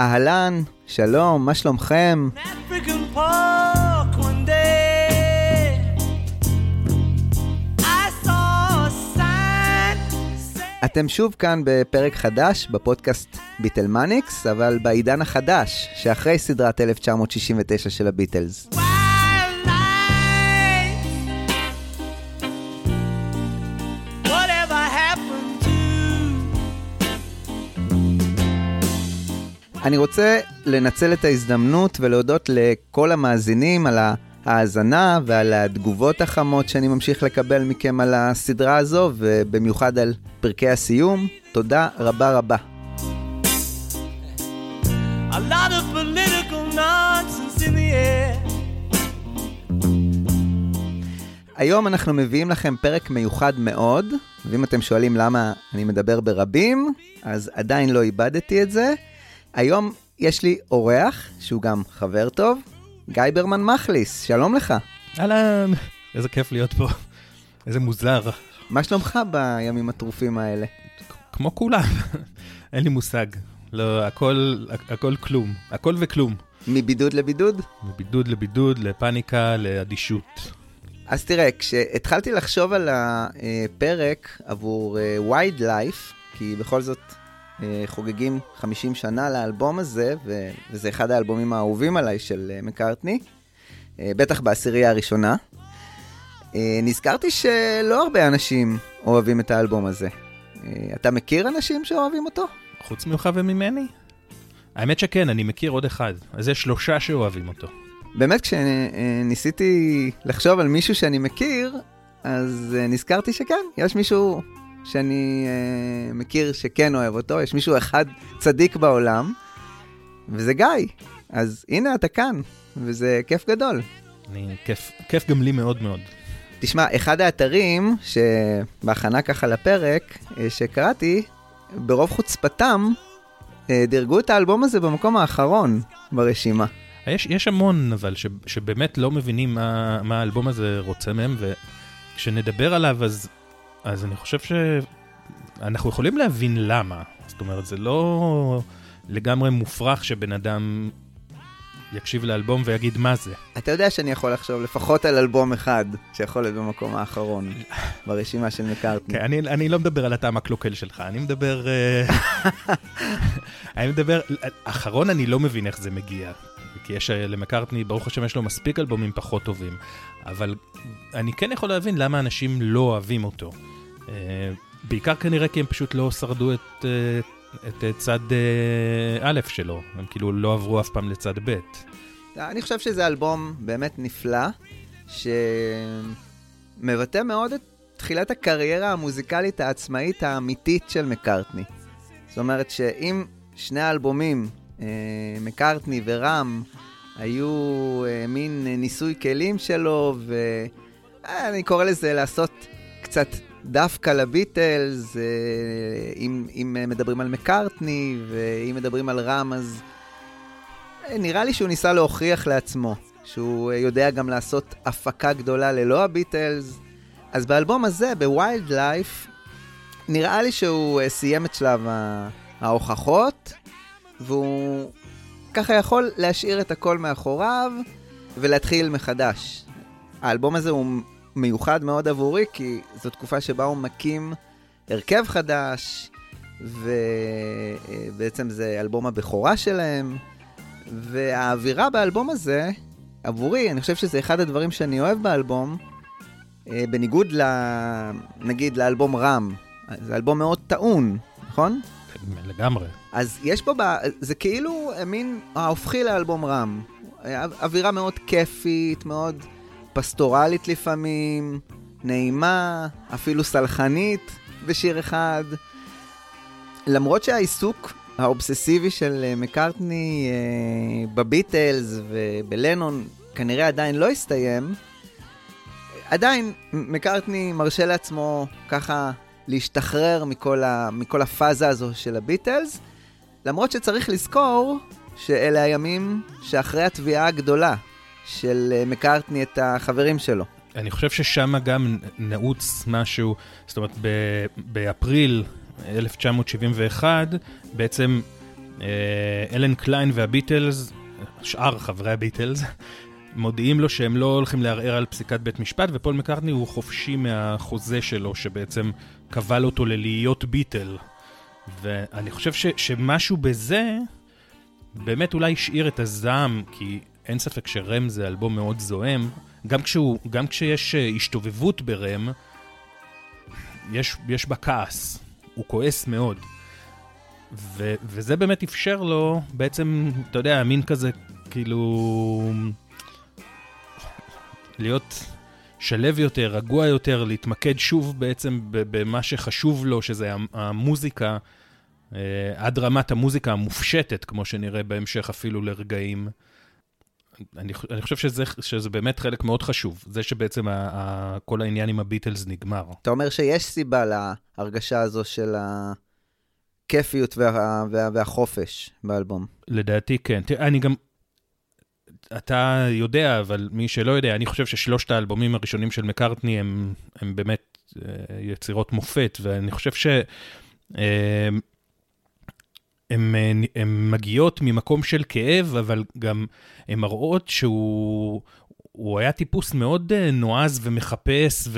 אהלן, שלום, מה שלומכם? אתם שוב כאן בפרק חדש בפודקאסט ביטלמניקס, אבל בעידן החדש, שאחרי סדרת 1969 של הביטלס. אני רוצה לנצל את ההזדמנות ולהודות לכל המאזינים על ההאזנה ועל התגובות החמות שאני ממשיך לקבל מכם על הסדרה הזו, ובמיוחד על פרקי הסיום. תודה רבה רבה. a lot of political nonsense in the air. היום אנחנו מביאים לכם פרק מיוחד מאוד, ואם אתם שואלים למה אני מדבר ברבים, אז עדיין לא איבדתי את זה. היום יש לי אורח, שהוא גם חבר טוב, גיא ברמן מחליס, שלום לך. אהלן, איזה כיף להיות פה. איזה מוזר. מה שלומך בימים הטרופים האלה? כמו כולם. אין לי מושג. לא, הכל, הכל כלום. הכל וכלום. מבידוד לבידוד? מבידוד לבידוד, לפאניקה, לאדישות. אז תראה, כשהתחלתי לחשוב על הפרק עבור וייד לייף, כי בכל זאת אה, חוגגים 50 שנה לאלבום הזה, ו- וזה אחד האלבומים האהובים עליי של אה, מקארטני, אה, בטח בעשירייה הראשונה. אה, נזכרתי שלא הרבה אנשים אוהבים את האלבום הזה. אה, אתה מכיר אנשים שאוהבים אותו? חוץ ממך וממני? האמת שכן, אני מכיר עוד אחד. אז יש שלושה שאוהבים אותו. באמת, כשניסיתי לחשוב על מישהו שאני מכיר, אז אה, נזכרתי שכן, יש מישהו שאני אה, מכיר שכן אוהב אותו, יש מישהו אחד צדיק בעולם, וזה גיא. אז הנה אתה כאן, וזה כיף גדול. אני, כיף, כיף גם לי מאוד מאוד. תשמע, אחד האתרים שבהכנה ככה לפרק אה, שקראתי, ברוב חוצפתם, אה, דירגו את האלבום הזה במקום האחרון ברשימה. יש, יש המון, אבל, ש, שבאמת לא מבינים מה, מה האלבום הזה רוצה מהם, וכשנדבר עליו, אז, אז אני חושב שאנחנו יכולים להבין למה. זאת אומרת, זה לא לגמרי מופרך שבן אדם יקשיב לאלבום ויגיד מה זה. אתה יודע שאני יכול לחשוב לפחות על אלבום אחד שיכול להיות במקום האחרון ברשימה של מקארטני. כן, אני, אני לא מדבר על הטעם הקלוקל שלך, אני מדבר... אה, אני מדבר... אחרון אני לא מבין איך זה מגיע. כי יש אה, למקארטני, ברוך השם, יש לו מספיק אלבומים פחות טובים. אבל אני כן יכול להבין למה אנשים לא אוהבים אותו. אה, בעיקר כנראה כי הם פשוט לא שרדו את, אה, את צד א' שלו. הם כאילו לא עברו אף פעם לצד ב'. אני חושב שזה אלבום באמת נפלא, שמבטא מאוד את תחילת הקריירה המוזיקלית העצמאית האמיתית של מקארטני. זאת אומרת שאם שני האלבומים, מקארטני ורם, היו אה, מין ניסוי כלים שלו, ואני קורא לזה לעשות קצת דווקא לביטלס, אה, אם, אם מדברים על מקארטני, ואם מדברים על רם, אז נראה לי שהוא ניסה להוכיח לעצמו שהוא יודע גם לעשות הפקה גדולה ללא הביטלס. אז באלבום הזה, בווילד לייף, נראה לי שהוא אה, סיים את שלב ההוכחות, והוא ככה יכול להשאיר את הכל מאחוריו ולהתחיל מחדש. האלבום הזה הוא מיוחד מאוד עבורי, כי זו תקופה שבה הוא מקים הרכב חדש, ובעצם זה אלבום הבכורה שלהם. והאווירה באלבום הזה, עבורי, אני חושב שזה אחד הדברים שאני אוהב באלבום, אה, בניגוד ל... נגיד לאלבום רם. זה אלבום מאוד טעון, נכון? לגמרי. אז יש פה. זה כאילו מין ההופכי לאלבום רם. אווירה מאוד כיפית, מאוד פסטורלית לפעמים, נעימה, אפילו סלחנית בשיר אחד. למרות שהעיסוק האובססיבי של אה, מקארטני אה, בביטלס ובלנון כנראה עדיין לא הסתיים, עדיין מקארטני מרשה לעצמו ככה להשתחרר מכל, ה, מכל הפאזה הזו של הביטלס, למרות שצריך לזכור שאלה הימים שאחרי התביעה הגדולה של אה, מקארטני את החברים שלו. אני חושב ששם גם נעוץ משהו, זאת אומרת, ב- באפריל 1971, בעצם אה, אלן קליין והביטלס, שאר חברי הביטלס, מודיעים לו שהם לא הולכים לערער על פסיקת בית משפט, ופול מקארטני הוא חופשי מהחוזה שלו, שבעצם כבל אותו ללהיות ביטל. ואני חושב ש, שמשהו בזה באמת אולי השאיר את הזעם, כי אין ספק שרם זה אלבום מאוד זועם. גם, כשהוא, גם כשיש אה, השתובבות ברם, יש, יש בה כעס. הוא כועס מאוד. ו, וזה באמת אפשר לו בעצם, אתה יודע, מין כזה, כאילו... להיות שלב יותר, רגוע יותר, להתמקד שוב בעצם במה שחשוב לו, שזה המוזיקה, אה, עד רמת המוזיקה המופשטת, כמו שנראה בהמשך אפילו לרגעים. אני, אני חושב שזה, שזה באמת חלק מאוד חשוב, זה שבעצם ה, ה, כל העניין עם הביטלס נגמר. אתה אומר שיש סיבה להרגשה הזו של הכיפיות וה, וה, והחופש באלבום. לדעתי כן. תראה, אני גם... אתה יודע, אבל מי שלא יודע, אני חושב ששלושת האלבומים הראשונים של מקארטני הם, הם באמת אה, יצירות מופת, ואני חושב ש... אה, הן מגיעות ממקום של כאב, אבל גם הן מראות שהוא היה טיפוס מאוד אה, נועז ומחפש,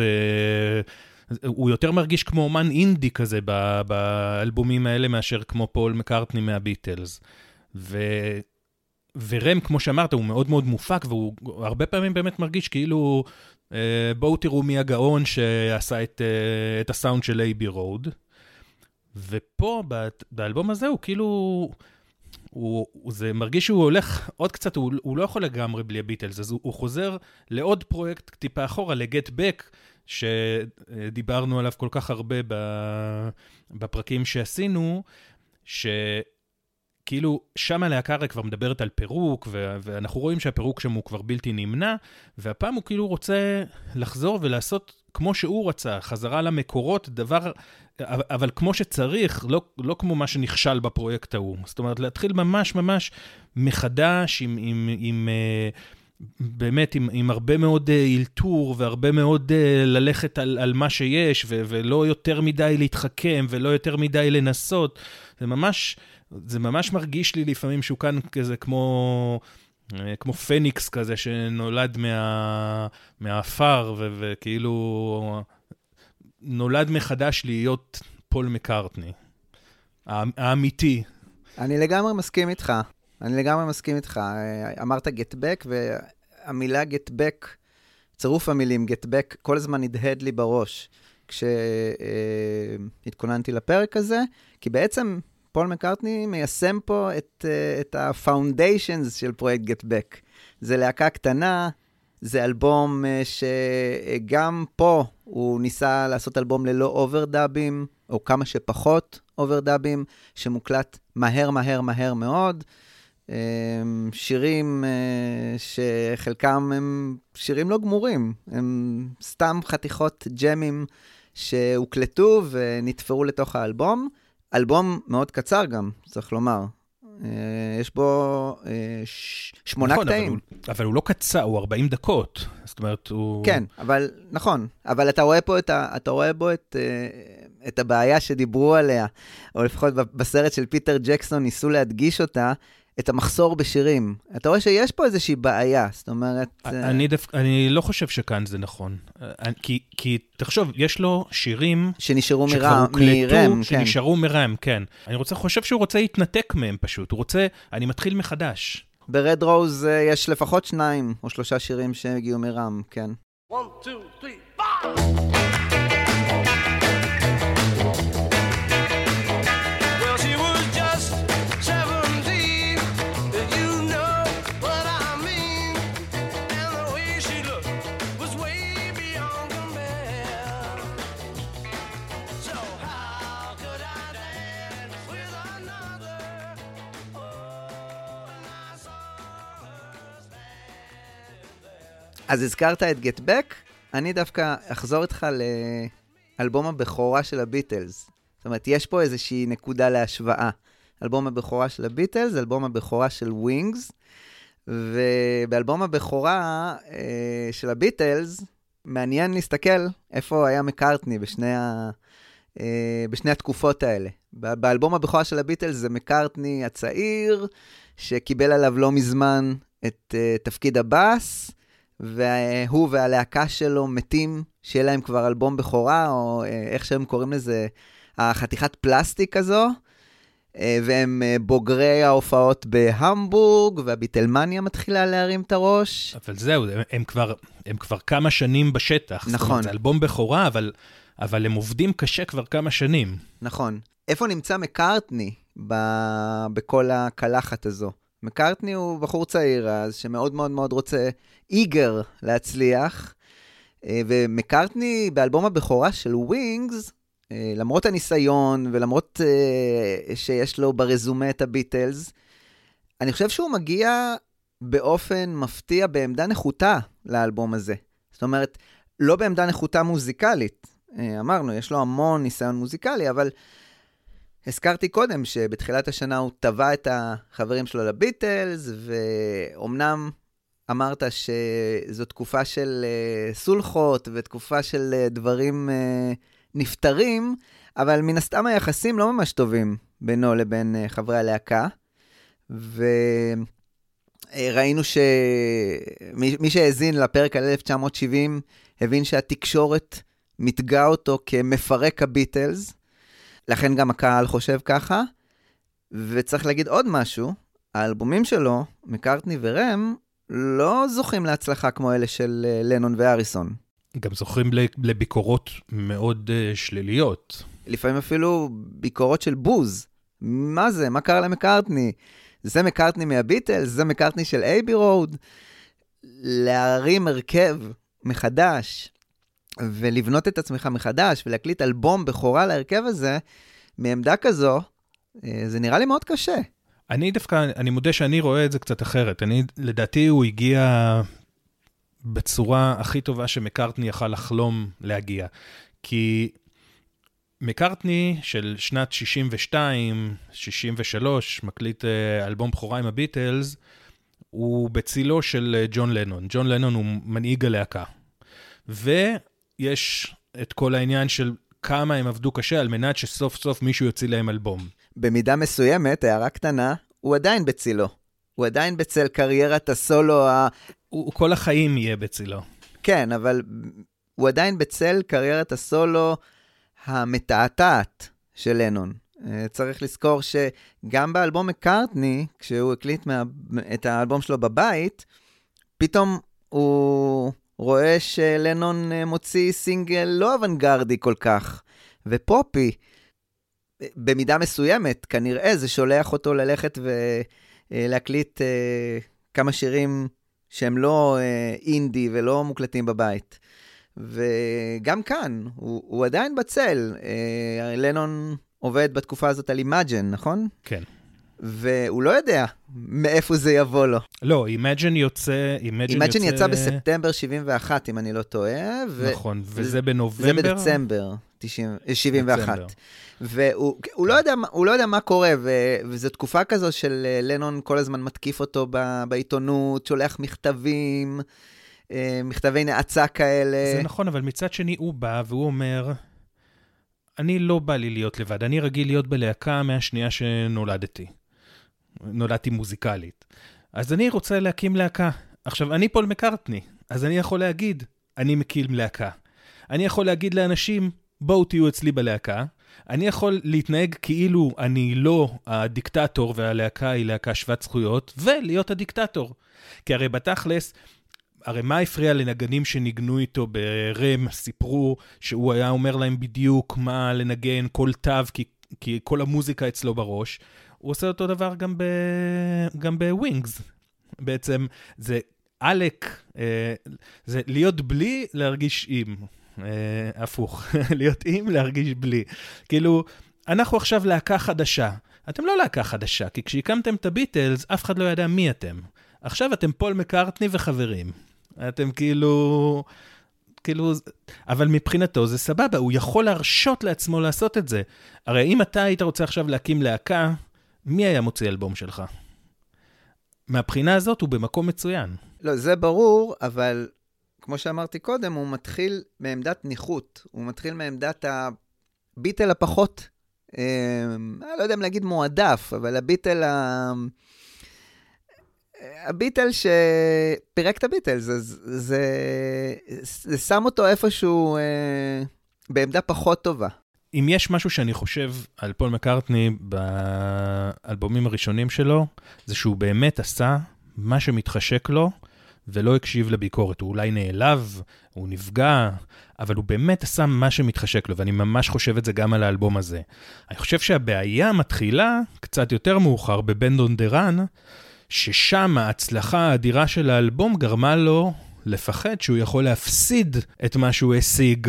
והוא יותר מרגיש כמו אומן אינדי כזה באלבומים האלה, מאשר כמו פול מקארטני מהביטלס. ו... ורם, כמו שאמרת, הוא מאוד מאוד מופק, והוא הרבה פעמים באמת מרגיש כאילו, אה, בואו תראו מי הגאון שעשה את, אה, את הסאונד של אייבי רוד. ופה, באלבום הזה, הוא כאילו... הוא, הוא, זה מרגיש שהוא הולך עוד קצת, הוא, הוא לא יכול לגמרי בלי הביטלס, אז הוא, הוא חוזר לעוד פרויקט טיפה אחורה, לגט בק, שדיברנו עליו כל כך הרבה בפרקים שעשינו, ש... כאילו, שם הלהקה הרי כבר מדברת על פירוק, ו- ואנחנו רואים שהפירוק שם הוא כבר בלתי נמנע, והפעם הוא כאילו רוצה לחזור ולעשות כמו שהוא רצה, חזרה למקורות, דבר, אבל כמו שצריך, לא, לא כמו מה שנכשל בפרויקט ההוא. זאת אומרת, להתחיל ממש ממש מחדש עם... עם, עם uh, באמת, עם, עם הרבה מאוד אה, אלתור והרבה מאוד uh, ללכת על, על מה שיש, ו- ולא יותר מדי להתחכם ולא יותר מדי לנסות. זה ממש, זה ממש מרגיש לי לפעמים שהוא כאן כזה כמו... אה, כמו פניקס כזה שנולד מה, מהעפר, ו- וכאילו נולד מחדש להיות פול מקארטני, האמיתי. אני לגמרי מסכים איתך, אני לגמרי מסכים איתך. אה, אמרת Get Back, והמילה Get Back, צירוף המילים גטבק, כל הזמן הדהד לי בראש כשהתכוננתי לפרק הזה, כי בעצם פול מקארטני מיישם פה את, אה, את ה-foundations של פרויקט Get Back. זה להקה קטנה, זה אלבום אה, שגם פה הוא ניסה לעשות אלבום ללא אוברדאבים, או כמה שפחות אוברדאבים, שמוקלט מהר, מהר, מהר מאוד. אמ, שירים שחלקם הם שירים לא גמורים, הם סתם חתיכות ג'מים שהוקלטו ונתפרו לתוך האלבום. אלבום מאוד קצר גם, צריך לומר. אה, יש בו אה, שמונה נכון, קטעים. אבל הוא, אבל הוא לא קצר, הוא 40 דקות. זאת אומרת, הוא... כן, אבל נכון. אבל אתה רואה פה את, ה, אתה רואה בו את, אה, את הבעיה שדיברו עליה, או לפחות בסרט של פיטר ג'קסון ניסו להדגיש אותה, את המחסור בשירים. אתה רואה שיש פה איזושהי בעיה, זאת אומרת... אני, דף, אני לא חושב שכאן זה נכון. כי, כי תחשוב, יש לו שירים... שנשארו מרם, מרם, כן. שנשארו מרם, כן. אני רוצה, חושב שהוא רוצה להתנתק מהם פשוט. הוא רוצה, אני מתחיל מחדש. ברד רוז יש לפחות שניים או שלושה שירים שהגיעו מרם, כן. One, two, three, אז הזכרת את Get Back, אני דווקא אחזור איתך לאלבום הבכורה של הביטלס. זאת אומרת, יש פה איזושהי נקודה להשוואה. אלבום הבכורה של הביטלס, אלבום הבכורה של ווינגס, ובאלבום הבכורה אה, של הביטלס, מעניין להסתכל איפה היה מקארטני בשני, ה, אה, בשני התקופות האלה. באלבום הבכורה של הביטלס זה מקארטני הצעיר, שקיבל עליו לא מזמן את אה, תפקיד הבאס, והוא והלהקה שלו מתים, שיהיה להם כבר אלבום בכורה, או אה, איך שהם קוראים לזה, החתיכת פלסטיק הזו. אה, והם אה, בוגרי ההופעות בהמבורג, והביטלמניה מתחילה להרים את הראש. אבל זהו, הם, הם, כבר, הם כבר כמה שנים בשטח. נכון. זאת אומרת, זה אלבום בכורה, אבל, אבל הם עובדים קשה כבר כמה שנים. נכון. איפה נמצא מקארטני ב... בכל הקלחת הזו? מקארטני הוא בחור צעיר אז, שמאוד מאוד מאוד רוצה, איגר להצליח, אה, ומקארטני באלבום הבכורה של ווינגס, אה, למרות הניסיון ולמרות uh, שיש לו ברזומה את הביטלס, אני חושב שהוא מגיע באופן מפתיע בעמדה נחותה לאלבום הזה. זאת אומרת, לא בעמדה נחותה מוזיקלית. אמרנו, יש לו המון ניסיון מוזיקלי, אבל הזכרתי קודם שבתחילת השנה הוא טבע את החברים שלו לביטלס, ואומנם אמרת שזו תקופה של uh, סולחות ותקופה של uh, דברים... Uh, נפטרים, אבל מן הסתם היחסים לא ממש טובים בינו לבין uh, חברי הלהקה. וראינו שמי שהאזין לפרק על 1970, הבין שהתקשורת מתגה אותו כמפרק הביטלס, לכן גם הקהל חושב ככה. וצריך להגיד עוד משהו, האלבומים שלו, מקארטני ורם, לא זוכים להצלחה כמו אלה של אה, לנון ואריסון. גם זוכרים לביקורות מאוד uh, שליליות. לפעמים אפילו ביקורות של בוז. מה זה? מה קרה למקארטני? זה מקארטני מהביטלס? זה מקארטני של אייבי רוד? להרים הרכב מחדש ולבנות את עצמך מחדש ולהקליט אלבום בכורה להרכב הזה, מעמדה כזו, אה, זה נראה לי מאוד קשה. אני דווקא, אני מודה שאני רואה את זה קצת אחרת. אני, לדעתי הוא הגיע בצורה הכי טובה שמקארטני יכל לחלום להגיע. כי מקארטני של שנת 62, 63, מקליט אה, אלבום בכורה עם הביטלס, הוא בצילו של אה, ג'ון לנון. ג'ון לנון הוא מנהיג הלהקה. ויש את כל העניין של כמה הם עבדו קשה על מנת שסוף סוף מישהו יוציא להם אלבום. במידה מסוימת, הערה קטנה, הוא עדיין בצילו. הוא עדיין בצל קריירת הסולו ה... הוא, הוא כל החיים יהיה בצילו. כן, אבל הוא עדיין בצל קריירת הסולו המתעתעת של לנון. אה, צריך לזכור שגם באלבום מקארטני, כשהוא הקליט מה... את האלבום שלו בבית, פתאום הוא רואה שלנון אה, מוציא סינגל לא אוונגרדי כל כך, ופופי. במידה מסוימת, כנראה זה שולח אותו ללכת ולהקליט אה, כמה שירים שהם לא אה, אינדי ולא מוקלטים בבית. וגם כאן, הוא, הוא עדיין בצל. אה, לנון עובד בתקופה הזאת על Imagine, נכון? כן. והוא לא יודע מאיפה זה יבוא לו. לא, Imagine יוצא... Imagine יוצא... יצא בספטמבר 71, אם אני לא טועה. ו... נכון, וזה בנובמבר? זה בדצמבר 90, 71. בדצמבר. והוא לא יודע, לא יודע מה קורה, ו, וזו תקופה כזו של אה, לנון כל הזמן מתקיף אותו ב, בעיתונות, שולח מכתבים, אה, מכתבי נאצה כאלה. זה נכון, אבל מצד שני הוא בא והוא אומר, אני לא בא לי להיות לבד, אני רגיל להיות בלהקה מהשנייה שנולדתי. נולדתי מוזיקלית. אז אני רוצה להקים להקה. עכשיו, אני פול מקארטני, אז אני יכול להגיד, אני מקים להקה. אני יכול להגיד לאנשים, בואו תהיו אצלי בלהקה, אני יכול להתנהג כאילו אני לא הדיקטטור והלהקה היא להקה שוות זכויות, ולהיות הדיקטטור. כי הרי בתכלס, הרי מה הפריע לנגנים שניגנו איתו ברם, סיפרו שהוא היה אומר להם בדיוק מה לנגן, כל תו, כי, כי כל המוזיקה אצלו בראש. הוא עושה אותו דבר גם, ב, גם בווינגס. בעצם זה עלק, אה, זה להיות בלי להרגיש עם. אה, הפוך, להיות עם, להרגיש בלי. כאילו, אנחנו עכשיו להקה חדשה. אתם לא להקה חדשה, כי כשהקמתם את הביטלס, אף אחד לא ידע מי אתם. עכשיו אתם פול מקארטני וחברים. אתם כאילו... כאילו, אבל מבחינתו זה סבבה, הוא יכול להרשות לעצמו לעשות את זה. הרי אם אתה היית רוצה עכשיו להקים להקה, מי היה מוציא אלבום שלך? מהבחינה הזאת הוא במקום מצוין. לא, זה ברור, אבל כמו שאמרתי קודם, הוא מתחיל מעמדת ניחות. הוא מתחיל מעמדת הביטל הפחות, אה, לא יודע אם להגיד מועדף, אבל הביטל ה... הביטל שפירק את הביטל, זה, זה, זה, זה שם אותו איפשהו אה, בעמדה פחות טובה. אם יש משהו שאני חושב על פול מקארטני באלבומים הראשונים שלו, זה שהוא באמת עשה מה שמתחשק לו, ולא הקשיב לביקורת. הוא אולי נעלב, הוא נפגע, אבל הוא באמת עשה מה שמתחשק לו, ואני ממש חושב את זה גם על האלבום הזה. אני חושב שהבעיה מתחילה קצת יותר מאוחר בבנד און דה רן, ששם ההצלחה האדירה של האלבום גרמה לו לפחד שהוא יכול להפסיד את מה שהוא השיג.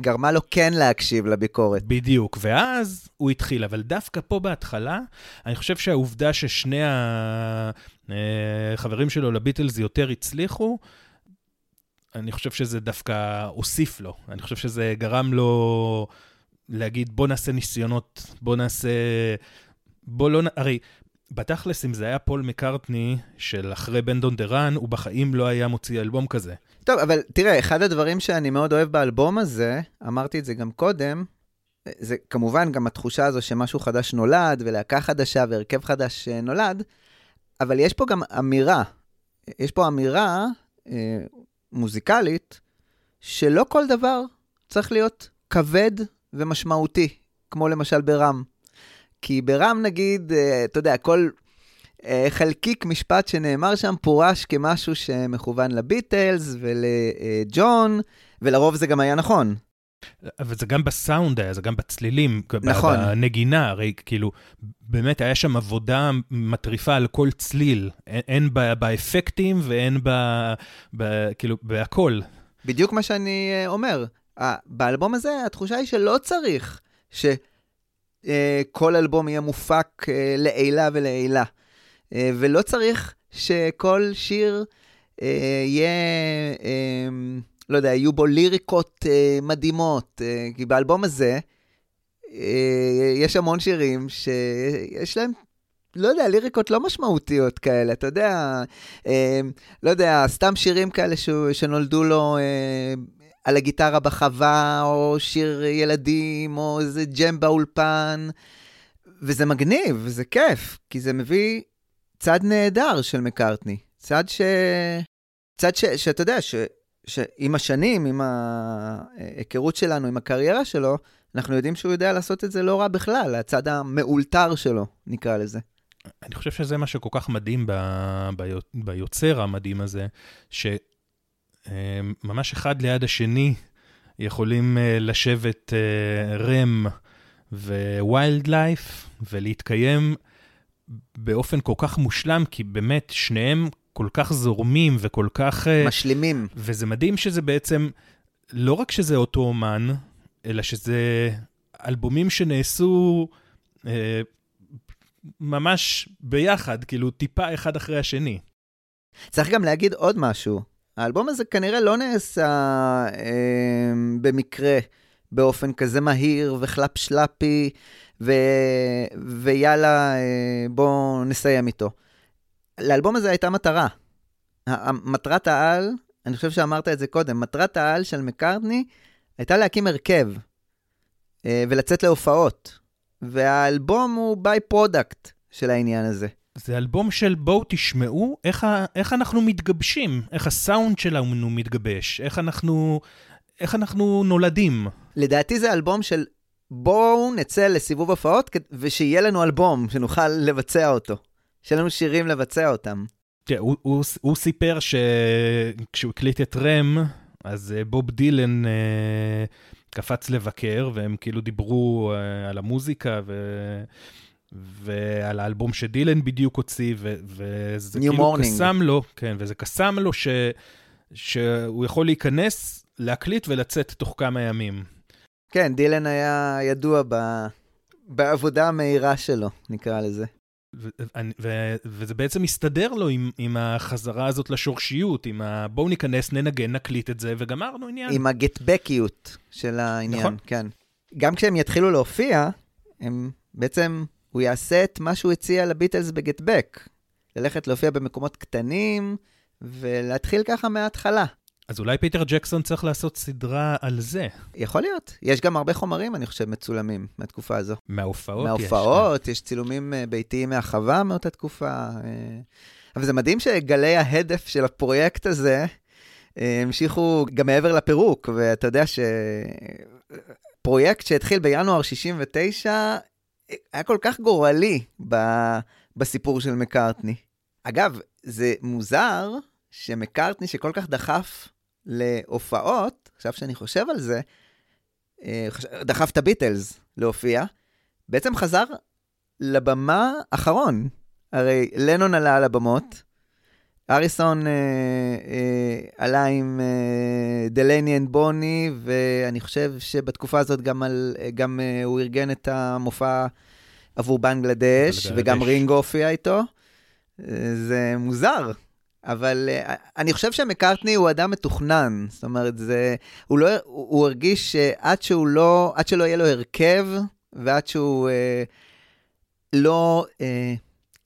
גרמה לו כן להקשיב לביקורת. בדיוק, ואז הוא התחיל, אבל דווקא פה בהתחלה, אני חושב שהעובדה ששני החברים שלו לביטלס יותר הצליחו, אני חושב שזה דווקא הוסיף לו. אני חושב שזה גרם לו להגיד, בוא נעשה ניסיונות, בוא נעשה... בוא לא... הרי בתכלס, אם זה היה פול מקארטני של אחרי בנדון דה רן, הוא בחיים לא היה מוציא אלבום כזה. טוב, אבל תראה, אחד הדברים שאני מאוד אוהב באלבום הזה, אמרתי את זה גם קודם, זה כמובן גם התחושה הזו שמשהו חדש נולד, ולהקה חדשה והרכב חדש אה, נולד, אבל יש פה גם אמירה, יש פה אמירה אה, מוזיקלית, שלא כל דבר צריך להיות כבד ומשמעותי, כמו למשל ברם. כי ברם נגיד, אה, אתה יודע, כל אה, חלקיק משפט שנאמר שם פורש כמשהו שמכוון לביטלס ולג'ון, ולרוב זה גם היה נכון. אבל זה גם בסאונד היה, זה גם בצלילים, נכון. בנגינה, הרי כאילו, באמת היה שם עבודה מטריפה על כל צליל, אין באפקטים ואין ב, ב, כאילו, בהכל. בדיוק מה שאני אה, אומר. באלבום הזה התחושה היא שלא צריך שכל אלבום יהיה מופק לעילה ולעילה. אה, ולא צריך שכל שיר אה, יהיה, אה, לא יודע, יהיו בו ליריקות מדהימות, כי באלבום הזה יש המון שירים שיש להם לא יודע, ליריקות לא משמעותיות כאלה, אתה יודע, אה, לא יודע, סתם שירים כאלה ש, שנולדו לו אה, על הגיטרה בחווה, או שיר ילדים, או איזה ג'ם באולפן, וזה מגניב, וזה כיף, כי זה מביא צד נהדר של מקארטני. צד ש... צד ש... שאתה יודע, ש... שעם השנים, עם ההיכרות שלנו, עם הקריירה שלו, אנחנו יודעים שהוא יודע לעשות את זה לא רע בכלל, הצד המאולתר שלו, נקרא לזה. אני חושב שזה מה שכל כך מדהים ב... ביוצר המדהים הזה, שממש אחד ליד השני יכולים אה, לשבת אה, Ram ו-Wild Life ולהתקיים באופן כל כך מושלם, כי באמת שניהם כל כך זורמים וכל כך... אה, משלימים. וזה מדהים שזה בעצם, לא רק שזה אותו אומן, אלא שזה אלבומים שנעשו אה, ממש ביחד, כאילו טיפה אחד אחרי השני. צריך גם להגיד עוד משהו. האלבום הזה כנראה לא נעשה אה, במקרה, באופן כזה מהיר וחלפ שלפי. ו... ויאללה, אה, בואו נסיים איתו. לאלבום הזה הייתה מטרה. מטרת העל, אני חושב שאמרת את זה קודם, מטרת העל של מקארטני הייתה להקים הרכב אה, ולצאת להופעות. והאלבום הוא by-product של העניין הזה. זה אלבום של בואו תשמעו איך, ה, איך אנחנו מתגבשים, איך הסאונד שלנו מתגבש, איך אנחנו, איך אנחנו נולדים. לדעתי זה אלבום של בואו נצא לסיבוב הופעות ושיהיה לנו אלבום, שנוכל לבצע אותו. שיהיה לנו שירים לבצע אותם. תראה, הוא, הוא, הוא סיפר שכשהוא הקליט את Ram, אז אה, בוב דילן uh, קפץ לבקר, והם כאילו דיברו uh, על המוזיקה ו... ועל האלבום שדילן בדיוק הוציא, ו... וזה כאילו morning. קסם לו, כן, וזה קסם לו ש... שהוא יכול להיכנס, להקליט ולצאת תוך כמה ימים. כן, דילן היה ידוע ב... בעבודה המהירה שלו, נקרא לזה. ו- ו- וזה בעצם מסתדר לו עם, עם החזרה הזאת לשורשיות, עם ה... בואו ניכנס, ננגן, נקליט את זה, וגמרנו עניין. עם הגטבקיות של העניין, נכון. כן. גם כשהם יתחילו להופיע, הם בעצם, הוא יעשה את מה שהוא הציע לביטלס בגטבק. ללכת להופיע במקומות קטנים, ולהתחיל ככה מההתחלה. אז אולי פיטר ג'קסון צריך לעשות סדרה על זה. יכול להיות. יש גם הרבה חומרים, אני חושב, מצולמים מהתקופה הזו. מההופעות יש. מההופעות, יש צילומים אה, ביתיים מהחווה מאותה תקופה. אה. אבל זה מדהים שגלי ההדף של הפרויקט הזה אה, המשיכו גם מעבר לפירוק, ואתה יודע שפרויקט שהתחיל בינואר 69 היה כל כך גורלי ב- בסיפור של מקארטני. אגב, זה מוזר שמקארטני שכל כך דחף להופעות, עכשיו שאני חושב על זה, אה, דחף את הביטלס להופיע, בעצם חזר לבמה אחרון. הרי לנון עלה על הבמות, אריסון אה, אה, עלה עם אה, דלני אנד בוני, ואני חושב שבתקופה הזאת גם, על, גם אה, הוא ארגן את המופע עבור בנגלדש, בנגלדש. וגם רינגו הופיע איתו. אה, זה מוזר. אבל uh, אני חושב שמקארטני הוא אדם מתוכנן, זאת אומרת, זה, הוא, לא, הוא, הוא הרגיש שעד שהוא לא, עד שלא יהיה לו הרכב, ועד שהוא uh, לא uh,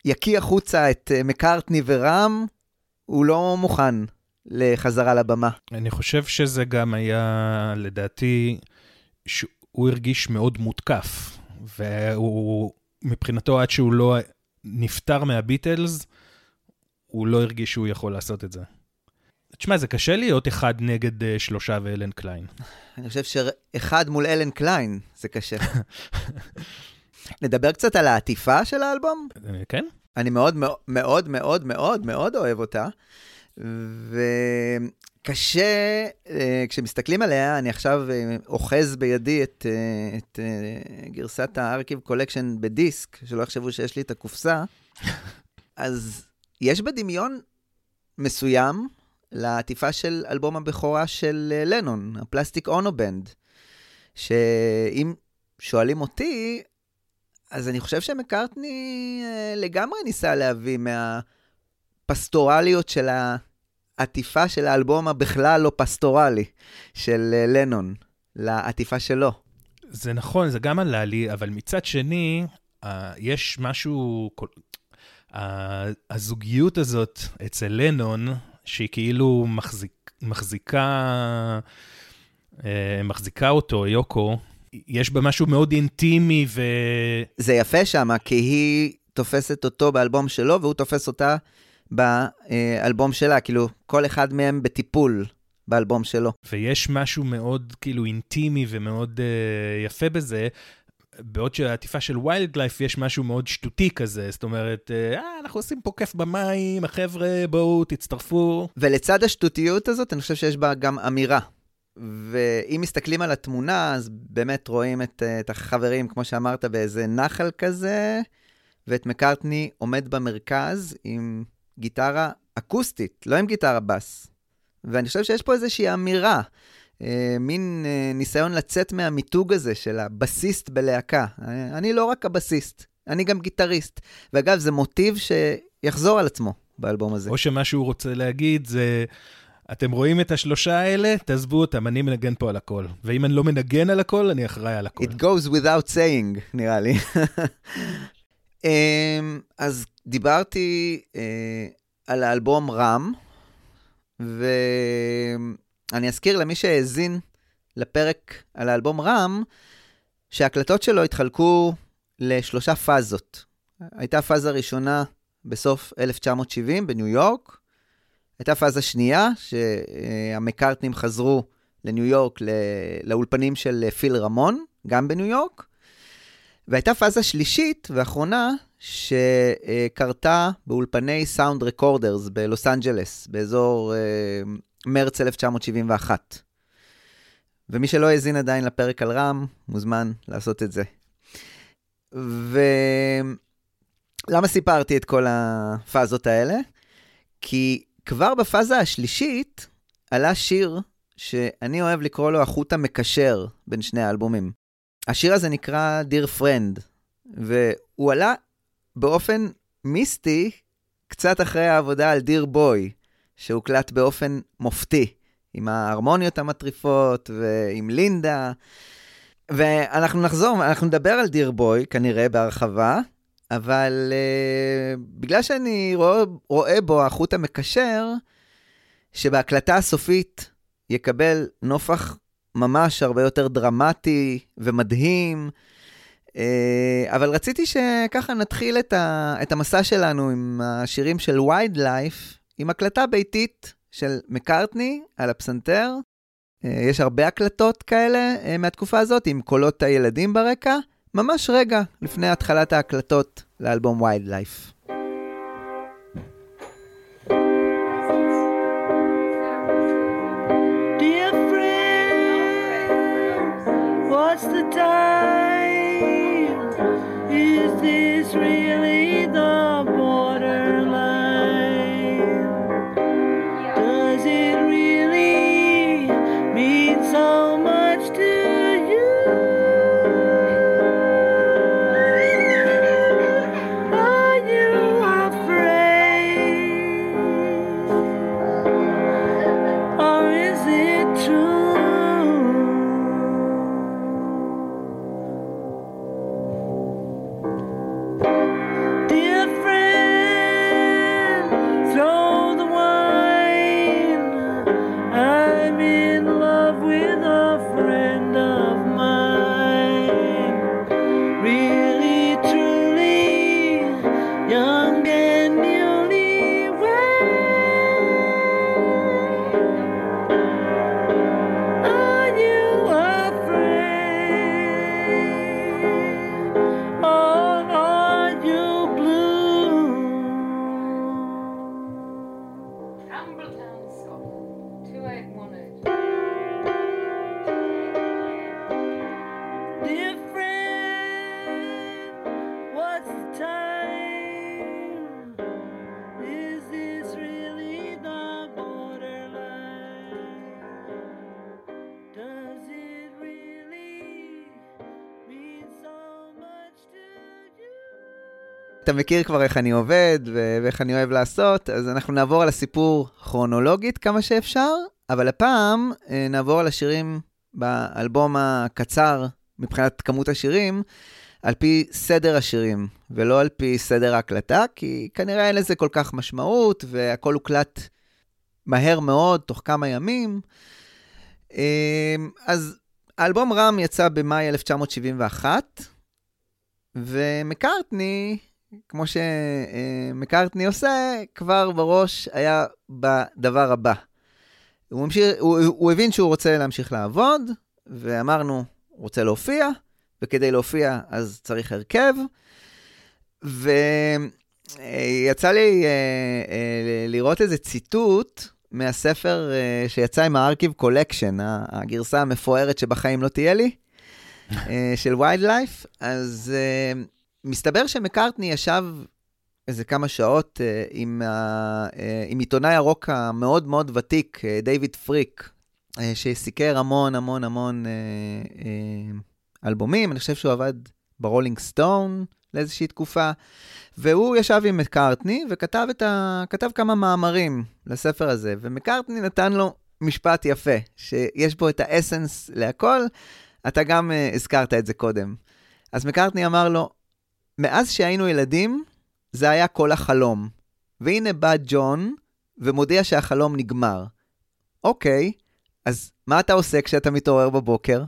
יקיא החוצה את uh, מקארטני ורם, הוא לא מוכן לחזרה לבמה. אני חושב שזה גם היה, לדעתי, שהוא הרגיש מאוד מותקף. והוא, מבחינתו, עד שהוא לא נפטר מהביטלס, הוא לא הרגיש שהוא יכול לעשות את זה. תשמע, זה קשה להיות אחד נגד אה, שלושה ואלן קליין. אני חושב שאחד מול אלן קליין זה קשה. נדבר קצת על העטיפה של האלבום? אה, כן? אני מאוד מאוד מאוד מאוד מאוד אוהב אותה, וקשה, אה, כשמסתכלים עליה, אני עכשיו אה, אוחז בידי את, אה, את אה, גרסת ה-Archive Collection בדיסק, שלא יחשבו שיש לי את הקופסה, אז יש בה דמיון מסוים לעטיפה של אלבום הבכורה של לנון, ה-Plastic Ono Band, שאם שואלים אותי, אז אני חושב שמקארטני אה, לגמרי ניסה להביא מהפסטורליות של העטיפה של האלבום הבכלל לא פסטורלי של אה, לנון, לעטיפה שלו. זה נכון, זה גם עלה לי, אבל מצד שני, uh, יש משהו, הזוגיות הזאת אצל לנון, שהיא כאילו מחזיק, מחזיקה, מחזיקה אותו, יוקו, יש בה משהו מאוד אינטימי ו... זה יפה שם, כי היא תופסת אותו באלבום שלו, והוא תופס אותה באלבום שלה. כאילו, כל אחד מהם בטיפול באלבום שלו. ויש משהו מאוד כאילו אינטימי ומאוד uh, יפה בזה. בעוד שהעטיפה של ויילד לייף יש משהו מאוד שטותי כזה, זאת אומרת, אה, אנחנו עושים פה כיף במים, החבר'ה, בואו, תצטרפו. ולצד השטותיות הזאת, אני חושב שיש בה גם אמירה. ואם מסתכלים על התמונה, אז באמת רואים את, את החברים, כמו שאמרת, באיזה נחל כזה, ואת מקארטני עומד במרכז עם גיטרה אקוסטית, לא עם גיטרה בס. ואני חושב שיש פה איזושהי אמירה, אה, מין אה, ניסיון לצאת מהמיתוג הזה של הבסיסט בלהקה. אה, אני לא רק הבסיסט, אני גם גיטריסט. ואגב, זה מוטיב שיחזור על עצמו באלבום הזה. או שמה שהוא רוצה להגיד זה, אתם רואים את השלושה האלה? תעזבו אותם, אני מנגן פה על הכל. ואם אני לא מנגן על הכל, אני אחראי על הכל. It goes without saying, נראה לי. אמ, אז דיברתי אה, על האלבום רם, ואני אזכיר למי שהאזין לפרק על האלבום רם, שההקלטות שלו התחלקו לשלושה פאזות. הייתה פאזה ראשונה בסוף 1970 בניו יורק, הייתה פאזה שנייה, שהמקארטנים חזרו לניו יורק, לאולפנים של פיל רמון, גם בניו יורק, והייתה פאזה שלישית ואחרונה, שקרתה באולפני סאונד רקורדרס בלוס אנג'לס, באזור אה, מרץ 1971. ומי שלא האזין עדיין לפרק על רם, מוזמן לעשות את זה. ולמה סיפרתי את כל הפאזות האלה? כי כבר בפאזה השלישית עלה שיר שאני אוהב לקרוא לו החוט המקשר בין שני האלבומים. השיר הזה נקרא Dear Friend, והוא עלה באופן מיסטי, קצת אחרי העבודה על דיר בוי, שהוקלט באופן מופתי, עם ההרמוניות המטריפות ועם לינדה. ואנחנו נחזור, אנחנו נדבר על דיר בוי, כנראה בהרחבה, אבל uh, בגלל שאני רואה, רואה בו החוט המקשר, שבהקלטה הסופית יקבל נופח ממש הרבה יותר דרמטי ומדהים. Uh, אבל רציתי שככה נתחיל את, ה, את המסע שלנו עם השירים של וייד לייף, עם הקלטה ביתית של מקארטני על הפסנתר. Uh, יש הרבה הקלטות כאלה uh, מהתקופה הזאת, עם קולות הילדים ברקע, ממש רגע לפני התחלת ההקלטות לאלבום וייד לייף. What's the time? Is this really אתה מכיר כבר איך אני עובד ואיך אני אוהב לעשות, אז אנחנו נעבור על הסיפור כרונולוגית כמה שאפשר, אבל הפעם אה, נעבור על השירים באלבום הקצר מבחינת כמות השירים, על פי סדר השירים, ולא על פי סדר ההקלטה, כי כנראה אין לזה כל כך משמעות, והכל הוקלט מהר מאוד, תוך כמה ימים. אה, אז האלבום רם יצא במאי 1971, ומקארטני, כמו שמקארטני עושה, כבר בראש היה בדבר הבא. הוא, ממשיך, הוא, הוא הבין שהוא רוצה להמשיך לעבוד, ואמרנו, רוצה להופיע, וכדי להופיע אז צריך הרכב. ויצא לי אה, אה, לראות איזה ציטוט מהספר אה, שיצא עם ה-Archive Collection, הגרסה המפוארת שבחיים לא תהיה לי. של Wild Life, אז מסתבר שמקארטני ישב איזה כמה שעות אה, עם, ה, אה, עם עיתונאי הרוק המאוד מאוד ותיק, אה, דיוויד פריק, אה, שסיקר המון המון המון אלבומים, אני חושב שהוא עבד ברולינג סטון לאיזושהי תקופה, והוא ישב עם מקארטני וכתב ה, כמה מאמרים לספר הזה, ומקארטני נתן לו משפט יפה, שיש בו את האסנס להכל, אתה גם הזכרת את זה קודם. אז מקארטני אמר לו, מאז שהיינו ילדים, זה היה כל החלום. והנה בא ג'ון ומודיע שהחלום נגמר. אוקיי, אז מה אתה עושה כשאתה מתעורר בבוקר?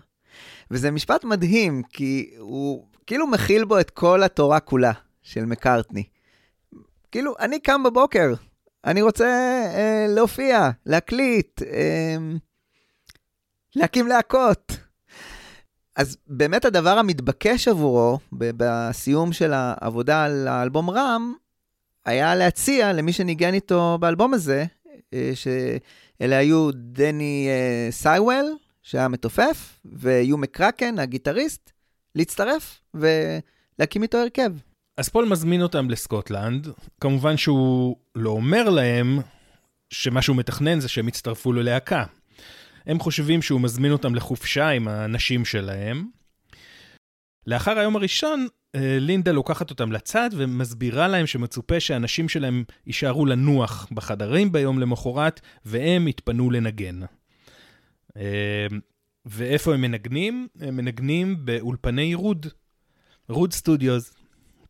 וזה משפט מדהים, כי הוא כאילו מכיל בו את כל התורה כולה של מקארטני. כאילו, אני קם בבוקר, אני רוצה אה, להופיע, להקליט, אה, להקים להקות. אז באמת הדבר המתבקש עבורו, בסיום של העבודה על האלבום רם, היה להציע למי שניגן איתו באלבום הזה, אה, שאלה היו דני אה, סייוול, שהיה מתופף, ויו מקרקן, הגיטריסט, להצטרף ולהקים איתו הרכב. אז פול מזמין אותם לסקוטלנד, כמובן שהוא לא אומר להם שמה שהוא מתכנן זה שהם יצטרפו ללהקה. הם חושבים שהוא מזמין אותם לחופשה עם הנשים שלהם, לאחר היום הראשון, אה, לינדה לוקחת אותם לצד ומסבירה להם שמצופה שהאנשים שלהם יישארו לנוח בחדרים ביום למחרת, והם יתפנו לנגן. אה, ואיפה הם מנגנים? הם מנגנים באולפני Rude, Rude Studios.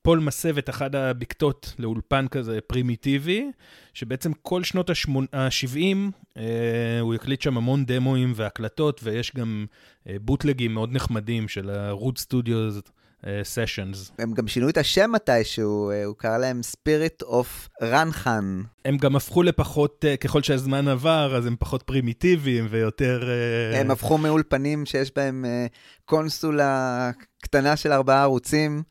פול מסב את אחת הבקתות לאולפן כזה פרימיטיבי, שבעצם כל שנות ה-70 אה, הוא הקליט שם המון דמואים והקלטות, ויש גם אה, בוטלגים מאוד נחמדים של ה-Rude Studios אה, Sessions. הם גם שינו את השם מתישהו, אה, הוא קרא להם Spirit of Ranachan. הם גם הפכו לפחות, אה, ככל שהזמן עבר, אז הם פחות פרימיטיביים ויותר... הם הפכו מאולפנים שיש בהם קונסולה קטנה של ארבעה ערוצים,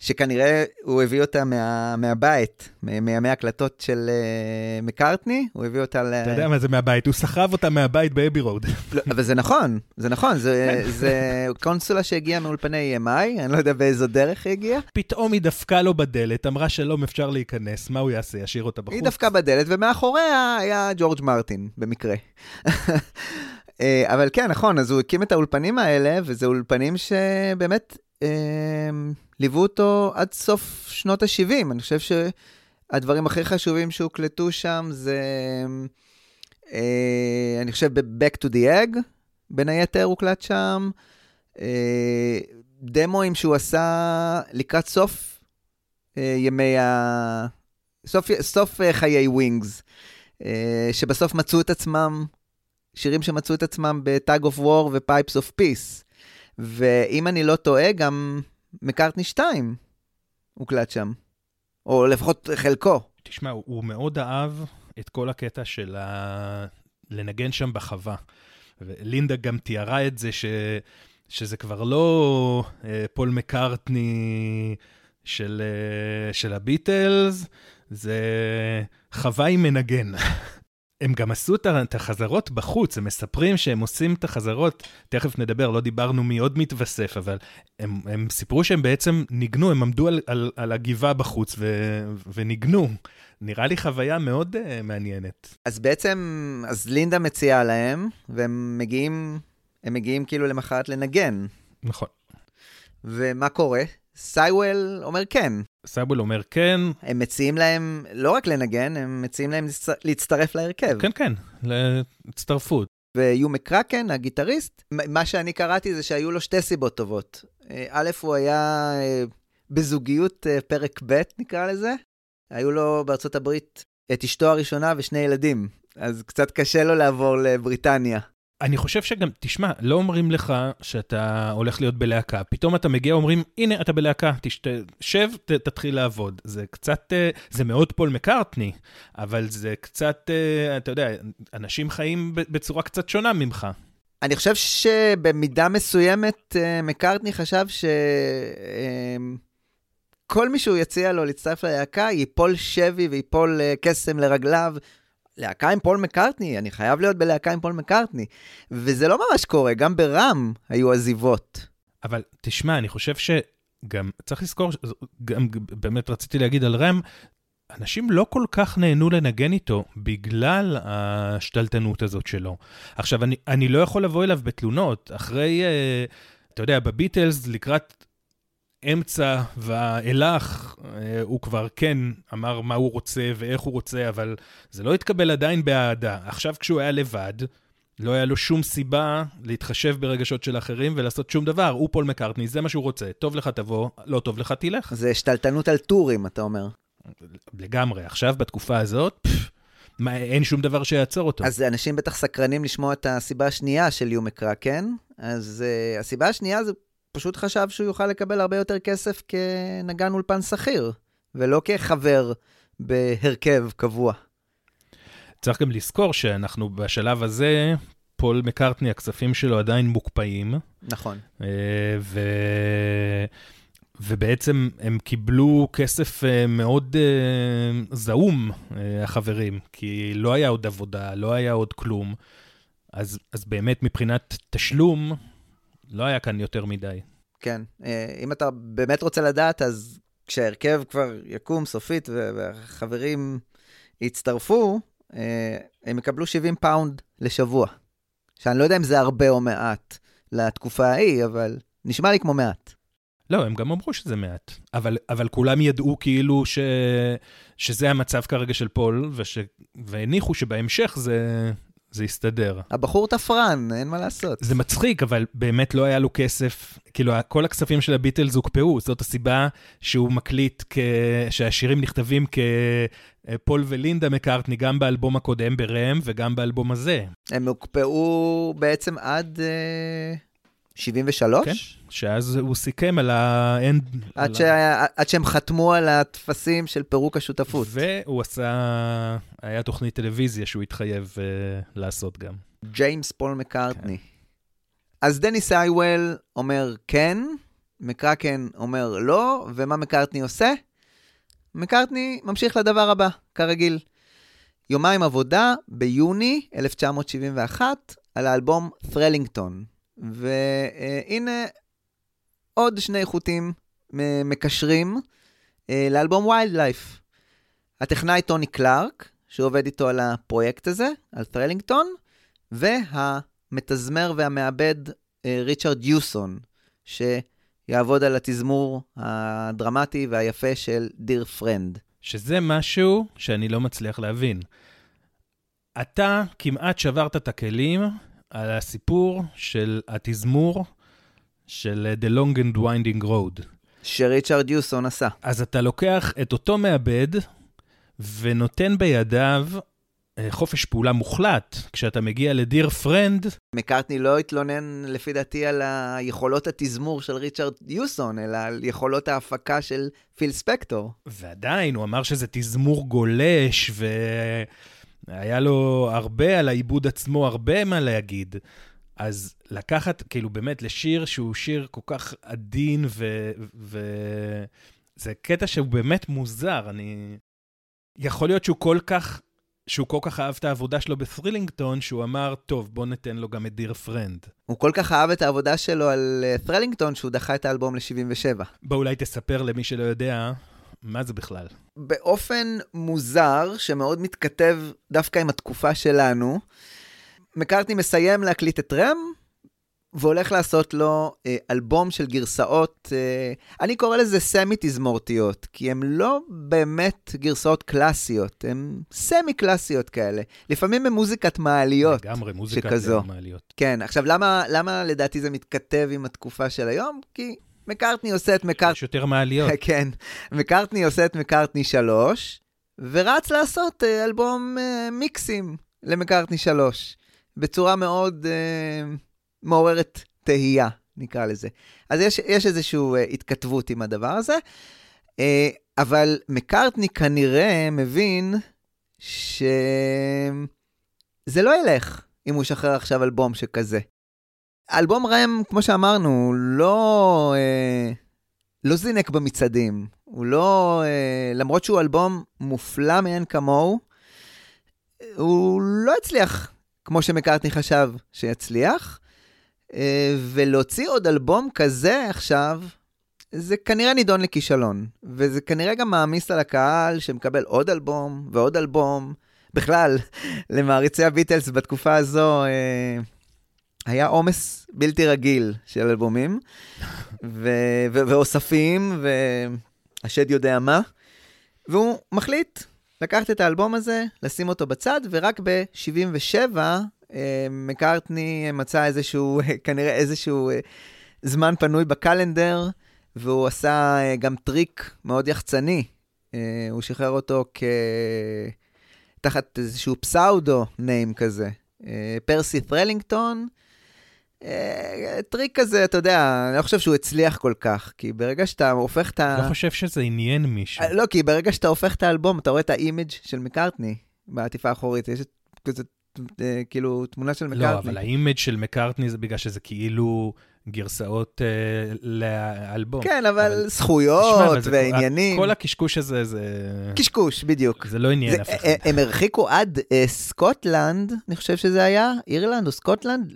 שכנראה הוא הביא אותה מה, מהבית, מימי הקלטות של אה, מקארטני, הוא הביא אותה ל... אתה יודע מה זה מהבית, הוא סחב אותה מהבית באבי רוד. לא, אבל זה נכון, זה נכון, זה, זה קונסולה שהגיעה מאולפני EMI, אני לא יודע באיזו דרך היא הגיעה. פתאום היא דפקה לו בדלת, אמרה שלום, אפשר להיכנס, מה הוא יעשה? ישאיר אותה בחוץ? היא דפקה בדלת, ומאחוריה היה ג'ורג' מרטין, במקרה. אה, אבל כן, נכון, אז הוא הקים את האולפנים האלה, וזה אולפנים שבאמת ליוו אותו עד סוף שנות ה-70. אני חושב שהדברים הכי חשובים שהוקלטו שם זה, אה, אני חושב, ב-Back to the Egg, בין היתר הוקלט שם. אה, דמואים שהוא עשה לקראת סוף אה, ימי ה... סוף, סוף חיי ווינגס, שבסוף מצאו את עצמם, שירים שמצאו את עצמם ב-Tug of War ו-Pipes of Peace. ואם אני לא טועה, גם מקארטני 2 הוקלט שם. או לפחות חלקו. תשמע, הוא, מאוד אהב את כל הקטע של ה... לנגן שם בחווה. ולינדה גם תיארה את זה ש... שזה כבר לא אה, פול מקארטני של, אה, של הביטלס, זה חווה עם מנגן. הם גם עשו את החזרות בחוץ, הם מספרים שהם עושים את החזרות, תכף נדבר, לא דיברנו מי עוד מתווסף, אבל הם, הם סיפרו שהם בעצם ניגנו, הם עמדו על, על, על הגבעה בחוץ ו, וניגנו. נראה לי חוויה מאוד uh, מעניינת. אז בעצם, אז לינדה מציעה להם, והם מגיעים, הם מגיעים כאילו למחרת לנגן. נכון. ומה קורה? סייוול אומר כן. סאבול אומר כן, הם מציעים להם לא רק לנגן, הם מציעים להם להצטר- להצטרף להרכב. כן, כן, להצטרפות. ויו מקרקן, הגיטריסט, מה שאני קראתי זה שהיו לו שתי סיבות טובות. אה, א', הוא היה אה, בזוגיות אה, פרק ב', נקרא לזה. היו לו בארצות הברית את אשתו הראשונה ושני ילדים, אז קצת קשה לו לעבור לבריטניה. אני חושב שגם, תשמע, לא אומרים לך שאתה הולך להיות בלהקה. פתאום אתה מגיע, אומרים, הנה, אתה בלהקה, תשת... שב, ת, תתחיל לעבוד. זה קצת, אה, זה מאוד פול מקארטני, אבל זה קצת, אה, אתה יודע, אנשים חיים בצורה קצת שונה ממך. אני חושב שבמידה מסוימת אה, מקארטני חשב שכל מי שהוא יציע לו להצטרף ללהקה ייפול שבי וייפול קסם לרגליו. להקה עם פול מקארטני, אני חייב להיות בלהקה עם פול מקארטני. וזה לא ממש קורה, גם ברם היו עזיבות. אבל תשמע, אני חושב שגם, צריך לזכור, גם באמת רציתי להגיד על רם, אנשים לא כל כך נהנו לנגן איתו בגלל השתלטנות הזאת שלו. עכשיו, אני, אני לא יכול לבוא אליו בתלונות. אחרי, אה, אתה יודע, בביטלס, לקראת אמצע ואילך, אה, הוא כבר כן אמר מה הוא רוצה ואיך הוא רוצה, אבל זה לא התקבל עדיין באהדה. עכשיו, כשהוא היה לבד, לא היה לו שום סיבה להתחשב ברגשות של אחרים ולעשות שום דבר. הוא פול מקארטני, זה מה שהוא רוצה. טוב לך תבוא, לא טוב לך תלך. זה שתלטנות על טורים, אתה אומר. לגמרי. עכשיו, בתקופה הזאת, פף, מה, אין שום דבר שיעצור אותו. אז אנשים בטח סקרנים לשמוע את הסיבה השנייה של יו מקרקן. אז uh, הסיבה השנייה זה פשוט חשב שהוא יוכל לקבל הרבה יותר כסף כנגן אולפן שכיר, ולא כחבר בהרכב קבוע. צריך גם לזכור שאנחנו בשלב הזה, פול מקארטני, הכספים שלו עדיין מוקפאים, נכון. אה, ו... ובעצם הם קיבלו כסף אה, מאוד אה, זעום, החברים, כי לא היה עוד עבודה, לא היה עוד כלום. אז, אז באמת מבחינת תשלום, לא היה כאן יותר מדי. כן. אה, אם אתה באמת רוצה לדעת, אז כשההרכב כבר יקום סופית והחברים יצטרפו, אה, הם יקבלו 70 פאונד לשבוע. שאני לא יודע אם זה הרבה או מעט לתקופה ההיא, אבל נשמע לי כמו מעט. לא, הם גם אמרו שזה מעט. אבל, אבל כולם ידעו כאילו ש, שזה המצב כרגע של פול, וש, והניחו שבהמשך זה, זה יסתדר. הבחור תפרן, אין מה לעשות. זה מצחיק, אבל באמת לא היה לו כסף. כאילו, כל הכספים של הביטלס הוקפאו, זאת הסיבה שהוא מקליט, כ... שהשירים נכתבים כפול ולינדה מקארטני, גם באלבום הקודם ברם וגם באלבום הזה. הם הוקפאו בעצם עד אה, 73? כן, שאז הוא סיכם על האנד... עד, ש... עד שהם חתמו על הטפסים של פירוק השותפות. והוא עשה, היה תוכנית טלוויזיה שהוא התחייב uh, לעשות גם. ג'יימס פול מקארטני. אז דניס אייוול אומר כן, מקרקן אומר לא, ומה מקארטני עושה? מקארטני ממשיך לדבר הבא, כרגיל. יומיים עבודה ביוני 1971 על האלבום ת'רלינגטון. והנה עוד שני חוטים מקשרים אה, לאלבום ויילד לייף. הטכנאי טוני קלארק, שעובד איתו על הפרויקט הזה, על ת'רלינגטון, והמתזמר והמעבד אה, ריצ'רד יוסון, שיעבוד על התזמור הדרמטי והיפה של דיר פרנד. שזה משהו שאני לא מצליח להבין. אתה כמעט שברת את הכלים על הסיפור של התזמור של The Long and Winding Road. שריצ'רד יוסון עשה. אז אתה לוקח את אותו מעבד ונותן בידיו אה, חופש פעולה מוחלט. כשאתה מגיע לדיר פרנד, מקארטני לא התלונן לפי דעתי על היכולות התזמור של ריצ'רד יוסון, אלא על יכולות ההפקה של פיל ספקטור. ועדיין, הוא אמר שזה תזמור גולש, והיה לו הרבה על העיבוד עצמו, הרבה מה להגיד. אז לקחת, כאילו, באמת, לשיר שהוא שיר כל כך עדין, ו... ו... זה קטע שהוא באמת מוזר, אני... יכול להיות שהוא כל כך, שהוא כל כך אהב את העבודה שלו בת'רילינגטון, שהוא אמר, טוב, בוא ניתן לו גם את דיר פרנד. הוא כל כך אהב את העבודה שלו על אה, ת'רלינגטון, שהוא דחה את האלבום ל-77. בוא אולי תספר למי שלא יודע, מה זה בכלל? באופן מוזר, שמאוד מתכתב דווקא עם התקופה שלנו, מקארטני מסיים להקליט את רם, והולך לעשות לו אה, אלבום של גרסאות, אה, אני קורא לזה סמי-תזמורתיות, כי הן לא באמת גרסאות קלאסיות, הן סמי-קלאסיות כאלה. לפעמים הן מוזיקת מעליות. לגמרי, מוזיקה שכזו. מעליות. כן, עכשיו למה, למה לדעתי זה מתכתב עם התקופה של היום? כי מקארטני עושה את מקארטני... יש יותר מעליות. כן, מקארטני עושה את מקארטני 3, ורץ לעשות אה, אלבום אה, מיקסים למקארטני 3, בצורה מאוד אה, מעוררת תהייה, נקרא לזה. אז יש, יש איזושהי התכתבות עם הדבר הזה, אה, אבל מקארטני כנראה מבין שזה לא ילך אם הוא ישחרר עכשיו אלבום שכזה. אלבום רם, כמו שאמרנו, לא, אה, לא זינק במצעדים. הוא לא, אה, למרות שהוא אלבום מופלא מאין כמוהו, הוא לא הצליח כמו שמקארטני חשב שיצליח. אה, ולהוציא עוד אלבום כזה עכשיו, זה כנראה נידון לכישלון. וזה כנראה גם מעמיס על הקהל שמקבל עוד אלבום ועוד אלבום. בכלל, למעריצי הביטלס בתקופה הזו, אה, היה עומס בלתי רגיל של אלבומים, ו- ו- ואוספים, והשד יודע מה, והוא מחליט לקחת את האלבום הזה, לשים אותו בצד, ורק ב-77 אה, מקארטני מצא איזשהו, כנראה איזשהו אה, זמן פנוי ב calendar, והוא עשה אה, גם טריק מאוד יחצני. הוא שחרר אותו כ... תחת איזשהו pseudo name כזה. פרסי ת'רלינגטון. אה, טריק כזה, אתה יודע, אני לא חושב שהוא הצליח כל כך, כי ברגע שאתה הופך את ה... לא חושב שזה עניין מישהו. אה, לא, כי ברגע שאתה הופך את האלבום, אתה רואה את ה image של מקארטני בעטיפה האחורית, יש את- כזה, אה, כאילו, תמונה של מקארטני. לא, אבל ה image של מקארטני זה בגלל שזה כאילו גרסאות אה, לאלבום. כן, אבל אבל- תשמע, זכויות אבל זה- ועניינים. כל הקשקוש הזה, זה... קשקוש, בדיוק. זה לא עניין זה- אף אחד. הם הרחיקו עד אה, סקוטלנד, אני חושב שזה היה, אירלנד או סקוטלנד,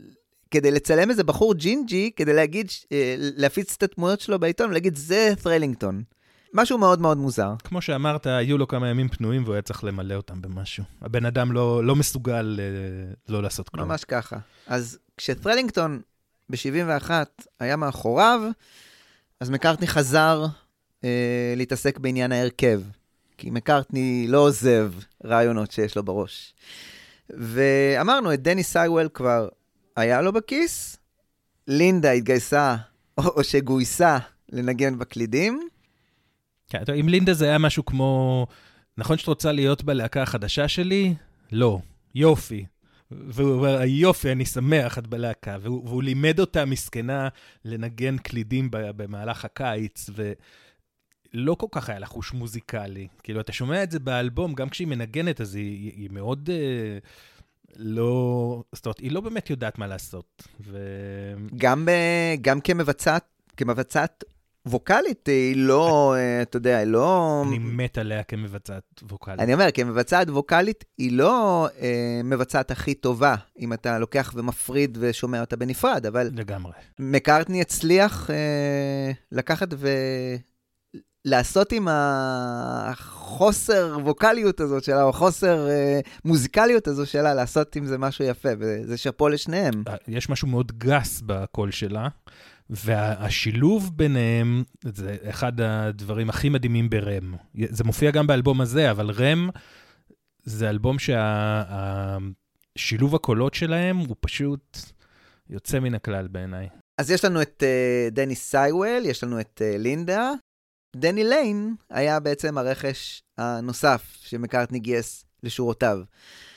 כדי לצלם איזה בחור ג'ינג'י, כדי להגיד, אה, להפיץ את התמונות שלו בעיתון ולהגיד, זה ת'רלינגטון. משהו מאוד מאוד מוזר. כמו שאמרת, היו לו כמה ימים פנויים והוא היה צריך למלא אותם במשהו. הבן אדם לא, לא מסוגל אה, לא לעשות כלום. ממש ככה. אז כשת'רלינגטון ב-71 היה מאחוריו, אז מקארטני חזר אה, להתעסק בעניין ההרכב, כי מקארטני לא עוזב רעיונות שיש לו בראש. ואמרנו, את דני סייוול כבר היה לו בכיס, לינדה התגייסה, או, או שגויסה לנגן בקלידים. כן, טוב, עם לינדה זה היה משהו כמו, נכון שאת רוצה להיות בלהקה החדשה שלי? לא. יופי. והוא אומר, יופי, אני שמח, את בלהקה. והוא, והוא לימד אותה, מסכנה, לנגן קלידים במהלך הקיץ, ולא כל כך היה לה חוש מוזיקלי. כאילו, אתה שומע את זה באלבום, גם כשהיא מנגנת, אז היא, היא מאוד... אה, לא... זאת אומרת, היא לא באמת יודעת מה לעשות. ו... גם, ב, גם כמבצעת, כמבצעת ווקאלית, היא לא, אה, אתה יודע, היא לא... אני מת עליה כמבצעת ווקאלית. אני אומר, כמבצעת ווקאלית, היא לא אה, מבצעת הכי טובה, אם אתה לוקח ומפריד ושומע אותה בנפרד, אבל לגמרי. מקארטני הצליח אה, לקחת ולעשות עם החוסר ווקאליות הזאת שלה, או החוסר אה, מוזיקליות הזו שלה, לעשות עם זה משהו יפה, וזה שאפו לשניהם. יש משהו מאוד גס בקול שלה, והשילוב ביניהם זה אחד הדברים הכי מדהימים ברם. זה מופיע גם באלבום הזה, אבל רם זה אלבום שהשילוב הקולות שלהם הוא פשוט יוצא מן הכלל בעיניי. אז יש לנו את uh, דני סייוול, יש לנו את uh, לינדה. דני ליין היה בעצם הרכש הנוסף שמקארטני גייס לשורותיו.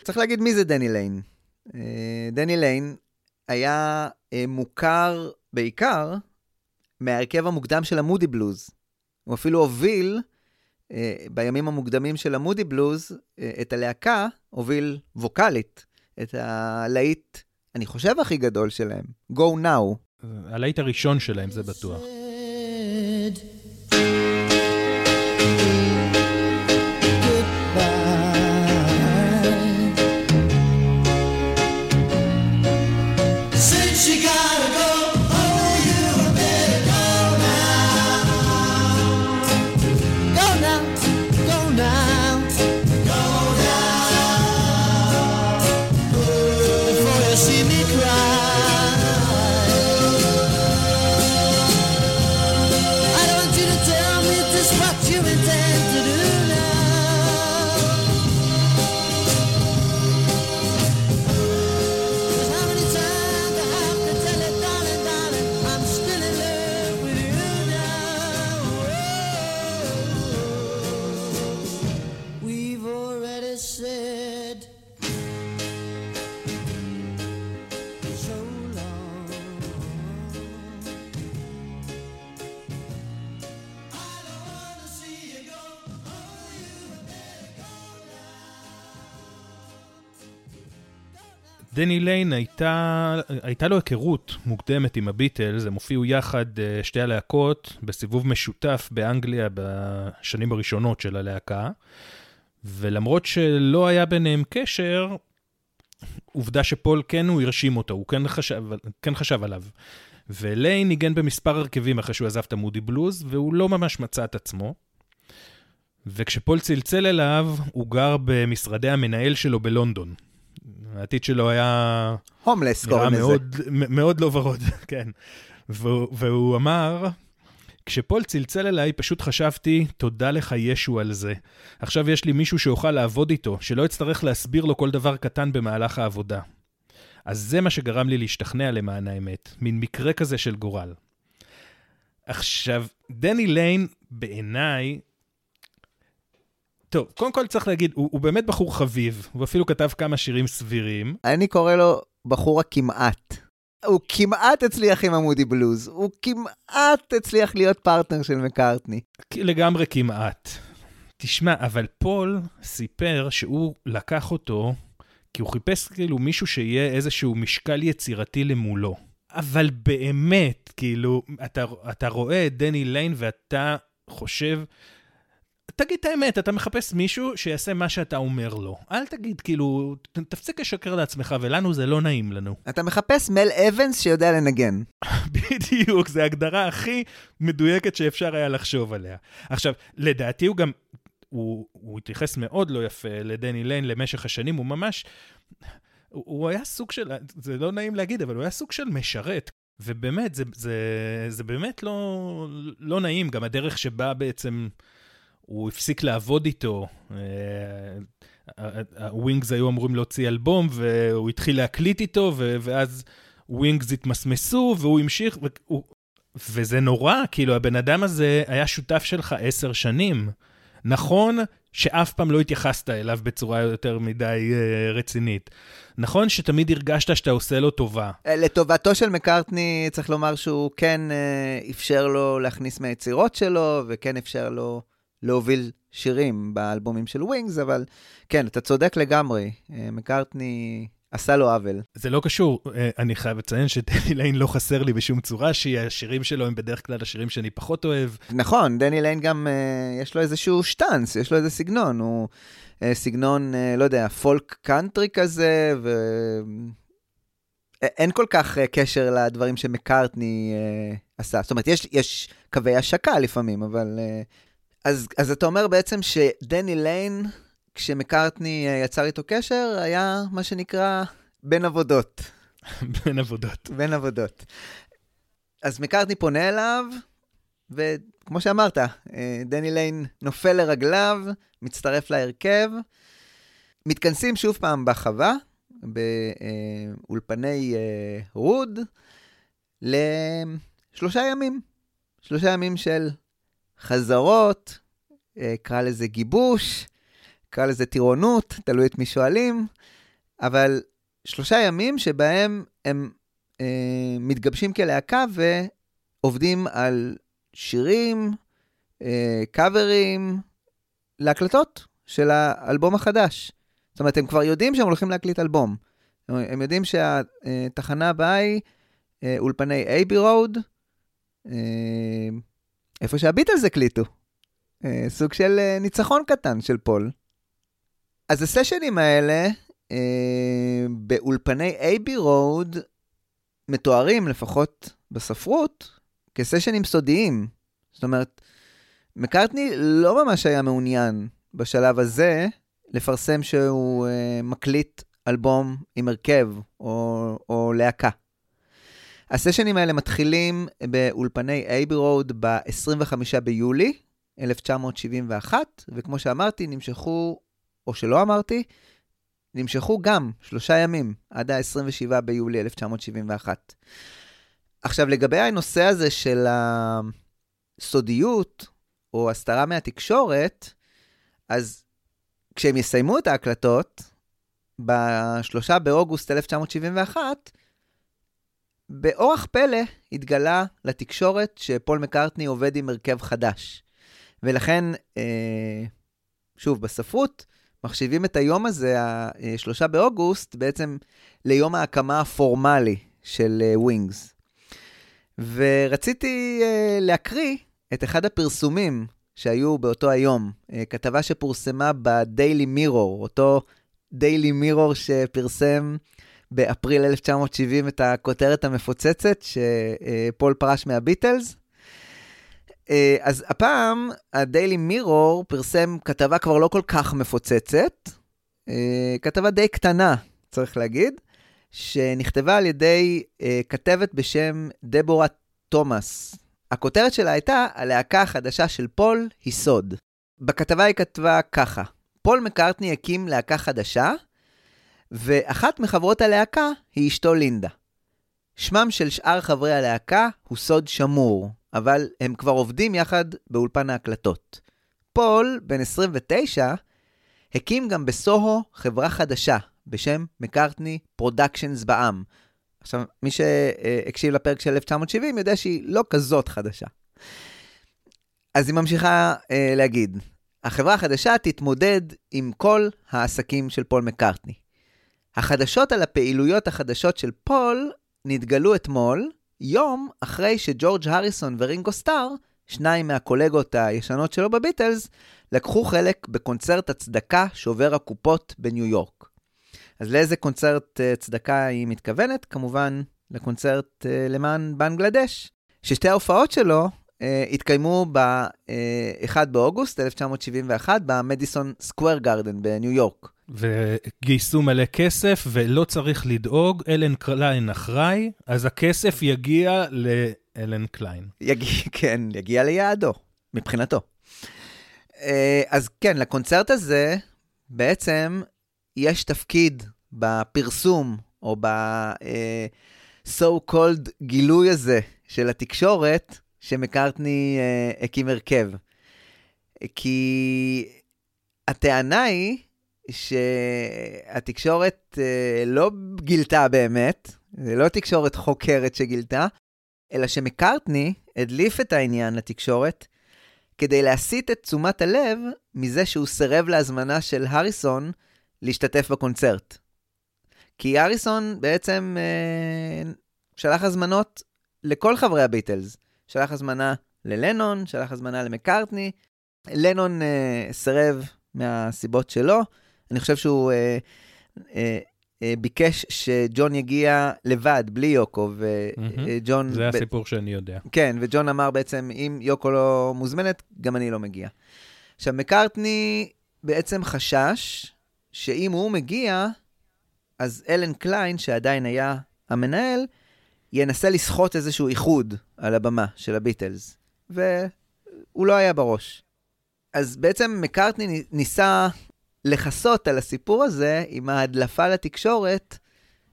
צריך להגיד מי זה דני ליין. Uh, דני ליין היה uh, מוכר בעיקר מההרכב המוקדם של המודי בלוז. הוא אפילו הוביל, uh, בימים המוקדמים של המודי בלוז, את הלהקה, הוביל ווקאלית, את הלהיט, אני חושב, הכי גדול שלהם, Go Now. הלהיט הראשון שלהם, זה בטוח. דני ליין הייתה, הייתה לו היכרות מוקדמת עם הביטלס, הם הופיעו יחד, אה, שתי הלהקות, בסיבוב משותף באנגליה בשנים הראשונות של הלהקה, ולמרות שלא היה ביניהם קשר, עובדה שפול כן הוא הרשים אותו, הוא כן חשב, כן חשב עליו. וליין ניגן במספר הרכבים אחרי שהוא עזב את המודי בלוז, והוא לא ממש מצא את עצמו. וכשפול צלצל אליו, הוא גר במשרדי המנהל שלו בלונדון. העתיד שלו היה הומלס קוראים לזה. מאוד, מאוד לא ורוד, כן. והוא, והוא אמר, כשפול צלצל אליי, פשוט חשבתי, תודה לך ישו על זה. עכשיו יש לי מישהו שאוכל לעבוד איתו, שלא אצטרך להסביר לו כל דבר קטן במהלך העבודה. אז זה מה שגרם לי להשתכנע למען האמת, מין מקרה כזה של גורל. עכשיו, דני ליין, בעיניי, טוב, קודם כל צריך להגיד, הוא, הוא באמת בחור חביב, הוא אפילו כתב כמה שירים סבירים, אני קורא לו בחור הכמעט. הוא כמעט הצליח עם המודי בלוז, הוא כמעט הצליח להיות פרטנר של מקארטני. לגמרי כמעט. תשמע, אבל פול סיפר שהוא לקח אותו כי הוא חיפש כאילו מישהו שיהיה איזשהו משקל יצירתי למולו. אבל באמת, כאילו, אתה, אתה רואה את דני ליין ואתה חושב, תגיד את האמת, אתה מחפש מישהו שיעשה מה שאתה אומר לו. אל תגיד, כאילו, תפסיק לשקר לעצמך, ולנו זה לא נעים לנו. אתה מחפש מל אבנס שיודע לנגן. בדיוק, זו ההגדרה הכי מדויקת שאפשר היה לחשוב עליה. עכשיו, לדעתי הוא גם, הוא, הוא התייחס מאוד לא יפה לדני ליין למשך השנים, הוא ממש, הוא, הוא היה סוג של, זה לא נעים להגיד, אבל הוא היה סוג של משרת. ובאמת, זה, זה, זה באמת לא, לא נעים, גם הדרך שבה בעצם הוא הפסיק לעבוד איתו. אה, הווינגס היו אמורים להוציא אלבום, והוא התחיל להקליט איתו, ואז ווינגס התמסמסו, והוא המשיך, וזה נורא, כאילו, הבן אדם הזה היה שותף שלך עשר שנים. נכון שאף פעם לא התייחסת אליו בצורה יותר מדי אה, רצינית. נכון שתמיד הרגשת שאתה עושה לו טובה. אה, לטובתו של מקארטני, צריך לומר שהוא כן אה, אפשר לו להכניס מהיצירות שלו, וכן אפשר לו להוביל שירים באלבומים של ווינגס, אבל כן, אתה צודק לגמרי, אה, מקארטני עשה לו עוול. זה לא קשור, אה, אני חייב לציין שדני ליין לא חסר לי בשום צורה, שהשירים שלו הם בדרך כלל השירים שאני פחות אוהב. נכון, דני ליין גם, אה, יש לו איזשהו שטאנץ, יש לו איזה סגנון, הוא סגנון, לא יודע, פולק קאנטרי כזה, ו... אין כל כך קשר לדברים שמקארטני אה, עשה. זאת אומרת, יש, יש קווי השקה לפעמים, אבל... אה, אז, אז אתה אומר בעצם שדני ליין, כשמקארטני אה, יצר איתו קשר, היה מה שנקרא בין עבודות. בין עבודות. בין עבודות. אז מקארטני פונה אליו, וכמו שאמרת, אה, דני ליין נופל לרגליו, מצטרף להרכב, מתכנסים שוב פעם בחווה, באולפני אה, רוד, לשלושה ימים. שלושה ימים של חזרות, אה, קרא לזה גיבוש, קרא לזה טירונות, תלוי את מי שואלים, אבל שלושה ימים שבהם הם אה, מתגבשים כלהקה ועובדים על שירים, אה, קאברים, להקלטות של האלבום החדש. זאת אומרת, הם כבר יודעים שהם הולכים להקליט אלבום. הם יודעים שהתחנה הבאה היא אה, אולפני אייבי רוד, אה, איפה שהביטלס הקליטו. אה, סוג של אה, ניצחון קטן של פול. אז הסשנים האלה, אה, באולפני אייבי רוד, מתוארים, לפחות בספרות, כסשנים סודיים. זאת אומרת, מקארטני לא ממש היה מעוניין בשלב הזה לפרסם שהוא אה, מקליט אלבום עם הרכב או, או להקה. הסשנים האלה מתחילים באולפני אייבי רוד ב-25 ביולי 1971, וכמו שאמרתי, נמשכו, או שלא אמרתי, נמשכו גם שלושה ימים, עד ה-27 ביולי 1971. עכשיו, לגבי הנושא הזה של הסודיות, או הסתרה מהתקשורת, אז כשהם יסיימו את ההקלטות, ב-3 באוגוסט 1971, באורח פלא התגלה לתקשורת שפול מקארטני עובד עם הרכב חדש. ולכן, אה, שוב, בספרות, מחשיבים את היום הזה, ה-3 באוגוסט, בעצם ליום ההקמה הפורמלי של ווינגס. ורציתי uh, להקריא את אחד הפרסומים שהיו באותו היום, כתבה שפורסמה בדיילי מירור, אותו דיילי מירור שפרסם באפריל 1970 את הכותרת המפוצצת שפול פרש מהביטלס. אה, אז הפעם ה Daily Mirror פרסם כתבה כבר לא כל כך מפוצצת, אה, כתבה די קטנה, צריך להגיד, שנכתבה על ידי אה, כתבת בשם דבורה תומאס. הכותרת שלה הייתה, הלהקה החדשה של פול היא סוד. בכתבה היא כתבה ככה, פול מקארטני הקים להקה חדשה, ואחת מחברות הלהקה היא אשתו לינדה. שמם של שאר חברי הלהקה הוא סוד שמור, אבל הם כבר עובדים יחד באולפן ההקלטות. פול, בן 29, הקים גם בסוהו חברה חדשה, בשם McCartney Productions בע"מ. עכשיו, מי שהקשיב לפרק של 1970 יודע שהיא לא כזאת חדשה. אז היא ממשיכה אה, להגיד, החברה החדשה תתמודד עם כל העסקים של פול מקארטני. החדשות על הפעילויות החדשות של פול נתגלו אתמול, יום אחרי שג'ורג' הריסון ורינגו סטאר, שניים מהקולגות הישנות שלו בביטלס, לקחו חלק בקונצרט הצדקה שובר הקופות בניו יורק. אז לאיזה קונצרט uh, צדקה היא מתכוונת? כמובן לקונצרט uh, למען בנגלדש, ששתי ההופעות שלו uh, התקיימו ב-1 באוגוסט 1971 במדיסון סקוואר גרדן בניו יורק. וגייסו מלא כסף, ולא צריך לדאוג, אלן קליין אחראי, אז הכסף יגיע לאלן קליין. יגיע, כן, יגיע ליעדו, מבחינתו. אה, אז כן, לקונצרט הזה, בעצם יש תפקיד בפרסום, או ב-so called גילוי הזה של התקשורת, שמקארטני אה, הקים הרכב. כי הטענה היא שהתקשורת אה, לא גילתה באמת, זה לא תקשורת חוקרת שגילתה, אלא שמקארטני הדליף את העניין לתקשורת כדי להסיט את תשומת הלב מזה שהוא סירב להזמנה של הריסון להשתתף בקונצרט. כי הריסון בעצם אה, שלח הזמנות לכל חברי הביטלס. שלח הזמנה ללנון, שלח הזמנה למקארטני. לנון אה, סירב מהסיבות שלו. אני חושב שהוא אה, אה, אה, ביקש שג'ון יגיע לבד, בלי יוקו. וג'ון... זה ב- הסיפור שאני יודע. כן, וג'ון אמר בעצם, אם יוקו לא מוזמנת, גם אני לא מגיע. עכשיו, מקארטני בעצם חשש שאם הוא מגיע, אז אלן קליין, שעדיין היה המנהל, ינסה לסחוט איזשהו איחוד על הבמה של הביטלס. והוא לא היה בראש. אז בעצם מקארטני ניסה לכסות על הסיפור הזה עם ההדלפה לתקשורת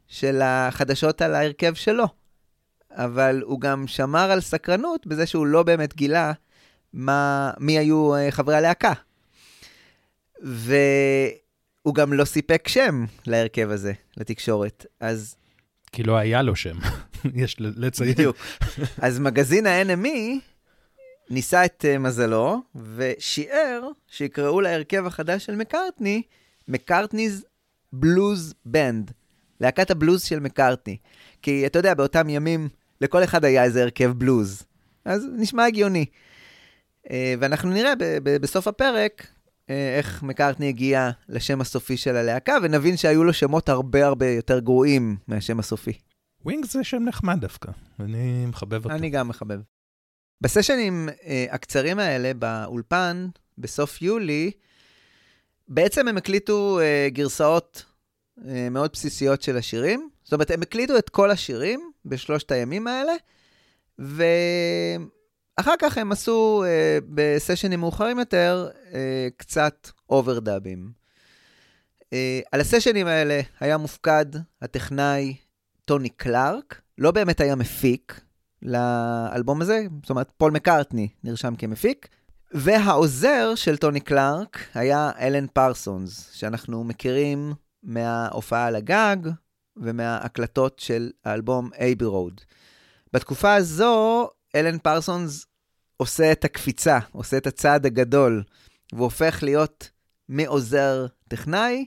של החדשות על ההרכב שלו. אבל הוא גם שמר על סקרנות בזה שהוא לא באמת גילה מה, מי היו אה, חברי הלהקה. והוא גם לא סיפק שם להרכב הזה, לתקשורת. אז כי לא היה לו שם, יש לציין. בדיוק. אז מגזין ה-NME ניסה את אה, מזלו, ושיער שיקראו להרכב החדש של מקארטני, מקארטני's בלוז בנד, להקת הבלוז של מקארטני. כי אתה יודע, באותם ימים לכל אחד היה איזה הרכב בלוז. אז נשמע הגיוני. אה, ואנחנו נראה בסוף הפרק אה, איך מקארטני הגיע לשם הסופי של הלהקה, ונבין שהיו לו שמות הרבה הרבה יותר גרועים מהשם הסופי. Wings זה שם נחמד דווקא, אני מחבב אותו. אני גם מחבב. בסשנים אה, הקצרים האלה באולפן, בסוף יולי, בעצם הם הקליטו אה, גרסאות אה, מאוד בסיסיות של השירים. זאת אומרת, הם הקליטו את כל השירים בשלושת הימים האלה, ואחר כך הם עשו אה, בסשנים מאוחרים יותר אה, קצת אוברדאבים. אה, על הסשנים האלה היה מופקד הטכנאי טוני קלארק, לא באמת היה מפיק לאלבום הזה, זאת אומרת, פול מקארטני נרשם כמפיק, והעוזר של טוני קלארק היה אלן פרסונס, שאנחנו מכירים מההופעה על הגג ומההקלטות של האלבום Abbey Road. בתקופה הזו, אלן פרסונס עושה את הקפיצה, עושה את הצעד הגדול, והוא הופך להיות מעוזר טכנאי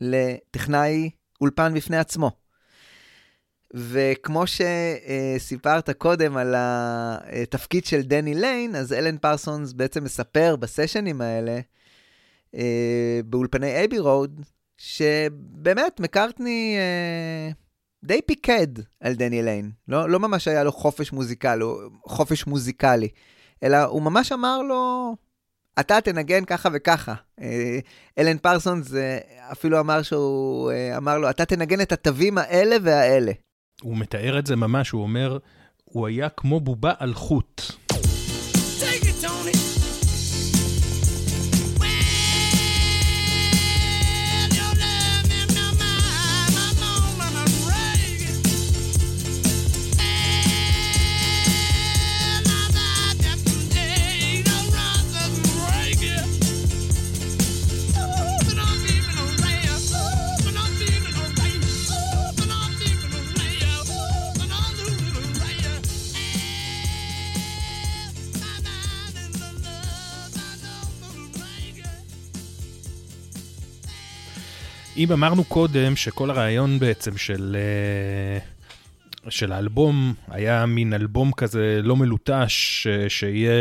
לטכנאי אולפן בפני עצמו. וכמו שסיפרת קודם על התפקיד של דני ליין, אז אלן פרסונס בעצם מספר בסשנים האלה, אה, באולפני Abbey Road, שבאמת מקארטני אה, די פיקד על דני ליין. לא, לא ממש היה לו חופש מוזיקלי, חופש מוזיקלי, אלא הוא ממש אמר לו, אתה תנגן ככה וככה. אה, אלן פרסונס אפילו אמר שהוא אמר לו, אתה תנגן את התווים האלה והאלה. הוא מתאר את זה ממש, הוא אומר, הוא היה כמו בובה על חוט. אם אמרנו קודם שכל הרעיון בעצם של, אה, של האלבום היה מין אלבום כזה לא מלוטש, ש- שיהיה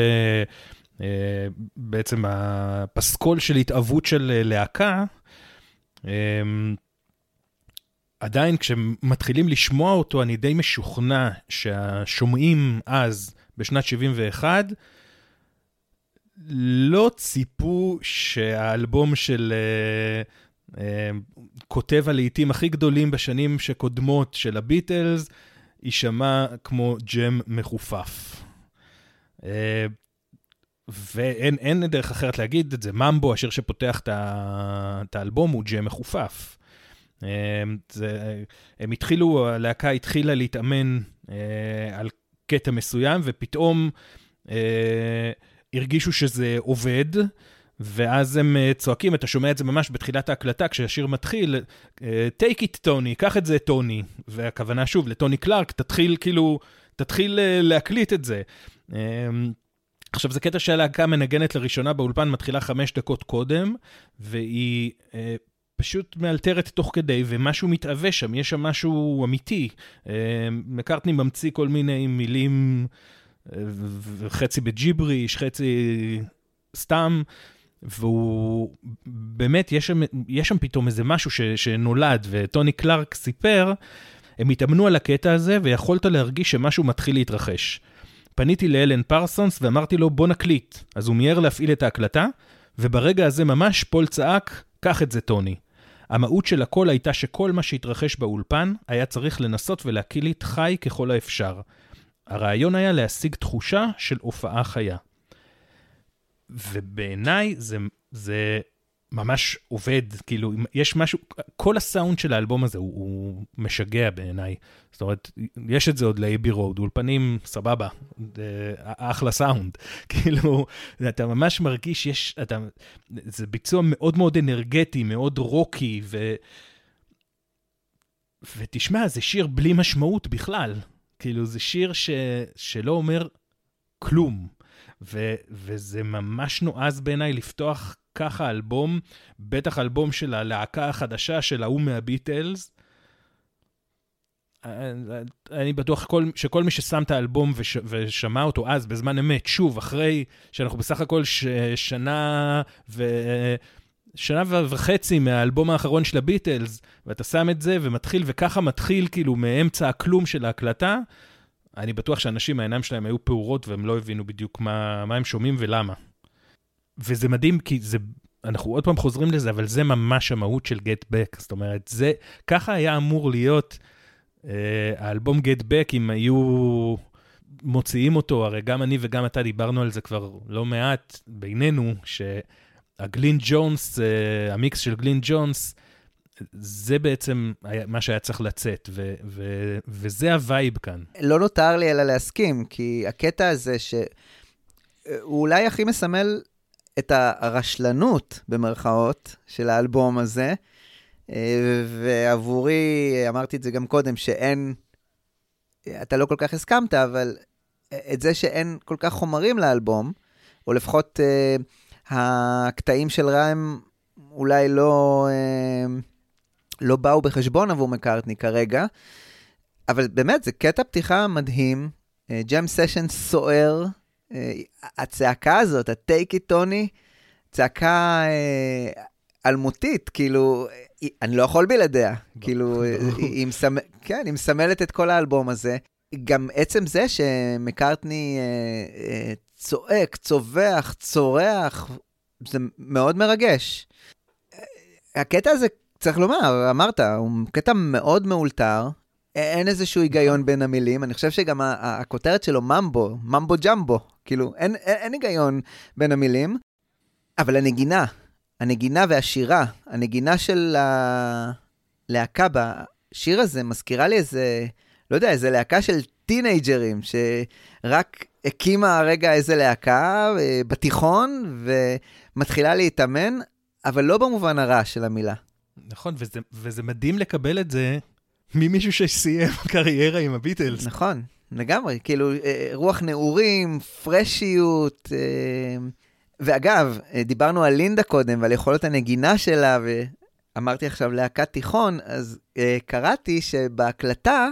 אה, בעצם הפסקול של התאבות של אה, להקה, אה, עדיין כשמתחילים לשמוע אותו, אני די משוכנע שהשומעים אז, בשנת 71, לא ציפו שהאלבום של, אה, אה, כותב הלעיתים הכי גדולים בשנים שקודמות של הביטלס, יישמע כמו ג'ם מחופף. אה, ואין אין דרך אחרת להגיד את זה. ממבו, השיר שפותח את האלבום, הוא ג'ם מחופף. אה, זה, הם התחילו, הלהקה התחילה להתאמן על קטע מסוים, ופתאום הרגישו שזה עובד, ואז הם אה, צועקים, אתה שומע את זה ממש בתחילת ההקלטה, כשהשיר מתחיל, אה, take it טוני, קח את זה טוני, והכוונה שוב לטוני קלארק, תתחיל כאילו, תתחיל אה, להקליט את זה. אה, עכשיו, זה קטע שהלהקה מנגנת לראשונה באולפן, מתחילה חמש דקות קודם, והיא אה, פשוט מאלתרת תוך כדי, ומשהו מתהווה שם, יש שם משהו אמיתי. אה, מקארטני ממציא כל מיני מילים, אה, חצי בג'יבריש, חצי סתם, והוא באמת, יש שם, יש שם פתאום איזה משהו ש, שנולד, וטוני קלארק סיפר, הם התאמנו על הקטע הזה, ויכולת להרגיש שמשהו מתחיל להתרחש. פניתי לאלן פרסונס ואמרתי לו, בוא נקליט. אז הוא מיהר להפעיל את ההקלטה, וברגע הזה ממש פול צעק, קח את זה טוני. המהות של הכל הייתה שכל מה שהתרחש באולפן היה צריך לנסות ולהקליט חי ככל האפשר. הרעיון היה להשיג תחושה של הופעה חיה. ובעיניי זה, זה ממש עובד, כאילו, יש משהו, כל הסאונד של האלבום הזה הוא, הוא משגע בעיניי. זאת אומרת, יש את זה עוד לאייבי רוד, אולפנים, סבבה, זה אחלה סאונד. כאילו, אתה ממש מרגיש, יש, אתה, זה ביצוע מאוד מאוד אנרגטי, מאוד רוקי, ו... ותשמע, זה שיר בלי משמעות בכלל. כאילו, זה שיר ש... שלא אומר כלום. ו... וזה ממש נועז בעיניי לפתוח ככה אלבום, בטח אלבום של הלהקה החדשה של ההוא מהביטלס. אני בטוח כל, שכל מי ששם את האלבום וש, ושמע אותו אז, בזמן אמת, שוב, אחרי שאנחנו בסך הכל ש, שנה ו... שנה וחצי מהאלבום האחרון של הביטלס, ואתה שם את זה ומתחיל, וככה מתחיל כאילו מאמצע הכלום של ההקלטה, אני בטוח שאנשים, העיניים שלהם היו פעורות והם לא הבינו בדיוק מה, מה הם שומעים ולמה. וזה מדהים, כי זה, אנחנו עוד פעם חוזרים לזה, אבל זה ממש המהות של Get Back. זאת אומרת, זה, ככה היה אמור להיות אה, האלבום Get Back, אם היו מוציאים אותו, הרי גם אני וגם אתה דיברנו על זה כבר לא מעט בינינו, שהגלין ג'ונס, אה, המיקס של גלין ג'ונס, זה בעצם מה שהיה צריך לצאת, ו, ו, וזה ה vibe כאן. לא נותר לי אלא להסכים, כי הקטע הזה שהוא אולי הכי מסמל את הרשלנות, במרכאות, של האלבום הזה, אה, ועבורי, אמרתי את זה גם קודם, שאין, אתה לא כל כך הסכמת, אבל את זה שאין כל כך חומרים לאלבום, או לפחות אה, הקטעים של רם אולי לא, אה, לא באו בחשבון עבור מקארטני כרגע, אבל באמת, זה קטע פתיחה מדהים, ג'ם סשן סוער, אה, הצעקה הזאת, ה-take it טוני, צעקה אה, אלמותית, כאילו, אני לא יכול בלעדיה. כאילו, אה, היא, היא, מסמ... כן, היא מסמלת את כל האלבום הזה. גם עצם זה שמקארטני אה, אה, צועק, צווח, צורח, זה מאוד מרגש. אה, הקטע הזה, צריך לומר, אמרת, הוא קטע מאוד מאולתר, אין איזשהו היגיון בין המילים, אני חושב שגם הכותרת שלו ממבו, ממבו ג'מבו, כאילו, אין, אין, אין היגיון בין המילים, אבל הנגינה, הנגינה והשירה, הנגינה של הלהקה בשיר הזה מזכירה לי איזה, לא יודע, איזה להקה של טינג'רים, שרק הקימה הרגע איזה להקה אה, בתיכון, ומתחילה להתאמן, אבל לא במובן הרע של המילה. נכון, וזה, וזה מדהים לקבל את זה ממישהו שסיים קריירה עם הביטלס. נכון, לגמרי, כאילו, אה, רוח נעורים, פרשיות. אה, ואגב, אה, דיברנו על לינדה קודם ועל יכולות הנגינה שלה, ואמרתי עכשיו להקת תיכון, אז קראתי שבהקלטה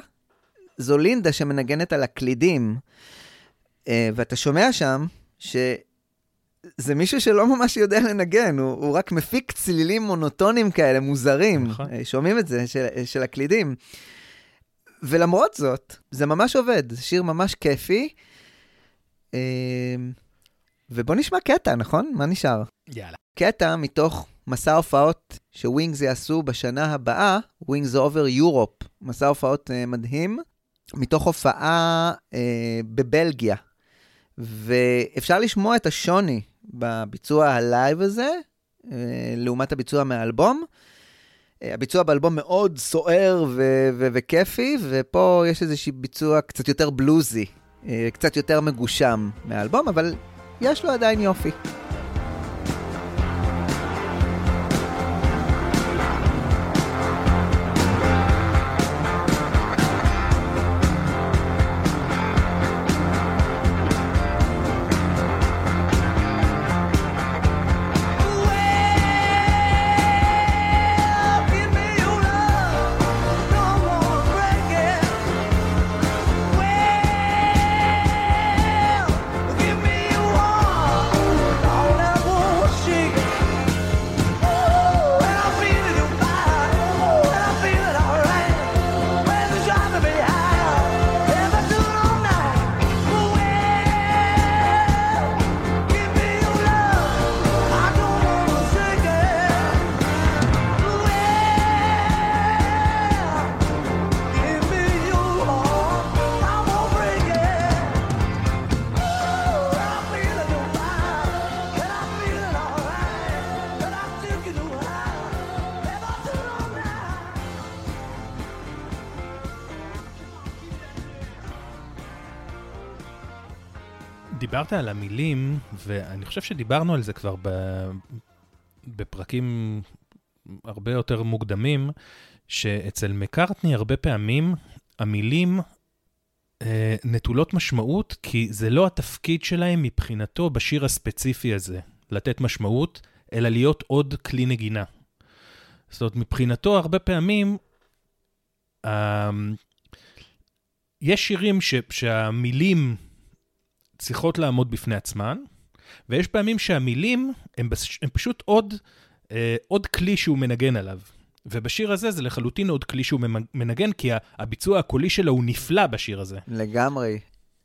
זו לינדה שמנגנת על הקלידים, ואתה שומע שם שזה מישהו שלא ממש יודע לנגן, הוא, הוא רק מפיק צלילים מונוטונים כאלה, מוזרים. נכון. אה, שומעים את זה, של, של הקלידים. ולמרות זאת, זה ממש עובד, זה שיר ממש כיפי. אה, ובוא נשמע קטע, נכון? מה נשאר? יאללה. קטע מתוך מסע הופעות ש Wings יעשו בשנה הבאה, Wings Over Europe, מסע הופעות אה, מדהים, מתוך הופעה אה, בבלגיה. ואפשר לשמוע את השוני בביצוע ה live הזה, אה, לעומת הביצוע מהאלבום. אה, הביצוע באלבום מאוד סוער ו- ו- וכיפי, ופה יש איזשהו ביצוע קצת יותר בלוזי, אה, קצת יותר מגושם מהאלבום, אבל יש לו עדיין יופי. על המילים, ואני חושב שדיברנו על זה כבר ב... בפרקים הרבה יותר מוקדמים, שאצל מקארטני הרבה פעמים המילים אה, נטולות משמעות, כי זה לא התפקיד שלהם מבחינתו בשיר הספציפי הזה, לתת משמעות, אלא להיות עוד כלי נגינה. זאת אומרת, מבחינתו הרבה פעמים, אה, יש שירים ש... שהמילים צריכות לעמוד בפני עצמן, ויש פעמים שהמילים הם, בס- הם פשוט עוד, אה, עוד כלי שהוא מנגן עליו. ובשיר הזה זה לחלוטין עוד כלי שהוא מנגן, כי הביצוע הקולי שלו הוא נפלא בשיר הזה. לגמרי.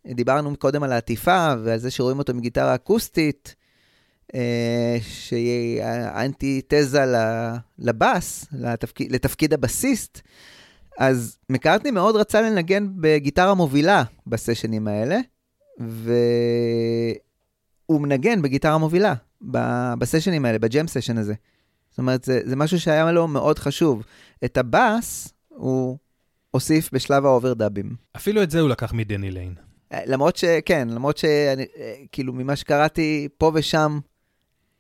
דיברנו קודם על העטיפה ועל זה שרואים אותו מגיטרה אקוסטית, אה, שהיא האנטי-תזה לבאס, לתפקיד, לתפקיד הבסיסט. אז מקארטני מאוד רצה לנגן בגיטרה מובילה בסשנים האלה, והוא מנגן בגיטרה מובילה בסשנים האלה, ב jam session הזה. זאת אומרת, זה, זה משהו שהיה לו מאוד חשוב. את הבאס הוא הוסיף בשלב האוברדאבים. אפילו את זה הוא לקח מדני ליין. אה, למרות שכן, למרות שאני, אה, כאילו, ממה שקראתי, פה ושם,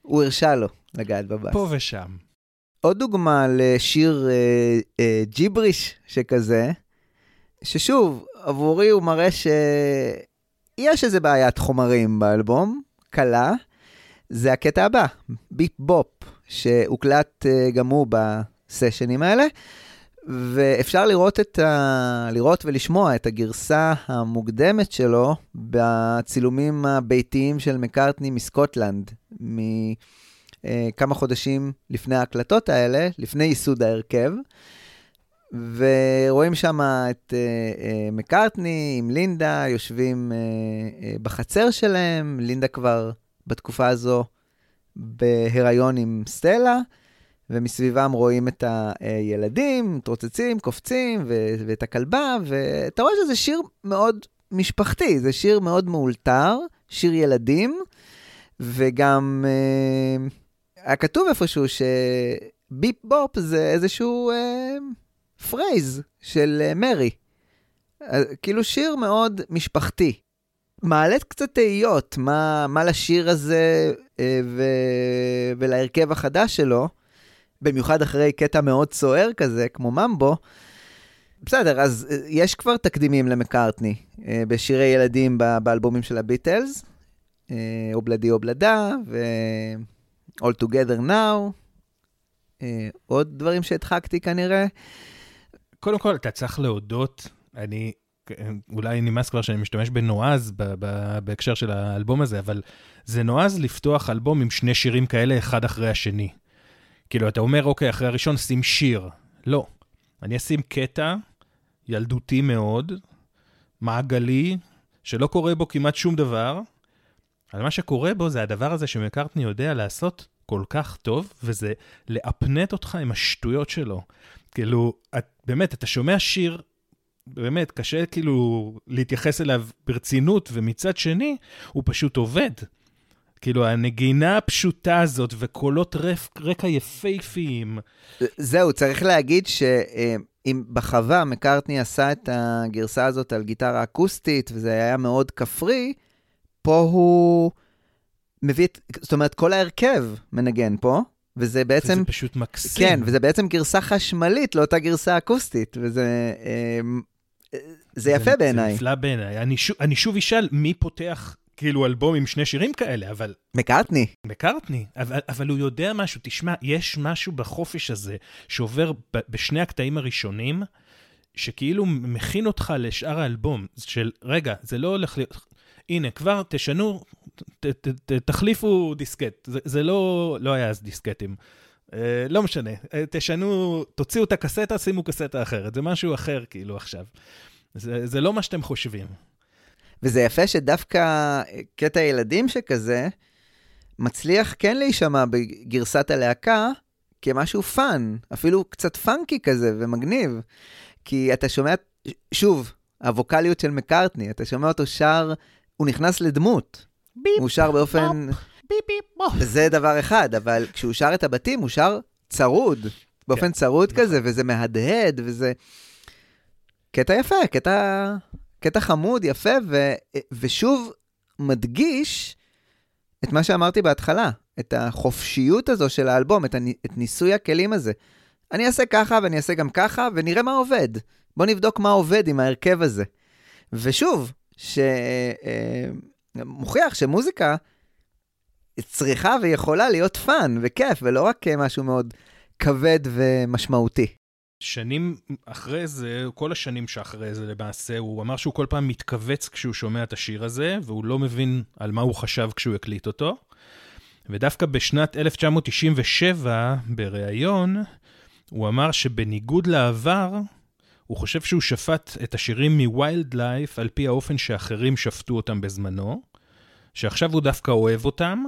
הוא הרשה לו לגעת בבאס. פה ושם. עוד דוגמה לשיר אה, אה, ג'יבריש שכזה, ששוב, עבורי הוא מראה שיש איזה בעיית חומרים באלבום, קלה, זה הקטע הבא, ביפ בופ, שהוקלט אה, גם הוא בסשנים האלה, ואפשר לראות, את ה... לראות ולשמוע את הגרסה המוקדמת שלו בצילומים הביתיים של מקארטני מסקוטלנד, מכמה חודשים לפני ההקלטות האלה, לפני ייסוד ההרכב. ורואים שם את uh, uh, מקארטני עם לינדה, יושבים uh, בחצר שלהם, לינדה כבר בתקופה הזו בהיריון עם סטלה, ומסביבם רואים את הילדים, מתרוצצים, קופצים, ו- ואת הכלבה, ואתה רואה שזה שיר מאוד משפחתי, זה שיר מאוד מאולתר, שיר ילדים, וגם היה כתוב איפשהו ש Bip Bop זה איזשהו אה, phrase של אה, מרי. אה, כאילו שיר מאוד משפחתי. מעלה קצת תהיות, מה, מה לשיר הזה אה, ו... ולהרכב החדש שלו, במיוחד אחרי קטע מאוד סוער כזה, כמו Mumbo. בסדר, אז יש כבר תקדימים למקארטני בשירי ילדים באלבומים של הביטלס, אובלדי אובלדה ו-all together now, עוד דברים שהדחקתי כנראה. קודם כל, אתה צריך להודות, אני, אולי נמאס כבר שאני משתמש בנועז ב- ב- בהקשר של האלבום הזה, אבל זה נועז לפתוח אלבום עם שני שירים כאלה אחד אחרי השני. כאילו, אתה אומר, אוקיי, אחרי הראשון שים שיר. לא. אני אשים קטע ילדותי מאוד, מעגלי, שלא קורה בו כמעט שום דבר, אבל מה שקורה בו זה הדבר הזה שמקארטני יודע לעשות כל כך טוב, וזה לאפנט אותך עם השטויות שלו. כאילו, את, באמת, אתה שומע שיר, באמת, קשה כאילו להתייחס אליו ברצינות, ומצד שני, הוא פשוט עובד. כאילו, הנגינה הפשוטה הזאת, וקולות רף, רקע יפהפיים, זהו, צריך להגיד שאם בחווה מקארטני עשה את הגרסה הזאת על גיטרה אקוסטית, וזה היה מאוד כפרי, פה הוא מביא את, זאת אומרת, כל ההרכב מנגן פה, וזה בעצם, וזה פשוט מקסים. כן, וזה בעצם גרסה חשמלית לאותה גרסה אקוסטית, וזה אמ, זה יפה בעיניי. זה נפלא בעיניי. אני, שוב- אני שוב אשאל, מי פותח כאילו אלבום עם שני שירים כאלה, אבל מקארטני, מקארטני, אבל, אבל הוא יודע משהו. תשמע, יש משהו בחופש הזה שעובר ב, בשני הקטעים הראשונים, שכאילו מכין אותך לשאר האלבום. של, רגע, זה לא הולך להיות... הנה, כבר תשנו, ת, ת, ת, תחליפו דיסקט. זה, זה לא, לא היה אז דיסקטים. אה, לא משנה, אה, תשנו, תוציאו את הקסטה, שימו קסטה אחרת. זה משהו אחר כאילו עכשיו. זה, זה לא מה שאתם חושבים. וזה יפה שדווקא קטע ילדים שכזה, מצליח כן להישמע בגרסת הלהקה כמשהו fun, אפילו קצת funky כזה ומגניב. כי אתה שומע, שוב, הווקאליות של מקארטני, אתה שומע אותו שר, הוא נכנס לדמות. Bip, הוא שר באופן... Bip bip bop. זה דבר אחד, אבל כשהוא שר את הבתים, הוא שר צרוד. באופן כן, צרוד נכון. כזה, וזה מהדהד, וזה... קטע יפה, קטע, קטע חמוד, יפה, ו... ושוב מדגיש את מה שאמרתי בהתחלה, את החופשיות הזו של האלבום, את, הנ... את ניסוי הכלים הזה. אני אעשה ככה ואני אעשה גם ככה, ונראה מה עובד. בוא נבדוק מה עובד עם ההרכב הזה. ושוב, שמוכיח שמוזיקה צריכה ויכולה להיות fun וכיף, ולא רק משהו מאוד כבד ומשמעותי. שנים אחרי זה, כל השנים שאחרי זה למעשה, הוא אמר שהוא כל פעם מתכווץ כשהוא שומע את השיר הזה, והוא לא מבין על מה הוא חשב כשהוא הקליט אותו. ודווקא בשנת 1997, בריאיון, הוא אמר שבניגוד לעבר, הוא חושב שהוא שפט את השירים מ Wild Life על פי האופן שאחרים שפטו אותם בזמנו, שעכשיו הוא דווקא אוהב אותם,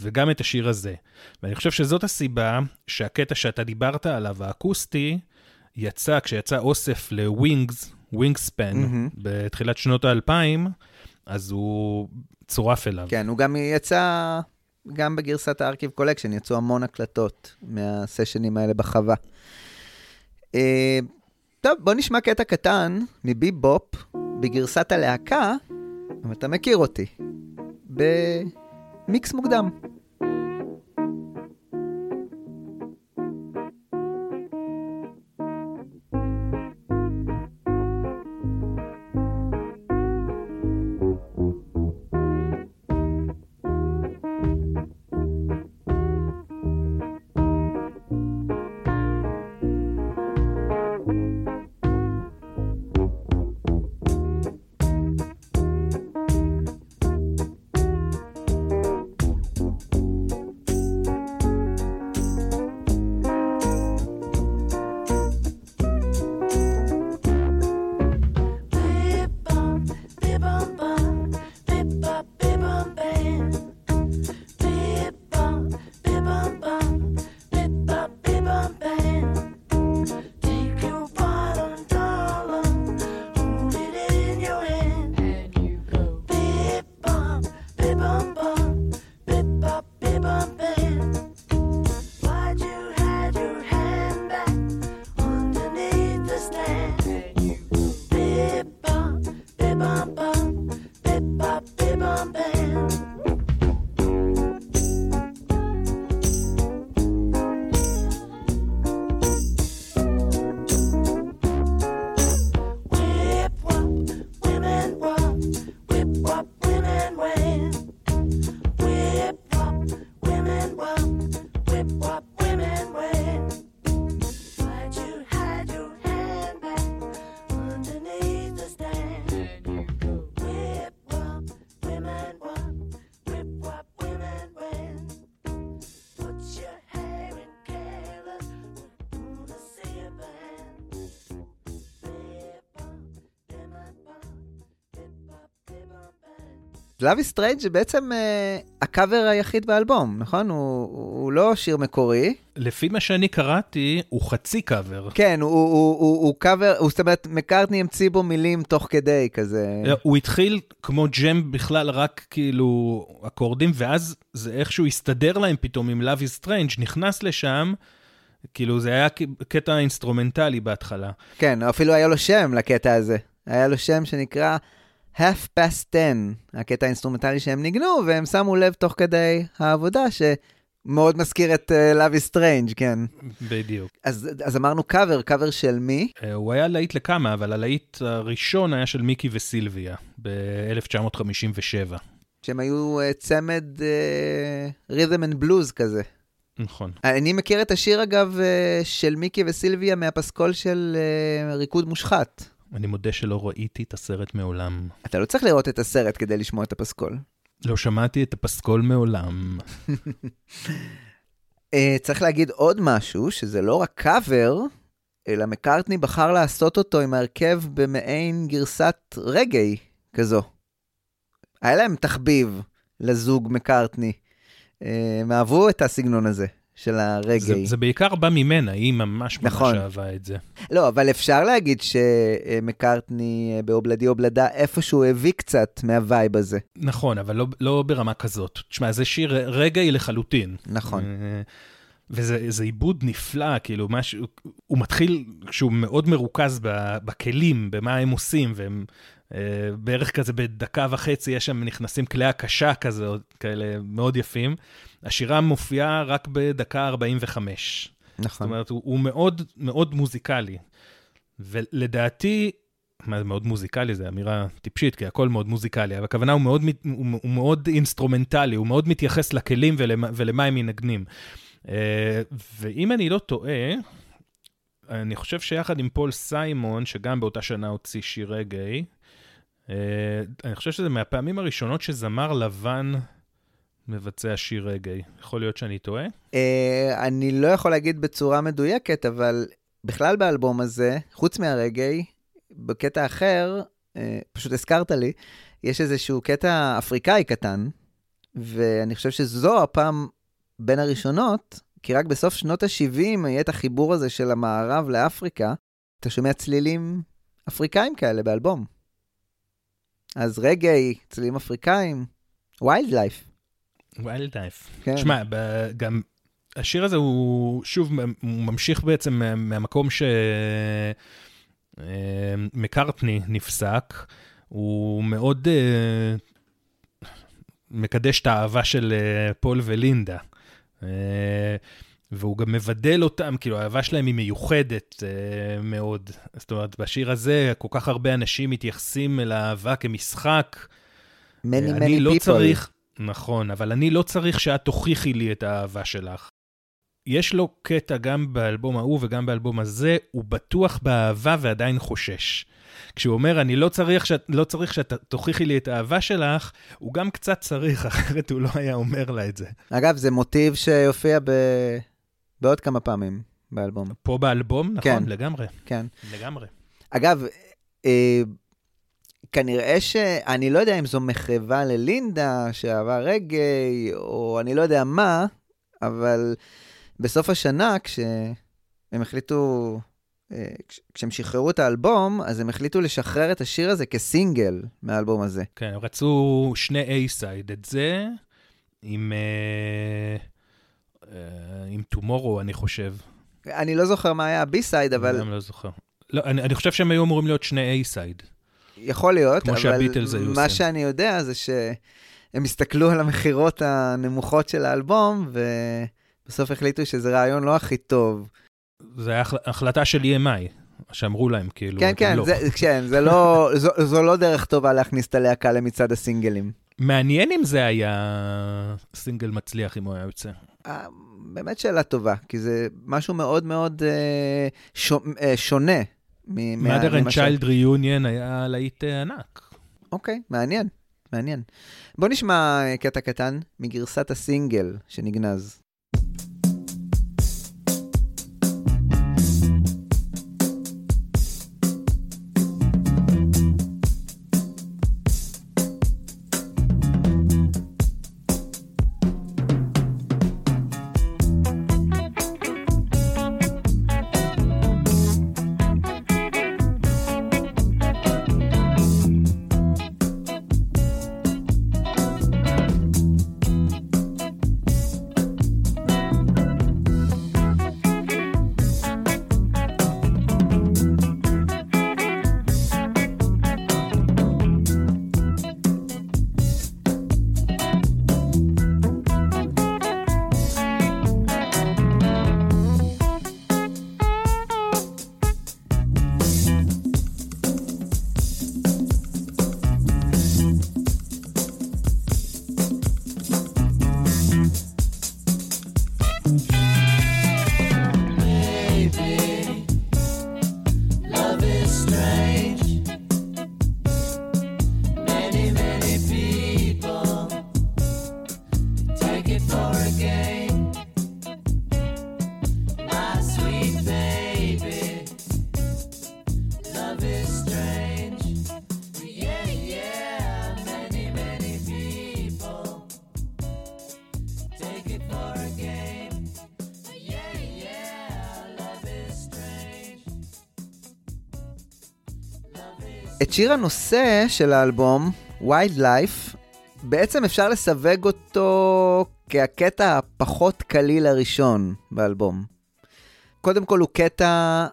וגם את השיר הזה. ואני חושב שזאת הסיבה שהקטע שאתה דיברת עליו, האקוסטי, יצא, כשיצא אוסף לווינגס, Wingspan, מהמם. בתחילת שנות האלפיים, אז הוא צורף אליו. כן, הוא גם יצא, גם בגרסת ה Archive Collection, יצאו המון הקלטות מהסשנים האלה בחווה. טוב, בוא נשמע קטע קטן מביבופ בגרסת הלהקה, אבל אתה מכיר אותי, במיקס מוקדם. Love is Strange זה בעצם אה, הקאבר היחיד באלבום, נכון? הוא, הוא לא שיר מקורי. לפי מה שאני קראתי, הוא חצי קאבר. כן, הוא, הוא, הוא, הוא, הוא קאבר, הוא, זאת אומרת, מקארטני המציא בו מילים תוך כדי כזה. הוא התחיל כמו ג'ם בכלל, רק כאילו אקורדים, ואז זה איכשהו הסתדר להם פתאום עם Love is Strange, נכנס לשם, כאילו זה היה קטע אינסטרומנטלי בהתחלה. כן, אפילו היה לו שם לקטע הזה. היה לו שם שנקרא Half Past 10, הקטע האינסטרומנטלי שהם ניגנו, והם שמו לב תוך כדי העבודה שמאוד מזכיר את אה, Love is Strange, כן. בדיוק. אז, אז אמרנו קאבר, קאבר של מי? אה, הוא היה להיט לכמה, אבל הלהיט הראשון היה של מיקי וסילביה, ב-1957. שהם היו אה, צמד אה, rhythm and blues כזה. נכון. אני מכיר את השיר, אגב, אה, של מיקי וסילביה מהפסקול של uh, ריקוד מושחת. אני מודה שלא ראיתי את הסרט מעולם. אתה לא צריך לראות את הסרט כדי לשמוע את הפסקול. לא שמעתי את הפסקול מעולם. Uh, צריך להגיד עוד משהו, שזה לא רק קאבר, אלא מקארטני בחר לעשות אותו עם ההרכב במעין גרסת רגעי כזו. היה להם תחביב לזוג מקארטני. Uh, הם אהבו את הסגנון הזה של זה, הרגעי. זה בעיקר בא ממנה, היא ממש ממש נכון. אהבה את זה. לא, אבל אפשר להגיד שמקארטני אה, באובלדי אובלדה איפשהו הביא קצת מהווייב הזה. נכון, אבל לא, לא ברמה כזאת. תשמע, זה שיר רגעי לחלוטין. נכון. אה, וזה זה עיבוד נפלא, כאילו, משהו, הוא מתחיל כשהוא מאוד מרוכז בכלים, במה הם עושים, והם בערך כזה בדקה וחצי, יש שם, נכנסים כלי הקשה כזה, כאלה מאוד יפים. השירה מופיעה רק בדקה 45. זאת נכון. אומרת, הוא, הוא מאוד מאוד מוזיקלי. ולדעתי, מה זה מאוד מוזיקלי? זו אמירה טיפשית, כי הכל מאוד מוזיקלי, אבל הכוונה הוא מאוד, הוא, הוא מאוד אינסטרומנטלי, הוא מאוד מתייחס לכלים ולמה, ולמה הם מנגנים. אה, ואם אני לא טועה, אני חושב שיחד עם פול סיימון, שגם באותה שנה הוציא שיר רגאיי, אה, אני חושב שזה מהפעמים הראשונות שזמר לבן מבצע שיר רגעי. יכול להיות שאני טועה? אה, אני לא יכול להגיד בצורה מדויקת, אבל בכלל באלבום הזה, חוץ מהרגעי, בקטע אחר, אה, פשוט הזכרת לי, יש איזשהו קטע אפריקאי קטן, ואני חושב שזו הפעם בין הראשונות, כי רק בסוף שנות ה-70 יהיה את החיבור הזה של המערב לאפריקה, אתה שומע צלילים אפריקאים כאלה באלבום. אז רגעי, צלילים אפריקאים, ויילד לייף. ויילד לייף. ב- גם השיר הזה הוא, שוב, הוא ממשיך בעצם מה- מהמקום שמקארטני נפסק. הוא מאוד אה, מקדש את האהבה של אה, פול ולינדה. אה, והוא גם מבדל אותם, כאילו האהבה שלהם היא מיוחדת אה, מאוד. זאת אומרת, בשיר הזה כל כך הרבה אנשים מתייחסים אל האהבה כמשחק. many אני many לא people. צריך, נכון, אבל אני לא צריך שאת תוכיחי לי את האהבה שלך. יש לו קטע גם באלבום ההוא וגם באלבום הזה, הוא בטוח באהבה ועדיין חושש. כשהוא אומר, אני לא צריך שאת, לא צריך שאת תוכיחי לי את האהבה שלך, הוא גם קצת צריך, אחרת הוא לא היה אומר לה את זה. אגב, זה מוטיב שיופיע ב... בעוד כמה פעמים באלבום. פה באלבום, נכון, כן. לגמרי, כן. לגמרי. אגב, אה, כנראה ש... אני לא יודע אם זו מחרבה ללינדה שאהבה רגעי, או אני לא יודע מה, אבל בסוף השנה, כשהם החליטו... אה, כש- כשהם שחררו את האלבום, אז הם החליטו לשחרר את השיר הזה כסינגל מהאלבום הזה. כן, הם רצו שני A-side, את זה עם, אה, עם Tomorrow, אני חושב. אני לא זוכר מה היה ה B-side, אבל... אני גם לא זוכר. לא, אני, אני חושב שהם היו אמורים להיות שני A-side. יכול להיות, כמו אבל שהביטלס היו מה. שאני יודע זה שהם הסתכלו על המכירות הנמוכות של האלבום, ובסוף החליטו שזה רעיון לא הכי טוב. זה היה החל- החלטה של EMI, שאמרו להם, כאילו, כן, כן, לא. זה, כן, זה לא, זו, זו לא דרך טובה להכניס את הלהקה למצעד הסינגלים. מעניין אם זה היה סינגל מצליח, אם הוא היה יוצא. אה, באמת שאלה טובה, כי זה משהו מאוד מאוד אה, אה, שונה. מ- מה- Mother and ממה ש- Child Reunion היה להיט ענק. אוקיי, מעניין, מעניין. בוא נשמע קטע קטן מגרסת הסינגל שנגנז. את שיר הנושא של האלבום, Wild Life, בעצם אפשר לסווג אותו כהקטע הפחות קליל הראשון באלבום. קודם כל הוא קטע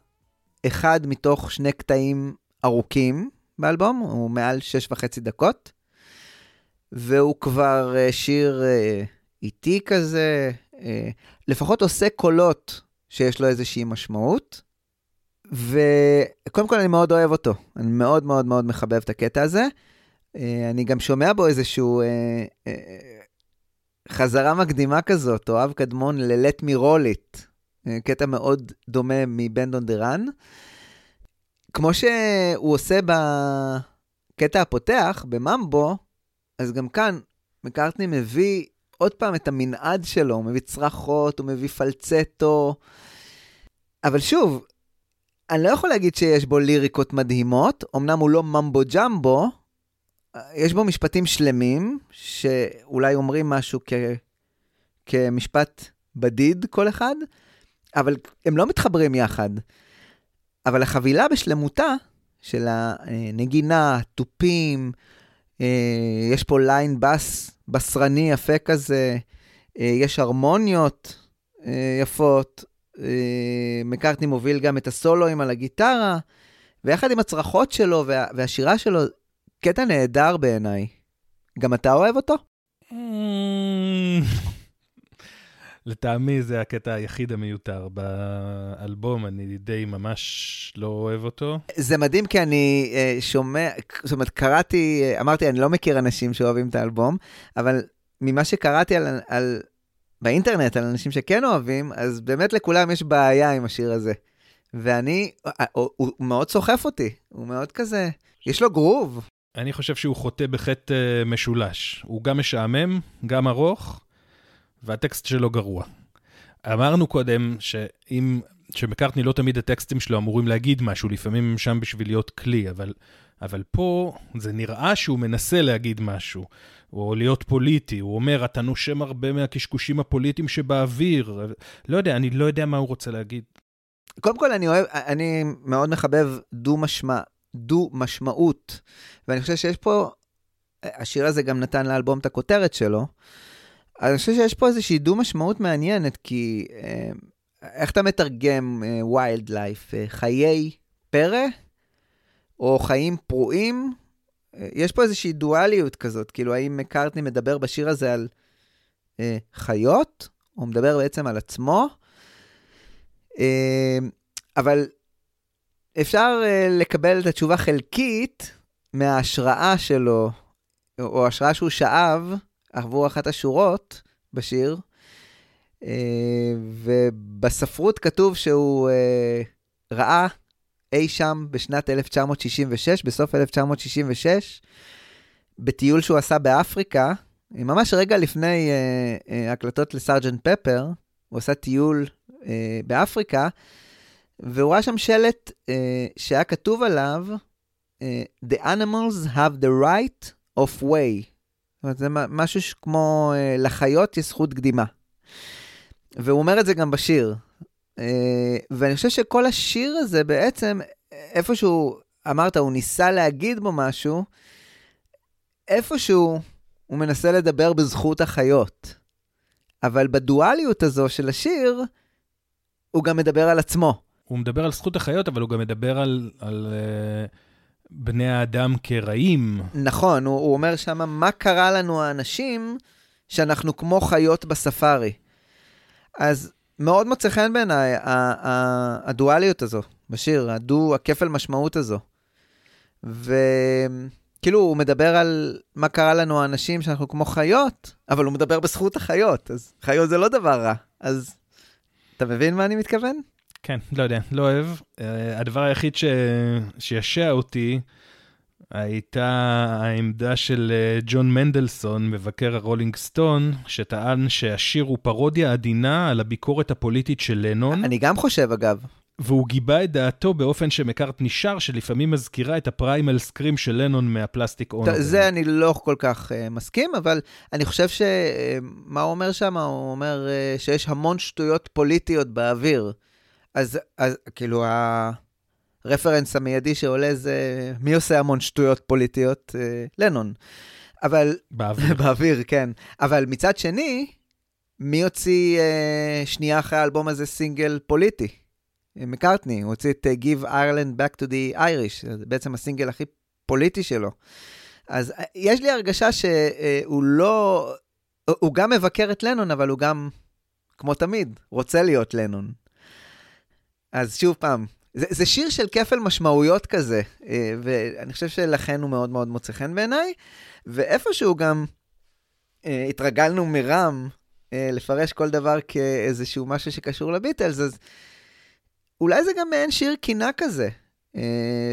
אחד מתוך שני קטעים ארוכים באלבום, הוא מעל שש וחצי דקות, והוא כבר אה, שיר אה, איטי כזה, אה, לפחות עושה קולות שיש לו איזושהי משמעות. וקודם כל אני מאוד אוהב אותו, אני מאוד מאוד מאוד מחבב את הקטע הזה. אה, אני גם שומע בו איזשהו אה, אה, חזרה מקדימה כזאת, או אב קדמון ל-Let me roll it, אה, קטע מאוד דומה the Run. כמו שהוא עושה בקטע הפותח, בממבו, אז גם כאן מקארטני מביא עוד פעם את המנעד שלו, הוא מביא צרחות, הוא מביא פלצטו. אבל שוב, אני לא יכול להגיד שיש בו ליריקות מדהימות, אמנם הוא לא ממבו ג'מבו, יש בו משפטים שלמים, שאולי אומרים משהו כ... כמשפט בדיד כל אחד, אבל הם לא מתחברים יחד. אבל החבילה בשלמותה של הנגינה, תופים, אה, יש פה ליין בס בשרני יפה כזה, אה, יש הרמוניות אה, יפות, מקארטני מוביל גם את הסולואים על הגיטרה, ויחד עם הצרחות שלו וה, והשירה שלו, קטע נהדר בעיניי. גם אתה אוהב אותו? לטעמי זה הקטע היחיד המיותר באלבום, אני די ממש לא אוהב אותו. זה מדהים כי אני אה, שומע, זאת אומרת, קראתי, אה, אמרתי, אני לא מכיר אנשים שאוהבים את האלבום, אבל ממה שקראתי על, על, באינטרנט על אנשים שכן אוהבים, אז באמת לכולם יש בעיה עם השיר הזה. ואני, אה, הוא, הוא מאוד סוחף אותי, הוא מאוד כזה, יש לו גרוב. אני חושב שהוא חוטא בחטא אה, משולש. הוא גם משעמם, גם ארוך, והטקסט שלו גרוע. אמרנו קודם שאם, שמקארטני לא תמיד הטקסטים שלו אמורים להגיד משהו, לפעמים הם שם בשביל להיות כלי, אבל, אבל פה זה נראה שהוא מנסה להגיד משהו, או להיות פוליטי. הוא אומר, אתה נושם הרבה מהקשקושים הפוליטיים שבאוויר. לא יודע, אני לא יודע מה הוא רוצה להגיד. קודם כל, אני אוהב, אני מאוד מחבב דו-משמע, דו-משמעות, ואני חושב שיש פה, השיר הזה גם נתן לאלבום את הכותרת שלו, אני חושב שיש פה איזושהי דו-משמעות מעניינת, כי אה, איך אתה מתרגם ויילד uh, לייף? Uh, חיי פרא? או חיים פרועים? Uh, יש פה איזושהי דואליות כזאת, כאילו האם מקארטני מדבר בשיר הזה על uh, חיות, או מדבר בעצם על עצמו? Uh, אבל אפשר uh, לקבל את התשובה חלקית מההשראה שלו, או השראה שהוא שאב עבור אחת השורות בשיר, אה, ובספרות כתוב שהוא אה, ראה אי שם בשנת 1966, בסוף 1966, בטיול שהוא עשה באפריקה, ממש רגע לפני אה, אה, הקלטות לסארג'נט פפר, הוא עשה טיול אה, באפריקה, והוא ראה שם שלט אה, שהיה כתוב עליו, אה, The animals have the right of way. זאת אומרת, זה משהו כמו אה, לחיות יש זכות קדימה. והוא אומר את זה גם בשיר. אה, ואני חושב שכל השיר הזה בעצם, איפשהו, אמרת, הוא ניסה להגיד בו משהו, איפשהו הוא מנסה לדבר בזכות החיות. אבל בדואליות הזו של השיר, הוא גם מדבר על עצמו. הוא מדבר על זכות החיות, אבל הוא גם מדבר על, על uh, בני האדם כרעים. נכון, הוא, הוא אומר שם, מה קרה לנו האנשים שאנחנו כמו חיות בספארי. אז מאוד מוצא חן בעיניי הדואליות הזו בשיר, הדו, הכפל משמעות הזו. וכאילו, הוא מדבר על מה קרה לנו האנשים שאנחנו כמו חיות, אבל הוא מדבר בזכות החיות, אז חיות זה לא דבר רע. אז אתה מבין מה אני מתכוון? כן, לא יודע, לא אוהב. אה, הדבר היחיד ש... שעשע אותי הייתה העמדה של אה, ג'ון מנדלסון, מבקר הרולינג סטון, שטען שהשיר הוא פרודיה עדינה על הביקורת הפוליטית של לנון, אני גם חושב, אגב. והוא גיבה את דעתו באופן שמקארטני שר, שלפעמים מזכירה את ה primal scream של לנון מה Plastic Ono. טוב, זה אני לא כל כך אה, מסכים, אבל אני חושב ש... אה, מה הוא אומר שם? הוא אומר אה, שיש המון שטויות פוליטיות באוויר. אז, אז כאילו, הרפרנס המיידי שעולה זה מי עושה המון שטויות פוליטיות? Uh, לנון. אבל באוויר. באוויר, כן. אבל מצד שני, מי הוציא uh, שנייה אחרי האלבום הזה סינגל פוליטי? אה, מקארטני, הוא הוציא את uh, Give Ireland Back to the Irish, זה בעצם הסינגל הכי פוליטי שלו. אז uh, יש לי הרגשה שהוא לא... הוא גם מבקר את לנון, אבל הוא גם, כמו תמיד, רוצה להיות לנון. אז שוב פעם, זה, זה שיר של כפל משמעויות כזה, אה, ואני חושב שלכן הוא מאוד מאוד מוצא חן בעיניי, ואיפשהו גם אה, התרגלנו מרם אה, לפרש כל דבר כאיזשהו משהו שקשור לביטלס, אז אולי זה גם מעין שיר קינה כזה,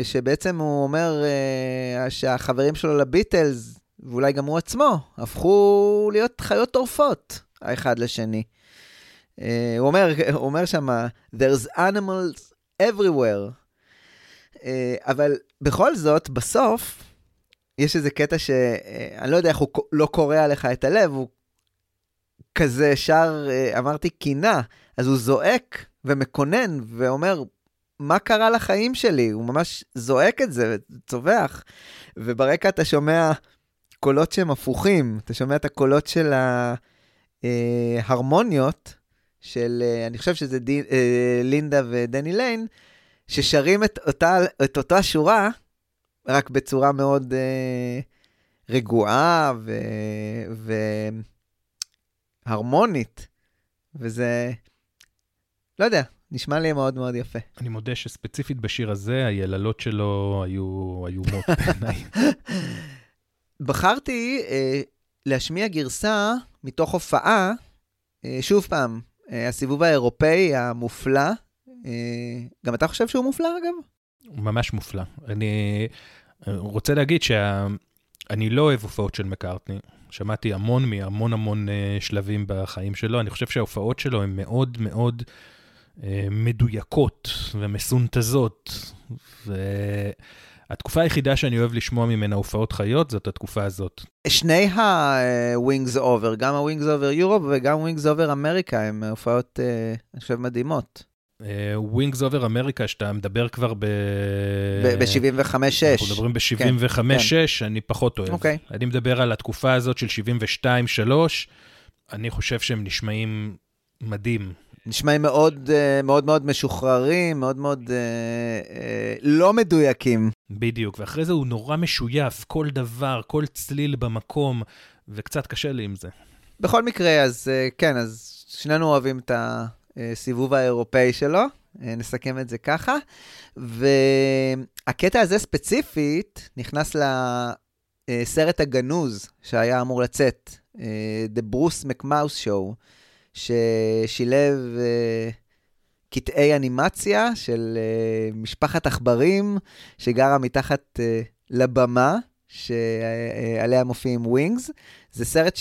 שבעצם הוא אומר שהחברים שלו לביטלס, ואולי גם הוא עצמו, הפכו להיות חיות טורפות האחד לשני. הוא אומר, הוא אומר שם, there's animals everywhere. אה, אבל בכל זאת, בסוף, יש איזה קטע שאני לא יודע איך הוא לא קורע לך את הלב, הוא כזה שר, אה, אמרתי, קינה, אז הוא זועק ומקונן ואומר, מה קרה לחיים שלי? הוא ממש זועק את זה, צווח. וברקע אתה שומע קולות שהם הפוכים, אתה שומע את הקולות של ההרמוניות, של, אה, אני חושב שזה די, אה, לינדה ודני ליין, ששרים את אותה, את אותה שורה, רק בצורה מאוד אה, רגועה ו, והרמונית. וזה, לא יודע, נשמע לי מאוד מאוד יפה. אני מודה שספציפית בשיר הזה, היללות שלו היו איומות בעיניי. בחרתי אה, להשמיע גרסה מתוך הופעה, אה, שוב פעם, הסיבוב האירופאי המופלא. אה, גם אתה חושב שהוא מופלא, אגב? הוא ממש מופלא. אני אה, רוצה להגיד שאני לא אוהב הופעות של מקארטני. שמעתי המון מהמון המון אה, שלבים בחיים שלו. אני חושב שההופעות שלו הן מאוד מאוד אה, מדויקות ומסונתזות. והתקופה היחידה שאני אוהב לשמוע ממנה הופעות חיות זאת התקופה הזאת. שני ה-Wings Over, גם ה-Wings Over Europe וגם Wings Over America, הם הופעות, אה, אני חושב, מדהימות. Wings Over America, שאתה מדבר כבר ב... ב-75-6. אנחנו מדברים ב-75-6, אני פחות אוהב. אוקיי. אני מדבר על התקופה הזאת של 72-3, אני חושב שהם נשמעים מדהים. נשמעים מאוד אה, מאוד מאוד משוחררים, מאוד מאוד אה, אה, לא מדויקים. בדיוק, ואחרי זה הוא נורא משויף, כל דבר, כל צליל במקום, וקצת קשה לי עם זה. בכל מקרה, אז כן, אז שנינו אוהבים את הסיבוב האירופאי שלו, נסכם את זה ככה. והקטע הזה ספציפית נכנס לסרט הגנוז שהיה אמור לצאת, The Bruce McMouse Show, ששילב אה, קטעי אנימציה של אה, משפחת עכברים שגרה מתחת אה, לבמה, שעליה מופיעים ווינגס. זה סרט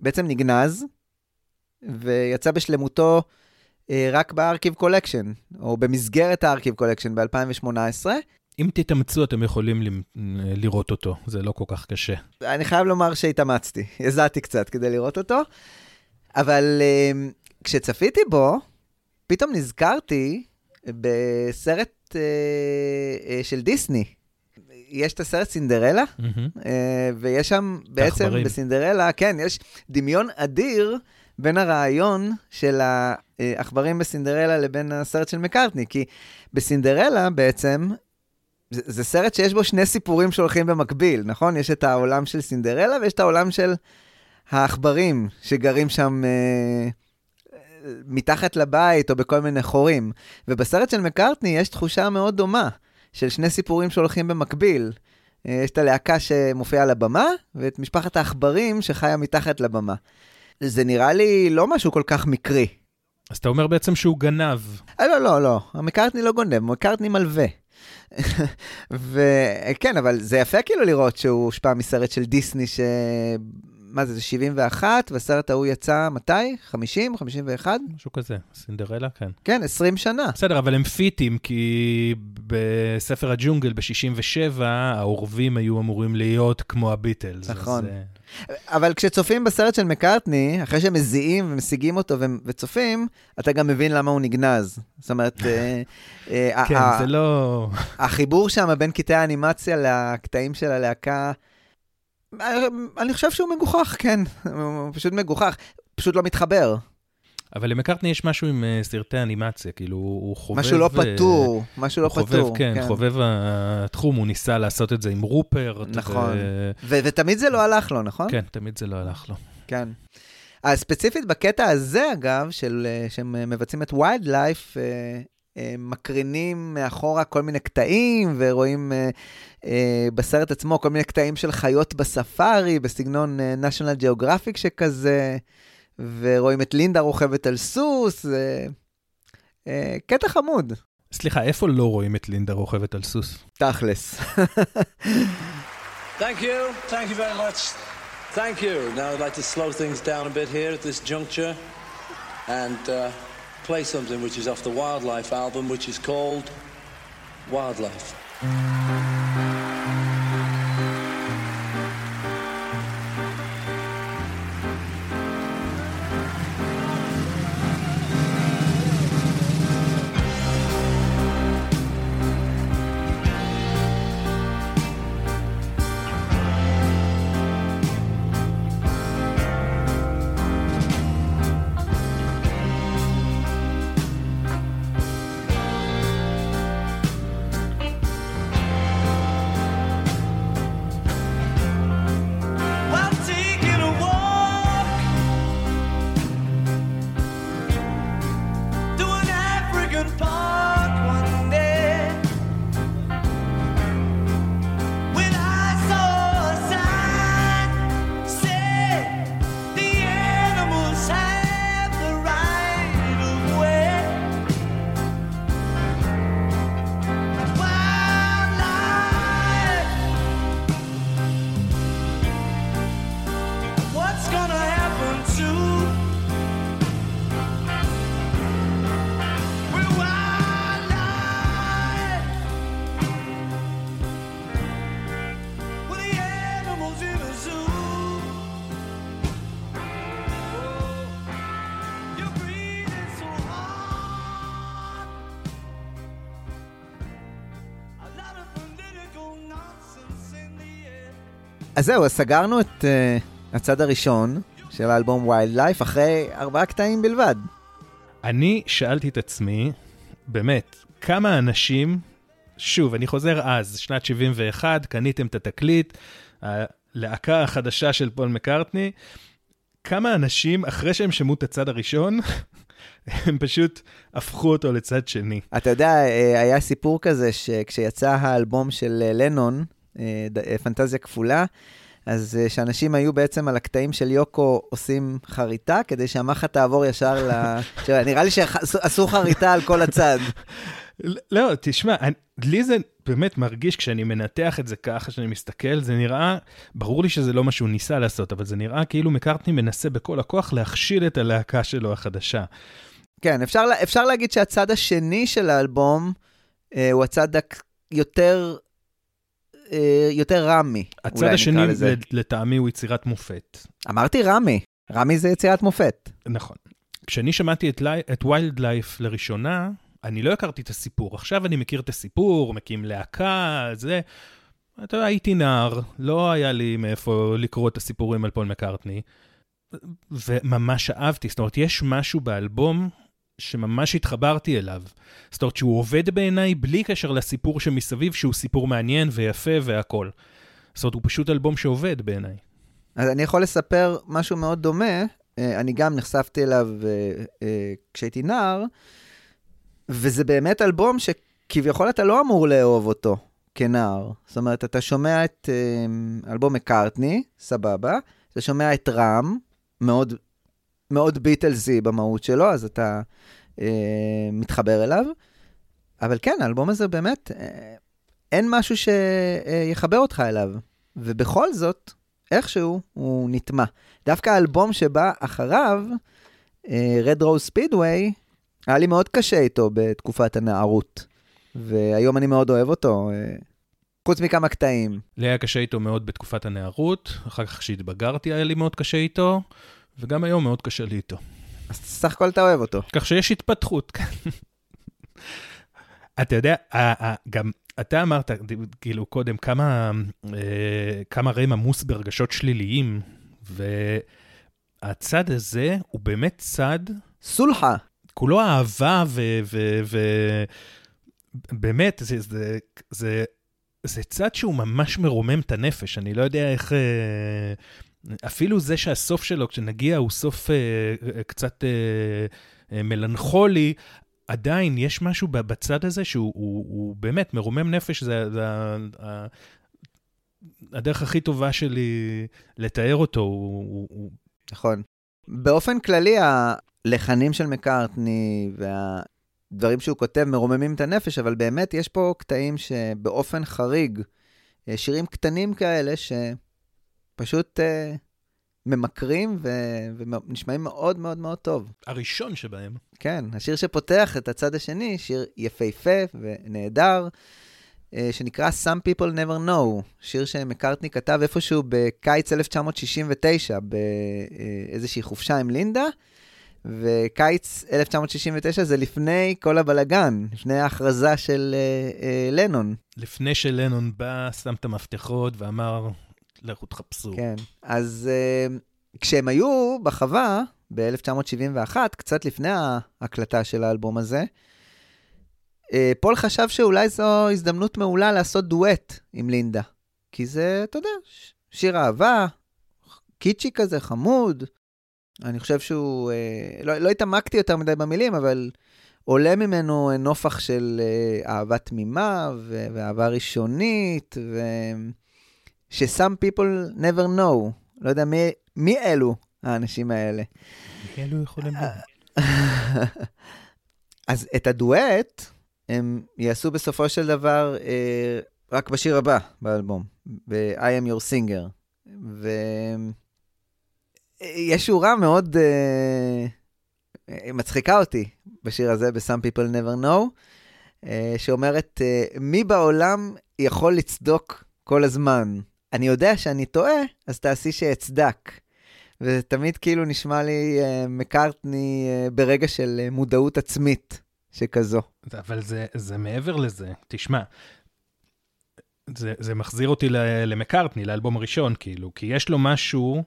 שבעצם נגנז, ויצא בשלמותו רק ב Archive Collection, או במסגרת ה Archive Collection ב-2018. אם תתאמצו, אתם יכולים לראות אותו, זה לא כל כך קשה. אני חייב לומר שהתאמצתי, הזעתי קצת כדי לראות אותו, אבל אה, כשצפיתי בו, פתאום נזכרתי בסרט אה, אה, של דיסני. יש את הסרט סינדרלה. אה, ויש שם בעצם העכברים. בסינדרלה, כן, יש דמיון אדיר בין הרעיון של העכברים בסינדרלה לבין הסרט של מקארטני, כי בסינדרלה בעצם, זה, זה סרט שיש בו שני סיפורים שהולכים במקביל, נכון? יש את העולם של סינדרלה ויש את העולם של העכברים שגרים שם אה, מתחת לבית או בכל מיני חורים. ובסרט של מקארטני יש תחושה מאוד דומה, של שני סיפורים שהולכים במקביל. אה, יש את הלהקה שמופיעה על הבמה, ואת משפחת העכברים שחיה מתחת לבמה. זה נראה לי לא משהו כל כך מקרי. אז אתה אומר בעצם שהוא גנב. אה, לא, לא, לא, מקארטני לא גונב, מקארטני מלווה. וכן, אבל זה יפה כאילו לראות שהוא הושפע מסרט של דיסני ש... מה זה, זה 71, והסרט ההוא יצא מתי? 50? 51? משהו כזה, סינדרלה, כן. כן, 20 שנה. בסדר, אבל הם פיטים, כי בספר הג'ונגל ב-67, העורבים היו אמורים להיות כמו הביטלס. נכון. אז, אה, אבל כשצופים בסרט של מקארטני, אחרי שהם מזיעים ומשיגים אותו וצופים, אתה גם מבין למה הוא נגנז. זאת אומרת, אה, אה, כן, זה לא... החיבור שם בין קטעי האנימציה לקטעים של הלהקה, אני חושב שהוא מגוחך, כן. הוא פשוט מגוחך, פשוט לא מתחבר. אבל למקארטני יש משהו עם אה, סרטי אנימציה, כאילו, הוא חובב... משהו לא אה, פתור, משהו לא פתור. חובב, כן, חובב התחום, הוא ניסה לעשות את זה עם רופרט. נכון. ו- ו- ותמיד זה לא הלך לו, נכון? כן, תמיד זה לא הלך לו. כן. אז ספציפית בקטע הזה, אגב, של, אה, שהם אה, מבצעים את ויילד לייף, מקרינים מאחורה כל מיני קטעים, ורואים אה, אה, בסרט עצמו כל מיני קטעים של חיות בספארי, בסגנון אה, national geographic שכזה, ורואים את לינדה רוכבת על סוס, אה, אה, קטע חמוד, סליחה, איפה לא רואים את לינדה רוכבת על סוס? תכלס. Thank you. Thank you very much. Thank you. Now I'd like to slow things down a bit here at this juncture and uh, play something which is off the Wildlife album, which is called Wildlife. זהו, אז סגרנו את uh, הצד הראשון של האלבום ויילד לייף, אחרי ארבעה קטעים בלבד. אני שאלתי את עצמי, באמת, כמה אנשים, שוב, אני חוזר אז, שנת 71, קניתם את התקליט, הלהקה החדשה של פול מקארטני, כמה אנשים, אחרי שהם שמעו את הצד הראשון, הם פשוט הפכו אותו לצד שני. אתה יודע, אה, היה סיפור כזה שכשיצא האלבום של אה, לנון, פנטזיה כפולה, אז אה, שאנשים היו בעצם על הקטעים של יוקו עושים חריטה, כדי שהמחט תעבור ישר ל... נראה לי שעשו חריטה על כל הצד. לא, תשמע, אני, לי זה באמת מרגיש, כשאני מנתח את זה ככה, שאני מסתכל, זה נראה, ברור לי שזה לא מה שהוא ניסה לעשות, אבל זה נראה כאילו מקארטני מנסה בכל הכוח להכשיל את הלהקה שלו החדשה. כן, אפשר, אפשר להגיד שהצד השני של האלבום אה, הוא הצד היותר אה, יותר רמי. הצד השני, לטעמי, הוא יצירת מופת. אמרתי רמי, רמי זה יצירת מופת. נכון. כשאני שמעתי את, לי, את ויילד לייף לראשונה, אני לא הכרתי את הסיפור. עכשיו אני מכיר את הסיפור, מקים להקה, זה. אתה יודע, הייתי נער, לא היה לי מאיפה לקרוא את הסיפורים על פול מקארטני, וממש אהבתי. זאת אומרת, יש משהו באלבום שממש התחברתי אליו. זאת אומרת, שהוא עובד בעיניי בלי קשר לסיפור שמסביב, שהוא סיפור מעניין ויפה והכול. זאת אומרת, הוא פשוט אלבום שעובד בעיניי. אז אני יכול לספר משהו מאוד דומה, אה, אני גם נחשפתי אליו אה, אה, כשהייתי נער, וזה באמת אלבום שכביכול אתה לא אמור לאהוב אותו כנער. זאת אומרת, אתה שומע את אלבום מקארטני, סבבה, אתה שומע את רם, מאוד מאוד ביטלסי במהות שלו, אז אתה אה, מתחבר אליו. אבל כן, האלבום הזה באמת, אה, אין משהו שיחבר אותך אליו. ובכל זאת, איכשהו הוא נטמע. דווקא האלבום שבא אחריו, אה, Red Rose Speedway, היה לי מאוד קשה איתו בתקופת הנערות. והיום אני מאוד אוהב אותו, אה, חוץ מכמה קטעים. לי היה קשה איתו מאוד בתקופת הנערות, אחר כך כשהתבגרתי היה לי מאוד קשה איתו, וגם היום מאוד קשה לי איתו. אז סך הכל אתה אוהב אותו. כך שיש התפתחות. כן. אתה יודע, גם אתה אמרת, כאילו, קודם, כמה, אה, כמה רם עמוס ברגשות שליליים, והצד הזה הוא באמת צד, סולחה. כולו אהבה ו... ו, ו באמת, זה, זה, זה, זה צד שהוא ממש מרומם את הנפש, אני לא יודע איך... אה, אפילו זה שהסוף שלו, כשנגיע, הוא סוף אה, קצת אה, אה, מלנכולי, עדיין יש משהו בצד הזה שהוא הוא, הוא באמת מרומם נפש, זה, זה הדרך הכי טובה שלי לתאר אותו, הוא, הוא, נכון. באופן כללי, הלחנים של מקארטני והדברים שהוא כותב מרוממים את הנפש, אבל באמת יש פה קטעים שבאופן חריג, אה, שירים קטנים כאלה, שפשוט אה, ממכרים ו- ונשמעים מאוד מאוד מאוד טוב. הראשון שבהם. כן, השיר שפותח את הצד השני, שיר יפהפה ונהדר, אה, שנקרא Some People Never Know, שיר שמקארטני כתב איפשהו בקיץ 1969, באיזושהי חופשה עם לינדה, וקיץ 1969 זה לפני כל הבלגן, לפני ההכרזה של אה, אה, לנון. לפני שלנון בא, שם את המפתחות ואמר, לכו תחפשו. כן. אז uh, כשהם היו בחווה ב-1971, קצת לפני ההקלטה של האלבום הזה, uh, פול חשב שאולי זו הזדמנות מעולה לעשות דואט עם לינדה. כי זה, אתה יודע, שיר אהבה, קיצ'י כזה, חמוד. אני חושב שהוא, uh, לא, לא התעמקתי יותר מדי במילים, אבל עולה ממנו נופח של אהבה תמימה ו- ואהבה ראשונית, ו... ש-some people never know. לא יודע מי, מי אלו האנשים האלה. אלו יכולים אה, להיות. אז את הדואט הם יעשו בסופו של דבר אה, רק בשיר הבא באלבום, ב-I am your singer. ויש שורה מאוד אה, אה, מצחיקה אותי בשיר הזה, ב-Some People Never Know, אה, שאומרת, אה, מי בעולם יכול לצדוק כל הזמן? אני יודע שאני טועה, אז תעשי שאצדק. וזה תמיד כאילו נשמע לי אה, מקארטני אה, ברגע של אה, מודעות עצמית שכזו. אבל זה, זה מעבר לזה. תשמע, זה, זה מחזיר אותי למקארטני, לאלבום הראשון, כאילו, כי יש לו משהו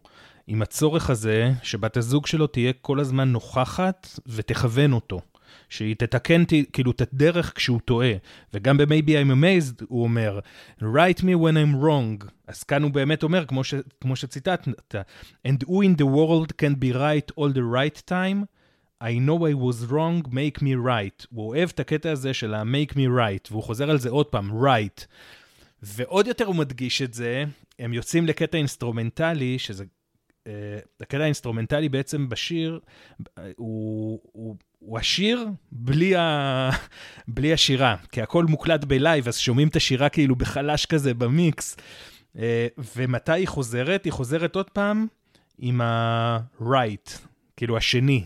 עם הצורך הזה, שבת הזוג שלו תהיה כל הזמן נוכחת ותכוון אותו. שהיא תתקן כאילו את הדרך כשהוא טועה. וגם ב-Maybe I'm Amazed הוא אומר, write me when I'm wrong. אז כאן הוא באמת אומר, כמו, ש, כמו שציטטת, and who in the world can be right all the right time? I know I was wrong, make me right. הוא אוהב את הקטע הזה של ה-make me right, והוא חוזר על זה עוד פעם, right. ועוד יותר הוא מדגיש את זה, הם יוצאים לקטע אינסטרומנטלי, שזה... אה, הקטע האינסטרומנטלי בעצם בשיר, הוא, הוא, הוא השיר בלי, ה... בלי השירה, כי הכל מוקלט בלייב, אז שומעים את השירה כאילו בחלש כזה במיקס. אה, ומתי היא חוזרת? היא חוזרת עוד פעם עם ה-right, כאילו השני.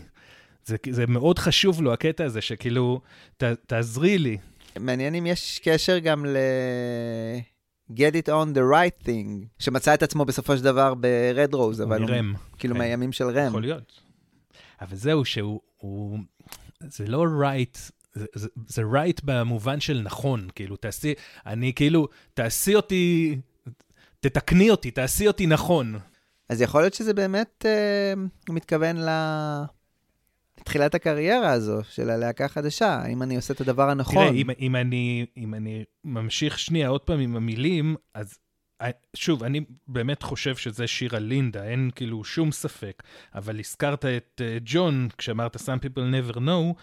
זה, זה מאוד חשוב לו, הקטע הזה, שכאילו, ת, תעזרי לי. מעניין אם יש קשר גם ל... Get it on the right thing, שמצא את עצמו בסופו של דבר ב-Red Rose, אבל הוא מרם. כאילו כן. מהימים של רם. יכול להיות. אבל זהו, שהוא... הוא, זה לא right, זה, זה, זה right במובן של נכון, כאילו, תעשי, אני כאילו, תעשי אותי, תתקני אותי, תעשי אותי נכון. אז יכול להיות שזה באמת, אה, הוא מתכוון ל... לתחילת הקריירה הזו של הלהקה החדשה, האם אני עושה את הדבר הנכון. תראה, אם, אם, אני, אם אני ממשיך שנייה עוד פעם עם המילים, אז שוב, אני באמת חושב שזה שיר על לינדה, אין כאילו שום ספק, אבל הזכרת את uh, ג'ון, כשאמרת Some People Never Know,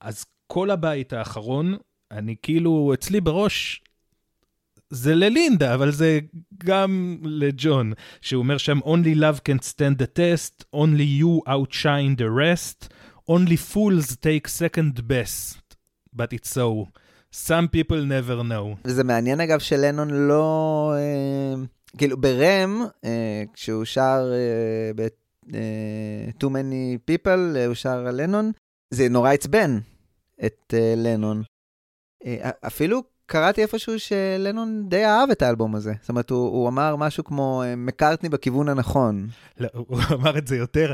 אז כל הבית האחרון, אני כאילו, אצלי בראש, זה ללינדה, אבל זה גם לג'ון, שהוא אומר שם, Only love can stand the test, only you outshine the rest, only fools take second best, but it's so. Some people never know. וזה מעניין אגב שלנון לא... אה, כאילו ברם, אה, כשהוא שר אה, ב... אה, Too many people, אה, הוא שר על לנון, זה נורא עצבן את אה, לנון. אה, אפילו קראתי איפשהו שלנון די אהב את האלבום הזה. זאת אומרת, הוא, הוא אמר משהו כמו אה, מקארטני בכיוון הנכון. לא, הוא אמר את זה יותר,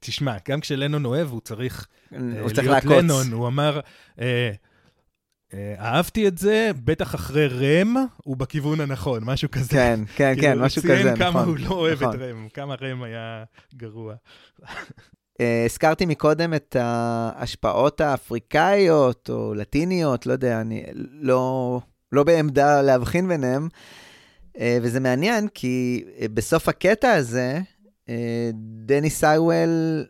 תשמע, גם כשלנון אוהב, הוא צריך אה, הוא צריך להיות לעקוץ. לנון, הוא אמר, אה, אהבתי את זה, בטח אחרי רם, הוא בכיוון הנכון, משהו כזה. כן, כן, כן, כאילו, משהו כזה, הוא ציין כמה נכון, הוא לא אוהב נכון. את רם, כמה רם היה גרוע. אה, הזכרתי מקודם את ההשפעות האפריקאיות או לטיניות, לא יודע, אני לא, לא בעמדה להבחין ביניהם. אה, וזה מעניין, כי אה, בסוף הקטע הזה, אה, דני סייוול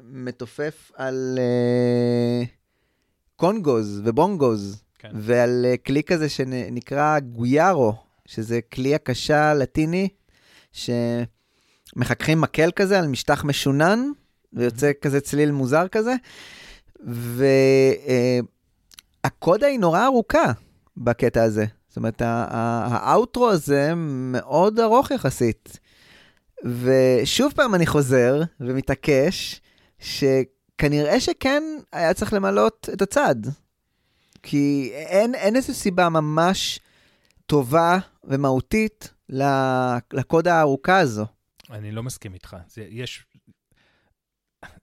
מתופף על אה, קונגוז ובונגוז, כן. ועל אה, כלי כזה שנקרא גויארו, שזה כלי הקשה לטיני, שמחככים מקל כזה על משטח משונן, ויוצא כזה צליל מוזר כזה. והקודה היא נורא ארוכה בקטע הזה. זאת אומרת, האאוטרו הזה מאוד ארוך יחסית. ושוב פעם אני חוזר ומתעקש שכנראה שכן היה צריך למלות את הצד. כי אין, אין איזו סיבה ממש טובה ומהותית ל- לקודה הארוכה הזו. אני לא מסכים איתך. זה, יש...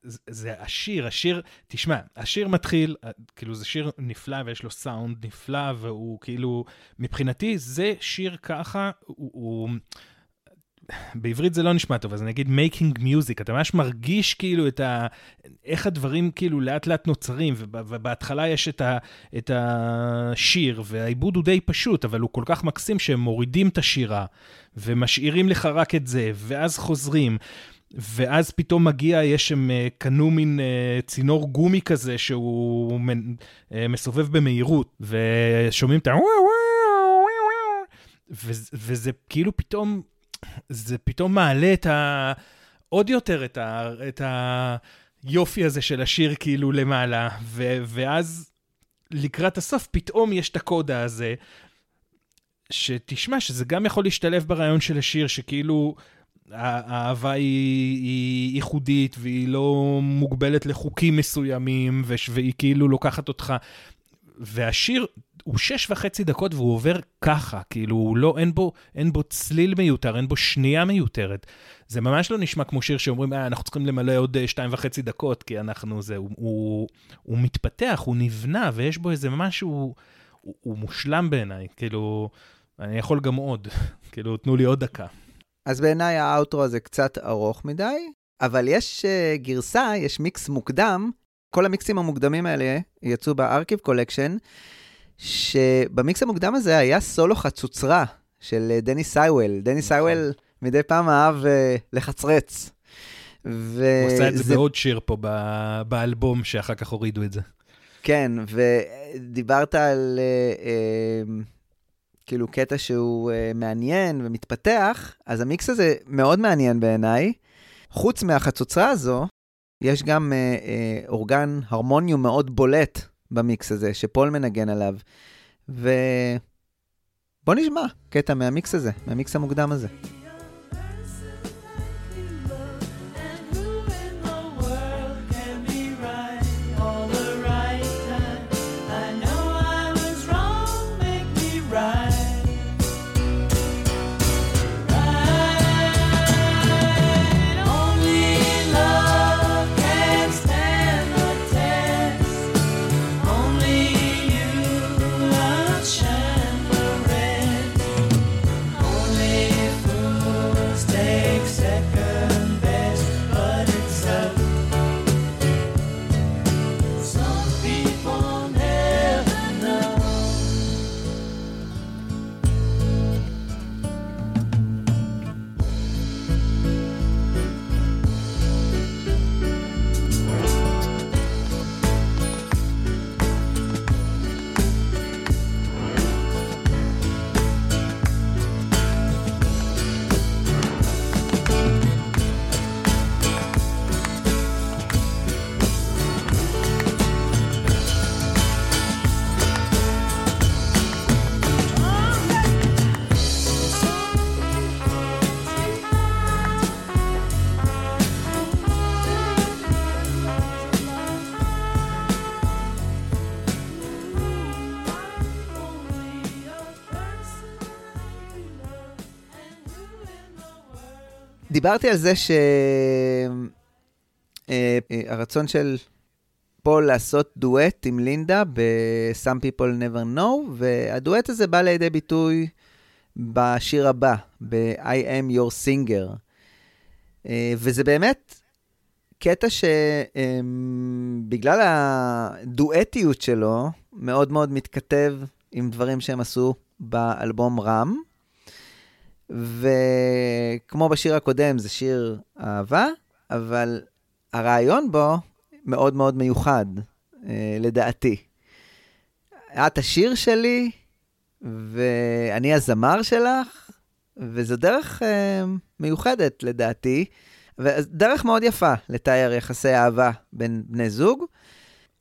זה, זה השיר, השיר, תשמע, השיר מתחיל, אה, כאילו זה שיר נפלא ויש לו סאונד נפלא, והוא כאילו, מבחינתי זה שיר ככה, הוא... הוא בעברית זה לא נשמע טוב, אז אני אגיד making music, אתה ממש מרגיש כאילו את ה... איך הדברים כאילו לאט לאט נוצרים, וב- ובהתחלה יש את, ה... את השיר, והעיבוד הוא די פשוט, אבל הוא כל כך מקסים שהם מורידים את השירה, ומשאירים לך רק את זה, ואז חוזרים. ואז פתאום מגיע, יש שם, אה, קנו מין אה, צינור גומי כזה שהוא אה, מסובב במהירות, ושומעים את ה... וזה כאילו פתאום, זה פתאום מעלה את ה... עוד יותר את, ה... את היופי הזה של השיר כאילו למעלה, ו... ואז לקראת הסוף פתאום יש את הקודה הזה, שתשמע, שזה גם יכול להשתלב ברעיון של השיר, שכאילו האהבה היא, היא ייחודית והיא לא מוגבלת לחוקים מסוימים, וש- והיא כאילו לוקחת אותך. והשיר הוא שש וחצי דקות והוא עובר ככה, כאילו, הוא לא, אין בו, אין בו צליל מיותר, אין בו שנייה מיותרת. זה ממש לא נשמע כמו שיר שאומרים, אה, אנחנו צריכים למלא עוד אה, שתיים וחצי דקות, כי אנחנו זה, הוא, הוא, הוא מתפתח, הוא נבנה, ויש בו איזה משהו, הוא, הוא מושלם בעיניי, כאילו, אני יכול גם עוד, כאילו, תנו לי עוד דקה. אז בעיניי ה outro הזה קצת ארוך מדי, אבל יש אה, גרסה, יש מיקס מוקדם, כל המיקסים המוקדמים האלה יצאו ב Archive Collection, שבמיקס המוקדם הזה היה סולו חצוצרה של אה, דני סייוול. דני סייוול מדי פעם אהב אה, לחצרץ. ו... הוא עשה את זה בעוד שיר פה ב- באלבום, שאחר כך הורידו את זה. כן, ודיברת על אה, אה, כאילו קטע שהוא אה, מעניין ומתפתח, אז המיקס הזה מאוד מעניין בעיניי. חוץ מהחצוצרה הזו, יש גם אה, אה, אורגן הרמוניום מאוד בולט במיקס הזה, שפול מנגן עליו. ובוא נשמע קטע מהמיקס הזה, מהמיקס המוקדם הזה. דיברתי על זה שהרצון של פול לעשות דואט עם לינדה ב-Some People Never Know, והדואט הזה בא לידי ביטוי בשיר הבא, ב-I am your singer. אה, וזה באמת קטע שבגלל הדואטיות שלו, מאוד מאוד מתכתב עם דברים שהם עשו באלבום רם. וכמו בשיר הקודם, זה שיר אהבה, אבל הרעיון בו מאוד מאוד מיוחד, אה, לדעתי. את השיר שלי, ואני הזמר שלך, וזו דרך אה, מיוחדת לדעתי, ודרך מאוד יפה לתאר יחסי אהבה בין בני זוג.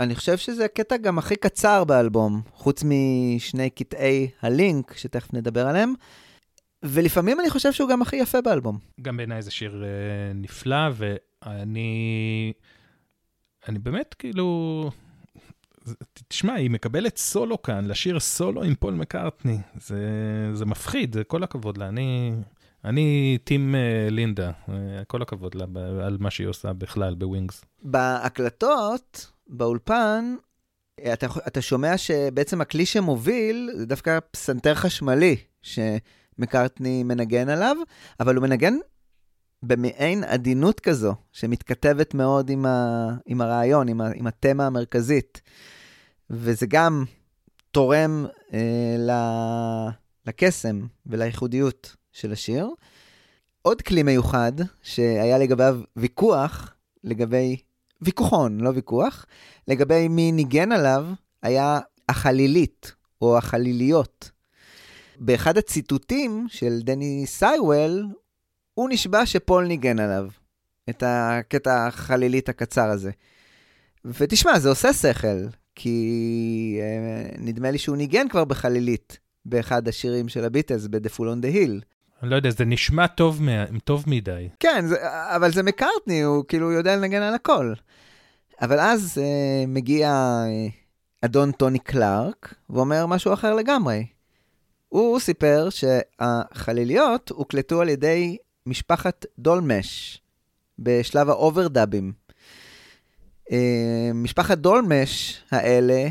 אני חושב שזה הקטע גם הכי קצר באלבום, חוץ משני קטעי הלינק, שתכף נדבר עליהם. ולפעמים אני חושב שהוא גם הכי יפה באלבום. גם בעיניי זה שיר אה, נפלא, ואני... אני באמת כאילו... תשמע, היא מקבלת סולו כאן, לשיר סולו עם פול מקארטני. זה, זה מפחיד, זה כל הכבוד לה. אני, אני טים אה, לינדה, אה, כל הכבוד לה על מה שהיא עושה בכלל בווינגס. בהקלטות, באולפן, אתה, אתה שומע שבעצם הכלי שמוביל זה דווקא פסנתר חשמלי שמקארטני מנגן עליו, אבל הוא מנגן במעין עדינות כזו, שמתכתבת מאוד עם, ה, עם הרעיון, עם, ה, עם התמה המרכזית. וזה גם תורם אה, ל, לקסם ולייחודיות של השיר. עוד כלי מיוחד שהיה לגביו ויכוח, לגבי, ויכוחון, לא ויכוח, לגבי מי ניגן עליו, היה החלילית, או החליליות. באחד הציטוטים של דני סייוול, הוא נשבע שפול ניגן עליו, את הקטע החלילית הקצר הזה. ותשמע, זה עושה שכל, כי אה, נדמה לי שהוא ניגן כבר בחלילית באחד השירים של הביטלס, ב-The Full on the Hill. אני לא יודע, זה נשמע טוב, טוב מדי. כן, זה, אבל זה מקארטני, הוא כאילו יודע לנגן על הכל. אבל אז אה, מגיע אה, אדון טוני קלארק ואומר משהו אחר לגמרי. הוא סיפר שהחליליות הוקלטו על ידי משפחת דולמש בשלב האוברדאבים. אה, משפחת דולמש האלה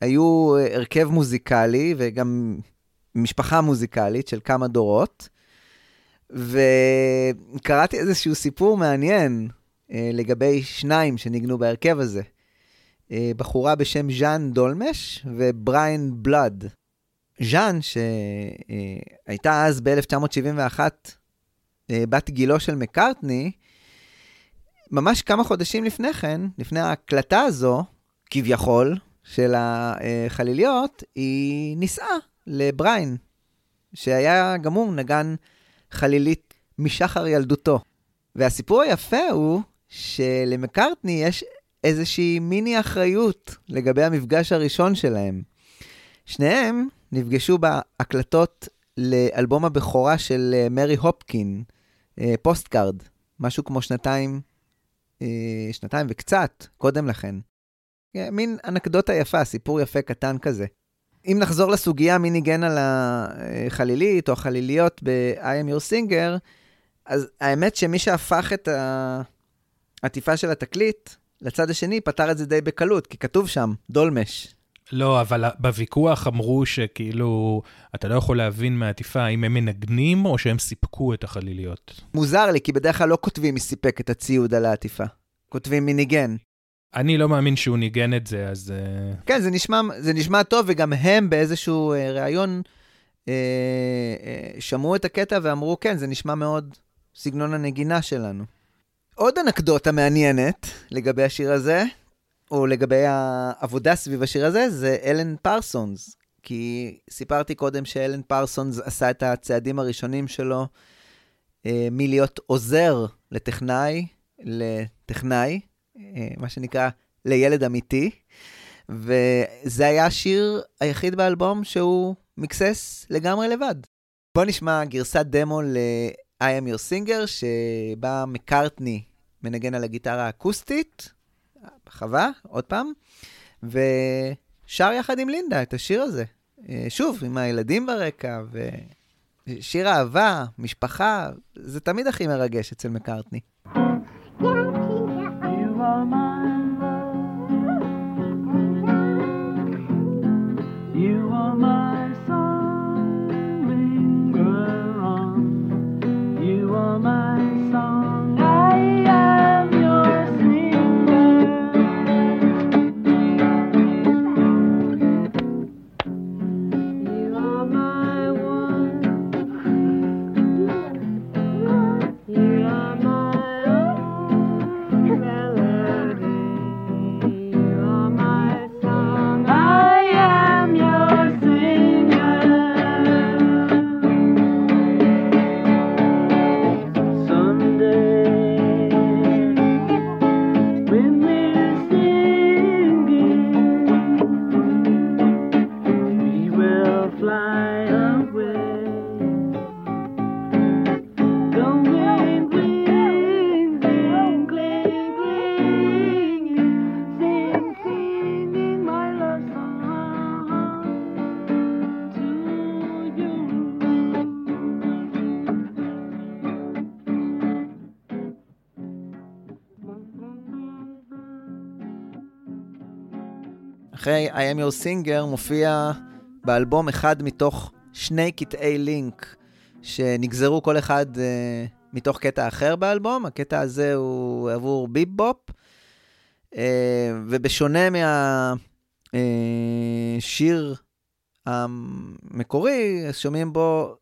היו אה, הרכב מוזיקלי וגם משפחה מוזיקלית של כמה דורות. וקראתי איזשהו סיפור מעניין אה, לגבי שניים שניגנו בהרכב הזה. בחורה בשם ז'אן דולמש ובריין בלאד. ז'אן, שהייתה אז ב-1971 אה, בת גילו של מקארטני, ממש כמה חודשים לפני כן, לפני ההקלטה הזו, כביכול, של החליליות, היא נישאה לבריין, שהיה גם הוא נגן חלילית משחר ילדותו. והסיפור היפה הוא שלמקארטני יש איזושהי מיני אחריות לגבי המפגש הראשון שלהם. שניהם נפגשו בהקלטות לאלבום הבכורה של אה, מרי הופקין, אה, Postcard, משהו כמו שנתיים, אה, שנתיים וקצת קודם לכן. אה, מין אנקדוטה יפה, סיפור יפה קטן כזה. אם נחזור לסוגיה מי ניגן על החלילית או החליליות ב-I am your singer, אז האמת שמי שהפך את העטיפה של התקליט לצד השני פתר את זה די בקלות, כי כתוב שם, דולמש. לא, אבל בוויכוח אמרו שכאילו, אתה לא יכול להבין מהעטיפה האם הם מנגנים או שהם סיפקו את החליליות. מוזר לי, כי בדרך כלל לא כותבים מי סיפק את הציוד על העטיפה. כותבים מי ניגן. אני לא מאמין שהוא ניגן את זה, אז... אה, כן, זה נשמע, זה נשמע טוב, וגם הם באיזשהו אה, ראיון אה, אה, שמעו את הקטע ואמרו, כן, זה נשמע מאוד סגנון הנגינה שלנו. עוד אנקדוטה מעניינת לגבי השיר הזה, או לגבי העבודה סביב השיר הזה, זה אלן פרסונס. כי סיפרתי קודם שאלן פרסונס עשה את הצעדים הראשונים שלו אה, מלהיות עוזר לטכנאי, לטכנאי, אה, מה שנקרא לילד אמיתי. וזה היה השיר היחיד באלבום שהוא מקסס לגמרי לבד. בוא נשמע גרסת דמו ל-I am your singer, שבה מקארטני מנגן על הגיטרה האקוסטית, בחווה, עוד פעם, ושר יחד עם לינדה את השיר הזה. אה, שוב, עם הילדים ברקע, שיר אהבה, משפחה, זה תמיד הכי מרגש אצל מקארטני. אחרי I am your singer מופיע באלבום אחד מתוך שני קטעי לינק שנגזרו כל אחד uh, מתוך קטע אחר באלבום. הקטע הזה הוא עבור ביפ בופ, uh, ובשונה מהשיר המקורי, אז שומעים בו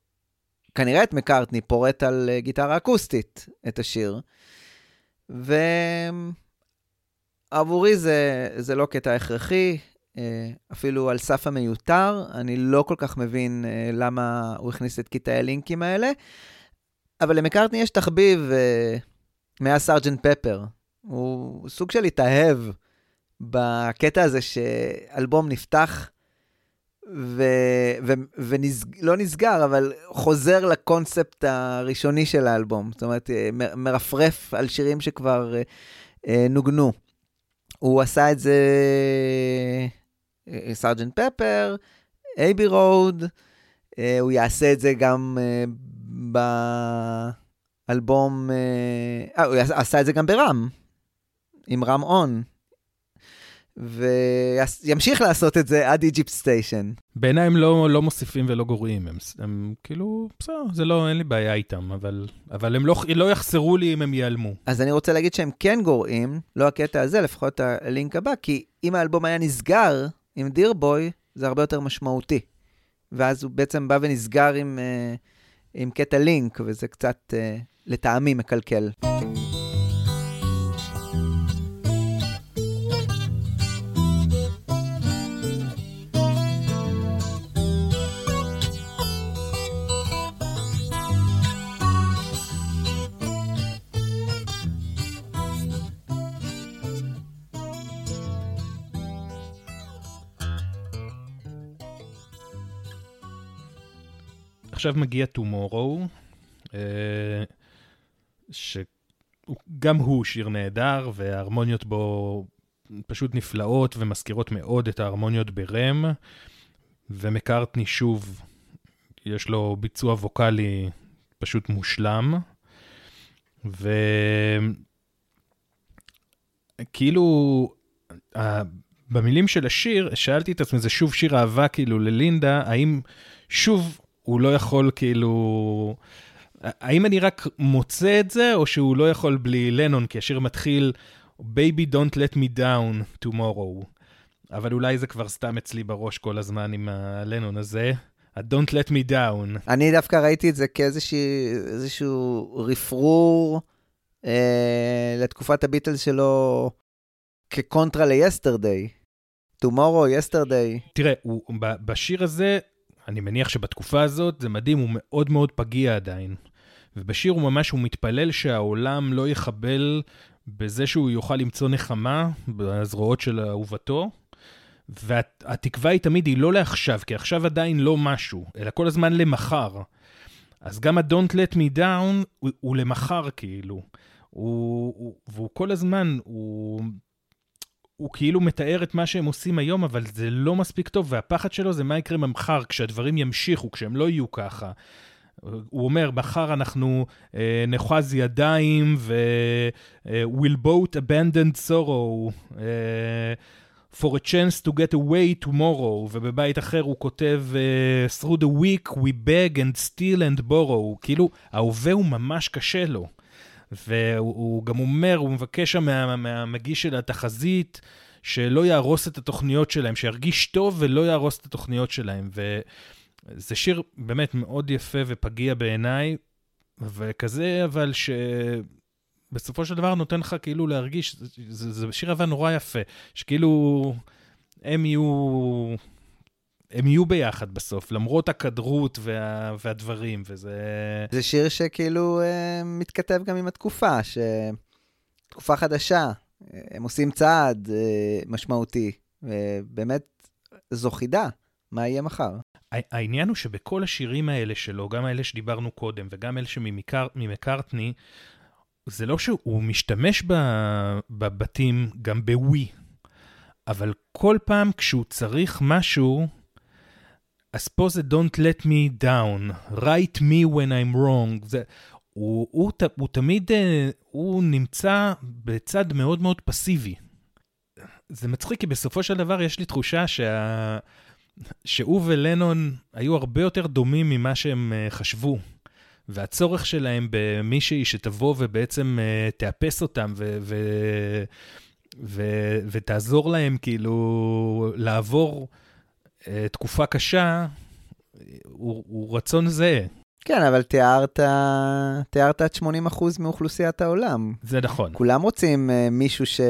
כנראה את מקארטני פורט על uh, גיטרה אקוסטית את השיר. ועבורי זה, זה לא קטע הכרחי, אה, אפילו על סף המיותר. אני לא כל כך מבין אה, למה הוא הכניס את קטעי הלינקים האלה, אבל למקארטני יש תחביב אה, מאז סארג'נט פפר. הוא סוג של התאהב בקטע הזה שאלבום נפתח ו... ו... ולא נסגר, אבל חוזר לקונספט הראשוני של האלבום. זאת אומרת, מ- מרפרף על שירים שכבר אה, נוגנו. הוא עשה את זה Sergeant Pepper, Abbey Road, הוא יעשה את זה גם אה, באלבום, אה, אה, הוא עשה את זה גם ב Ram, עם Ram On, וימשיך לעשות את זה עד Egypt Station. בעיניי הם לא, לא מוסיפים ולא גורעים, הם, הם כאילו, בסדר, זה לא, אין לי בעיה איתם, אבל, אבל הם לא, לא יחסרו לי אם הם ייעלמו. אז אני רוצה להגיד שהם כן גורעים, לא הקטע הזה, לפחות הלינק הבא, כי אם האלבום היה נסגר עם דירבוי, זה הרבה יותר משמעותי. ואז הוא בעצם בא ונסגר עם, אה, עם קטע לינק, וזה קצת, אה, לטעמי, מקלקל. עכשיו מגיע Tomorrow, אה, שגם הוא שיר נהדר, וההרמוניות בו פשוט נפלאות ומזכירות מאוד את ההרמוניות ברם, ומקארטני שוב, יש לו ביצוע ווקאלי פשוט מושלם, וכאילו, במילים של השיר, שאלתי את עצמי, זה שוב שיר אהבה כאילו ללינדה, האם שוב הוא לא יכול כאילו... האם אני רק מוצא את זה, או שהוא לא יכול בלי לנון, כי השיר מתחיל Baby Don't Let Me Down Tomorrow. אבל אולי זה כבר סתם אצלי בראש כל הזמן עם הלנון הזה. ה-Don't Let Me Down. אני דווקא ראיתי את זה כאיזשהו רפרור אה, לתקופת הביטלס שלו כקונטרה ל-Yesterday. Tomorrow, Yesterday. תראה, הוא, בשיר הזה, אני מניח שבתקופה הזאת, זה מדהים, הוא מאוד מאוד פגיע עדיין. ובשיר הוא ממש, הוא מתפלל שהעולם לא יחבל בזה שהוא יוכל למצוא נחמה בזרועות של אהובתו. והתקווה היא תמיד, היא לא לעכשיו, כי עכשיו עדיין לא משהו, אלא כל הזמן למחר. אז גם ה-Don't Let Me Down הוא, הוא למחר כאילו. הוא, הוא, והוא כל הזמן, הוא, הוא כאילו מתאר את מה שהם עושים היום, אבל זה לא מספיק טוב, והפחד שלו זה מה יקרה מחר, כשהדברים ימשיכו, כשהם לא יהיו ככה. הוא אומר, מחר אנחנו אה, נחוז ידיים ו... אה, will both abandoned sorrow. אה, for a chance to get away tomorrow, ובבית אחר הוא כותב uh, through the week we beg and steal and borrow, כאילו ההווה הוא ממש קשה לו. והוא הוא גם אומר, הוא מבקש שם מה, מהמגיש של התחזית, שלא יהרוס את התוכניות שלהם, שירגיש טוב ולא יהרוס את התוכניות שלהם. וזה שיר באמת מאוד יפה ופגיע בעיניי, וכזה אבל ש... בסופו של דבר נותן לך כאילו להרגיש, זה, זה, זה שיר אהבה נורא יפה, שכאילו הם יהיו, הם יהיו ביחד בסוף, למרות הכדרות וה, והדברים, וזה... זה שיר שכאילו אה, מתכתב גם עם התקופה, שתקופה חדשה, אה, הם עושים צעד אה, משמעותי, ובאמת זו חידה, מה יהיה מחר? העניין הוא שבכל השירים האלה שלו, גם האלה שדיברנו קודם וגם אלה שממקארטני, זה לא שהוא משתמש בבתים גם בווי, אבל כל פעם כשהוא צריך משהו, אז פה זה Don't let me down, write me when I'm wrong. זה, הוא, הוא, ת- הוא תמיד, אה, הוא נמצא בצד מאוד מאוד פסיבי. זה מצחיק, כי בסופו של דבר יש לי תחושה שה... שהוא ולנון היו הרבה יותר דומים ממה שהם אה, חשבו. והצורך שלהם במישהי שתבוא ובעצם uh, תאפס אותם ו- ו- ו- ותעזור להם כאילו לעבור תקופה קשה, הוא, הוא רצון זהה. כן, אבל תיארת, תיארת את 80% מאוכלוסיית העולם. זה נכון. כולם רוצים uh, מישהו ש...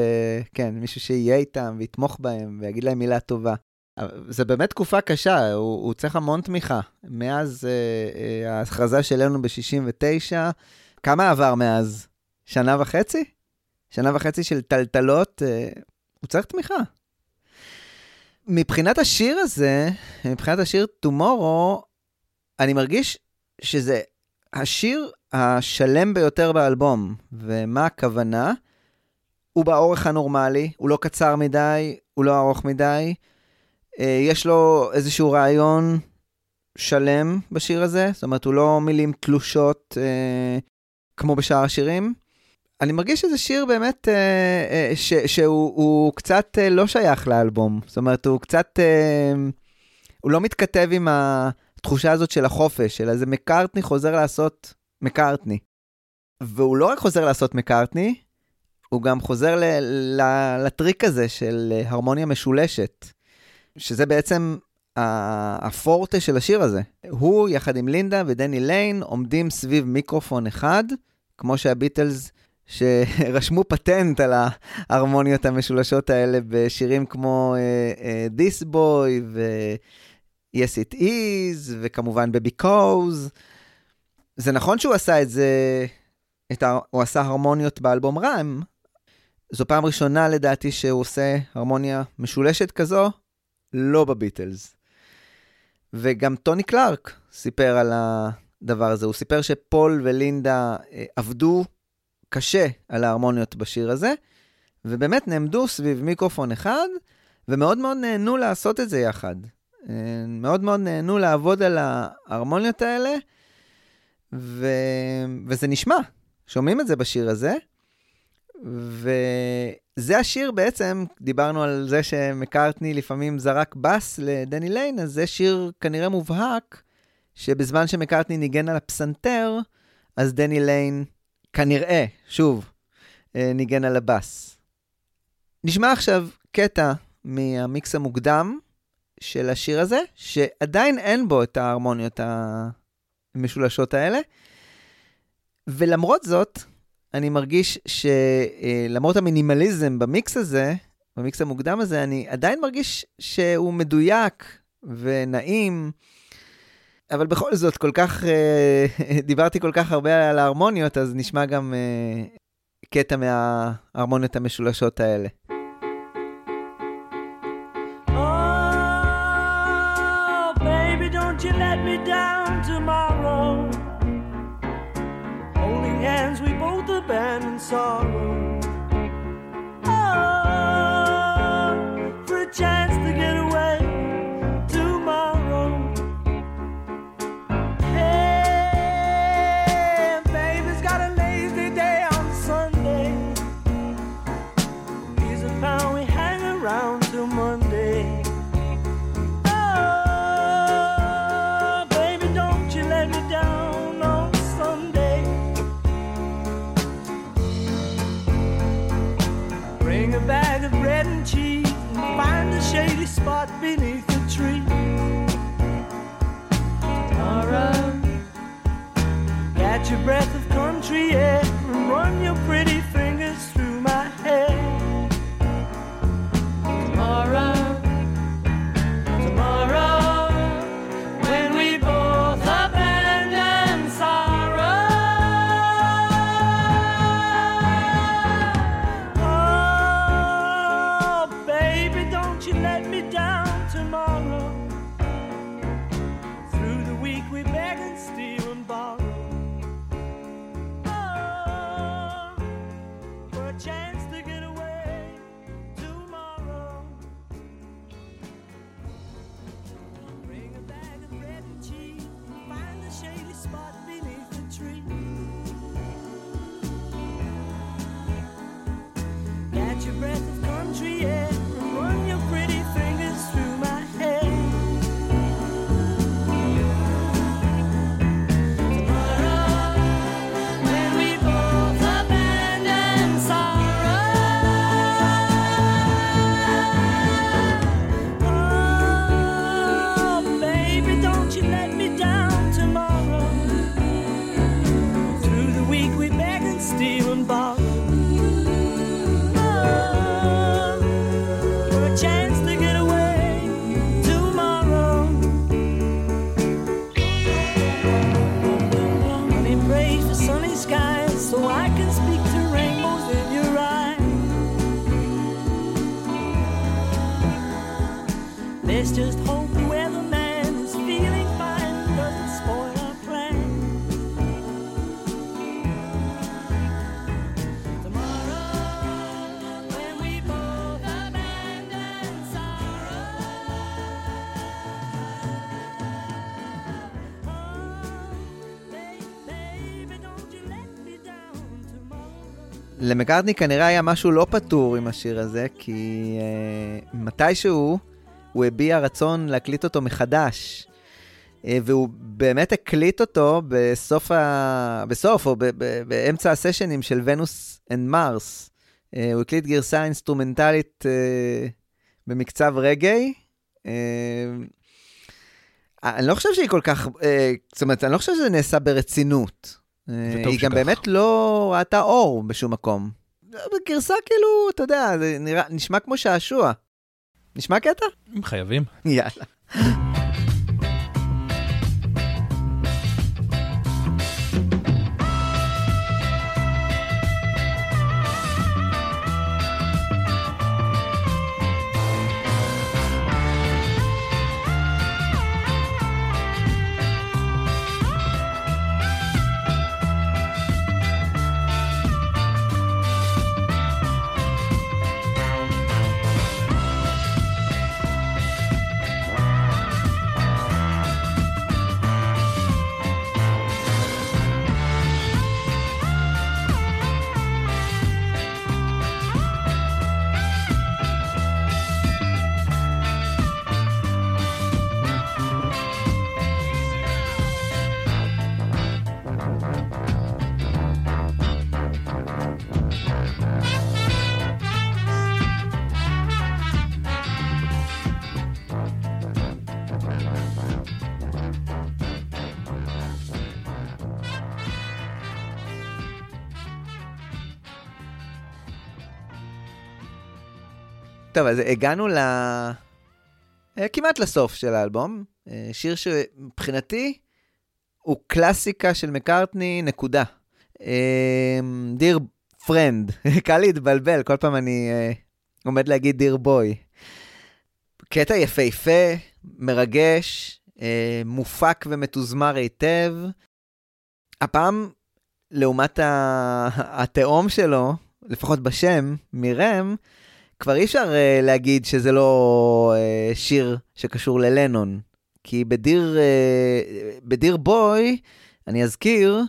כן, מישהו שיהיה איתם ויתמוך בהם ויגיד להם מילה טובה. זה באמת תקופה קשה, הוא, הוא צריך המון תמיכה. מאז uh, uh, ההכרזה שלנו ב-69, כמה עבר מאז? שנה וחצי? שנה וחצי של טלטלות, uh, הוא צריך תמיכה. מבחינת השיר הזה, מבחינת השיר Tomorrow, אני מרגיש שזה השיר השלם ביותר באלבום. ומה הכוונה? הוא באורך הנורמלי, הוא לא קצר מדי, הוא לא ארוך מדי. אה, יש לו איזשהו רעיון שלם בשיר הזה, זאת אומרת, הוא לא מילים תלושות אה, כמו בשאר השירים. אני מרגיש שזה שיר באמת אה, אה, ש, שהוא הוא קצת אה, לא שייך לאלבום. זאת אומרת, הוא קצת... אה, הוא לא מתכתב עם התחושה הזאת של החופש, אלא זה מקארטני חוזר לעשות מקארטני. והוא לא רק חוזר לעשות מקארטני, הוא גם חוזר ל, ל, לטריק הזה של הרמוניה משולשת. שזה בעצם הפורטה של השיר הזה. הוא, יחד עם לינדה ודני ליין, עומדים סביב מיקרופון אחד, כמו שהביטלס, שרשמו פטנט על ההרמוניות המשולשות האלה בשירים כמו uh, uh, This Boy ו-Yes It Is, וכמובן ב-Because. זה נכון שהוא עשה את זה, את ה- הוא עשה הרמוניות באלבום רם, זו פעם ראשונה לדעתי שהוא עושה הרמוניה משולשת כזו, לא בביטלס. וגם טוני קלארק סיפר על הדבר הזה. הוא סיפר שפול ולינדה אה, עבדו קשה על ההרמוניות בשיר הזה, ובאמת נעמדו סביב מיקרופון אחד, ומאוד מאוד נהנו לעשות את זה יחד. אה, מאוד מאוד נהנו לעבוד על ההרמוניות האלה, ו... וזה נשמע. שומעים את זה בשיר הזה, וזה השיר בעצם, דיברנו על זה שמקארטני לפעמים זרק בס לדני ליין, אז זה שיר כנראה מובהק, שבזמן שמקארטני ניגן על הפסנתר, אז דני ליין כנראה, שוב, אה, ניגן על הבס. נשמע עכשיו קטע מהמיקס המוקדם של השיר הזה, שעדיין אין בו את ההרמוניות המשולשות האלה, ולמרות זאת, אני מרגיש שלמרות המינימליזם במיקס הזה, במיקס המוקדם הזה, אני עדיין מרגיש שהוא מדויק ונעים, אבל בכל זאת, כל כך, אה, דיברתי כל כך הרבה על ההרמוניות, אז נשמע גם אה, קטע מההרמוניות המשולשות האלה. Oh, you sorrow. Spot beneath למקארטני כנראה היה משהו לא פתור עם השיר הזה, כי אה, מתישהו הוא הביע רצון להקליט אותו מחדש. אה, והוא באמת הקליט אותו בסוף, ה... בסוף או ב- ב- באמצע הסשנים של Venus and Mars. אה, הוא הקליט גרסה אינסטרומנטלית אה, במקצב רגאיי. אה, אני לא חושב שהיא כל כך, אה, זאת אומרת, אני לא חושב שזה נעשה ברצינות. אה, היא גם שכך. באמת לא ראתה אור בשום מקום. בגרסה כאילו, אתה יודע, זה נראה, נשמע כמו שעשוע. נשמע קטע? חייבים. יאללה. טוב, אז הגענו ל... אה, כמעט לסוף של האלבום. אה, שיר שמבחינתי הוא קלאסיקה של מקארטני, נקודה. דיר פרנד, קל להתבלבל, כל פעם אני אה, עומד להגיד דיר בוי. קטע יפהפה, מרגש, אה, מופק ומתוזמר היטב. הפעם, לעומת ה- התאום שלו, לפחות בשם, מירם, כבר אי אפשר uh, להגיד שזה לא uh, שיר שקשור ללנון. כי בדיר, uh, בדיר בוי, אני אזכיר,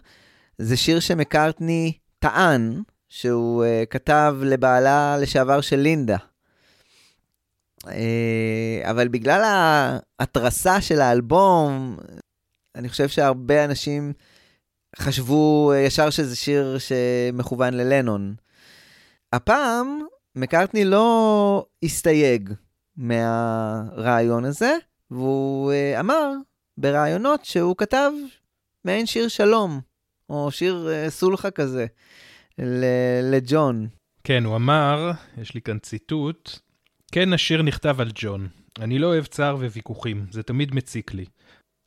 זה שיר שמקארטני טען שהוא uh, כתב לבעלה לשעבר של לינדה. Uh, אבל בגלל ההתרסה של האלבום, אני חושב שהרבה אנשים חשבו uh, ישר שזה שיר שמכוון ללנון. הפעם, מקארטני לא הסתייג מהרעיון הזה, והוא אה, אמר בראיונות שהוא כתב מעין שיר שלום, או שיר אה, סולחה כזה, לג'ון. כן, הוא אמר, יש לי כאן ציטוט, כן, השיר נכתב על ג'ון. אני לא אוהב צער וויכוחים, זה תמיד מציק לי.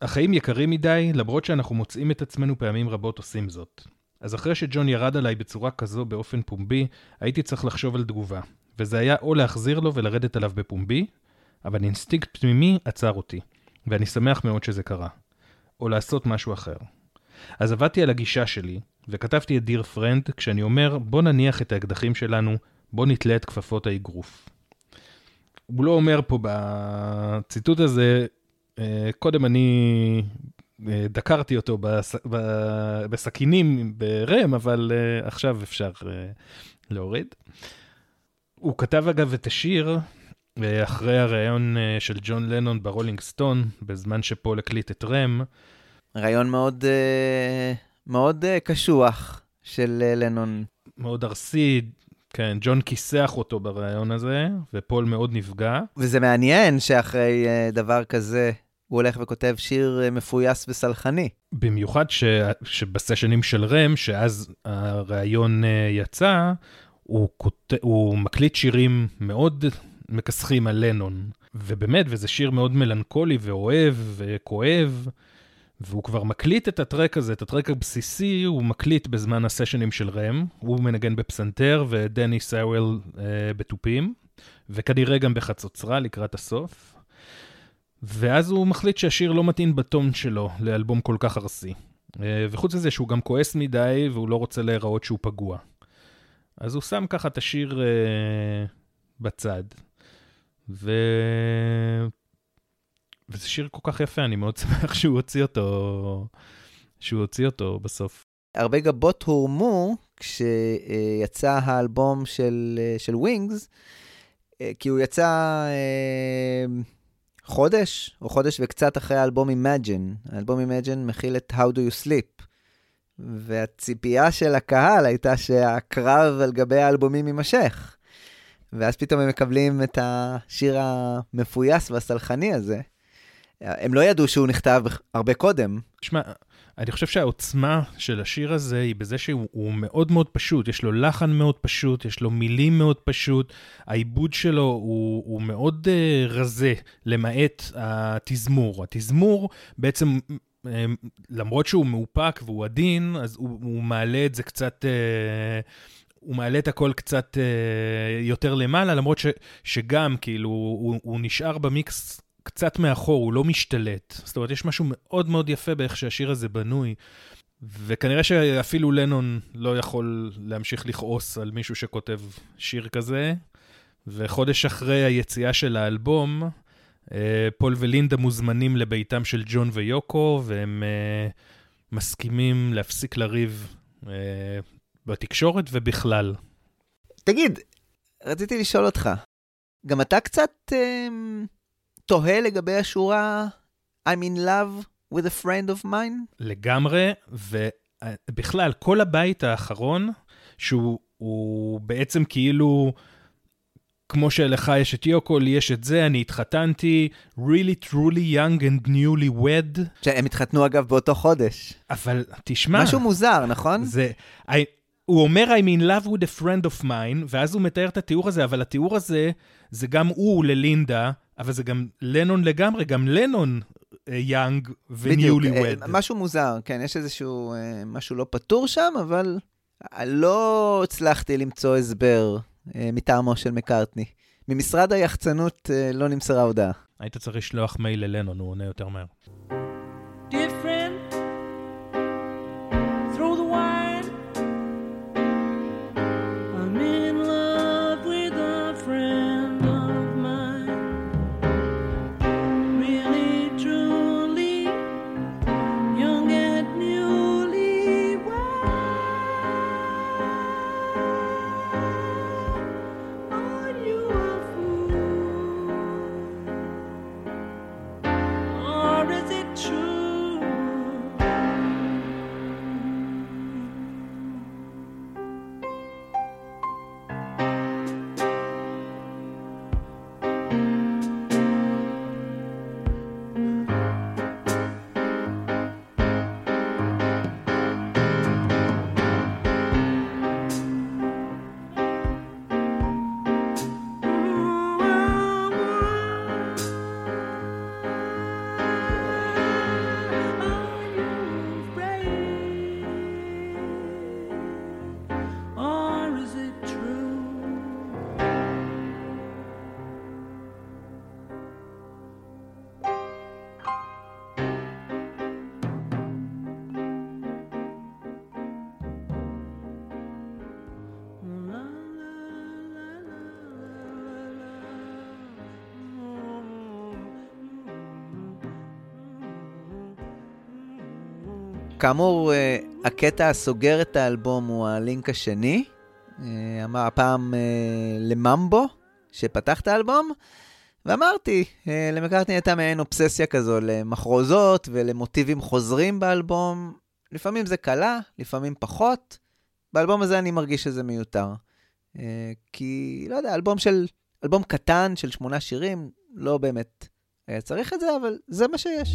החיים יקרים מדי, למרות שאנחנו מוצאים את עצמנו פעמים רבות עושים זאת. אז אחרי שג'ון ירד עליי בצורה כזו באופן פומבי, הייתי צריך לחשוב על תגובה. וזה היה או להחזיר לו ולרדת עליו בפומבי, אבל אינסטינקט פנימי עצר אותי, ואני שמח מאוד שזה קרה. או לעשות משהו אחר. אז עבדתי על הגישה שלי, וכתבתי את Dear Friend כשאני אומר, בוא נניח את האקדחים שלנו, בוא נתלה את כפפות האגרוף. הוא לא אומר פה בציטוט הזה, אה, קודם אני דקרתי אותו בס... ב... בסכינים ב Ram, אבל אה, עכשיו אפשר אה, להוריד. הוא כתב אגב את השיר אה, אחרי הראיון של ג'ון לנון ב Rolling Stone, בזמן שפול הקליט את Ram. ראיון מאוד, מאוד קשוח של לנון. מאוד ארסי, כן, ג'ון כיסח אותו בריאיון הזה, ופול מאוד נפגע. וזה מעניין שאחרי דבר כזה, הוא הולך וכותב שיר אה, מפויס וסלחני. במיוחד ש... שבסשנים של רם, שאז הריאיון אה, יצא, הוא, כות... הוא מקליט שירים מאוד מכסחים על לנון. ובאמת, וזה שיר מאוד מלנכולי ואוהב וכואב, והוא כבר מקליט את הטרק הזה, את הטרק הבסיסי, הוא מקליט בזמן הסשנים של רם, הוא מנגן בפסנתר ודני סאוול אה, בתופים, וכנראה גם בחצוצרה לקראת הסוף. ואז הוא מחליט שהשיר לא מתאים בטון שלו לאלבום כל כך ארסי. אה, וחוץ מזה שהוא גם כועס מדי והוא לא רוצה להיראות שהוא פגוע. אז הוא שם ככה את השיר אה, בצד. ו... וזה שיר כל כך יפה, אני מאוד שמח שהוא הוציא אותו, שהוא הוציא אותו בסוף. הרבה גבות הורמו כשיצא האלבום של, אה, של ווינגס, אה, כי הוא יצא אה, חודש, או חודש וקצת אחרי האלבום Imagine. האלבום Imagine מכיל את How Do You Sleep. והציפייה של הקהל הייתה שהקרב על גבי האלבומים יימשך. ואז פתאום הם מקבלים את השיר המפויס והסלחני הזה. הם לא ידעו שהוא נכתב הרבה קודם. תשמע, אני חושב שהעוצמה של השיר הזה היא בזה שהוא הוא מאוד מאוד פשוט, יש לו לחן מאוד פשוט, יש לו מילים מאוד פשוט, העיבוד שלו הוא, הוא מאוד uh, רזה, למעט התזמור. התזמור בעצם, uh, למרות שהוא מאופק והוא עדין, אז הוא, הוא מעלה את זה קצת... Uh, הוא מעלה את הכל קצת uh, יותר למעלה, למרות ש, שגם, כאילו, הוא, הוא נשאר במיקס קצת מאחור, הוא לא משתלט. זאת אומרת, יש משהו מאוד מאוד יפה באיך שהשיר הזה בנוי, וכנראה שאפילו לנון לא יכול להמשיך לכעוס על מישהו שכותב שיר כזה. וחודש אחרי היציאה של האלבום, אה, פול ולינדה מוזמנים לביתם של ג'ון ויוקו, והם אה, מסכימים להפסיק לריב אה, בתקשורת ובכלל. תגיד, רציתי לשאול אותך, גם אתה קצת תוהה לגבי השורה I'm in love with a friend of mine? לגמרי, ובכלל, כל הבית האחרון, שהוא הוא בעצם כאילו, כמו שלך יש את יוקו, לי יש את זה, אני התחתנתי, really truly young and newly wed, שהם התחתנו אגב באותו חודש. אבל תשמע, משהו מוזר, נכון? זה, I, הוא אומר I'm in love with a friend of mine, ואז הוא מתאר את התיאור הזה, אבל התיאור הזה, זה גם הוא ללינדה, אבל זה גם לנון לגמרי, גם לנון יאנג בדיוק, וניולי אה, ווד. משהו מוזר, כן, יש איזשהו אה, משהו לא פתור שם, אבל לא הצלחתי למצוא הסבר אה, מטעמו של מקארטני. ממשרד היחצנות אה, לא נמסרה הודעה. היית צריך לשלוח מייל ללנון, הוא עונה יותר מהר. כאמור, אה, הקטע הסוגר את האלבום הוא הלינק השני, אה, הפעם אה, לממבו, שפתח את האלבום, ואמרתי, למקארטני הייתה מעין אובססיה כזו למחרוזות ולמוטיבים חוזרים באלבום. לפעמים זה קלה, לפעמים פחות. באלבום הזה אני מרגיש שזה מיותר. כי, לא יודע, אלבום של, אלבום קטן של שמונה שירים, לא באמת היה צריך את זה, אבל זה מה שיש.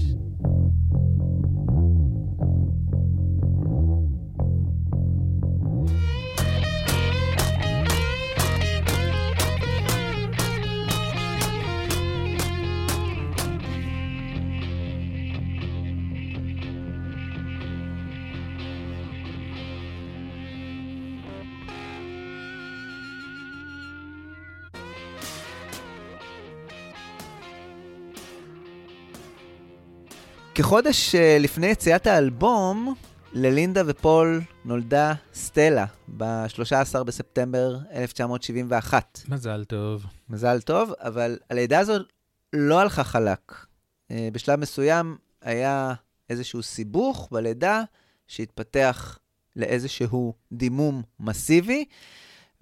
כחודש אה, לפני יציאת האלבום, ללינדה ופול נולדה סטלה ב-13 בספטמבר 1971. מזל טוב. מזל טוב, אבל הלידה הזאת לא הלכה חלק. אה, בשלב מסוים היה איזשהו סיבוך בלידה שהתפתח לאיזשהו דימום מסיבי,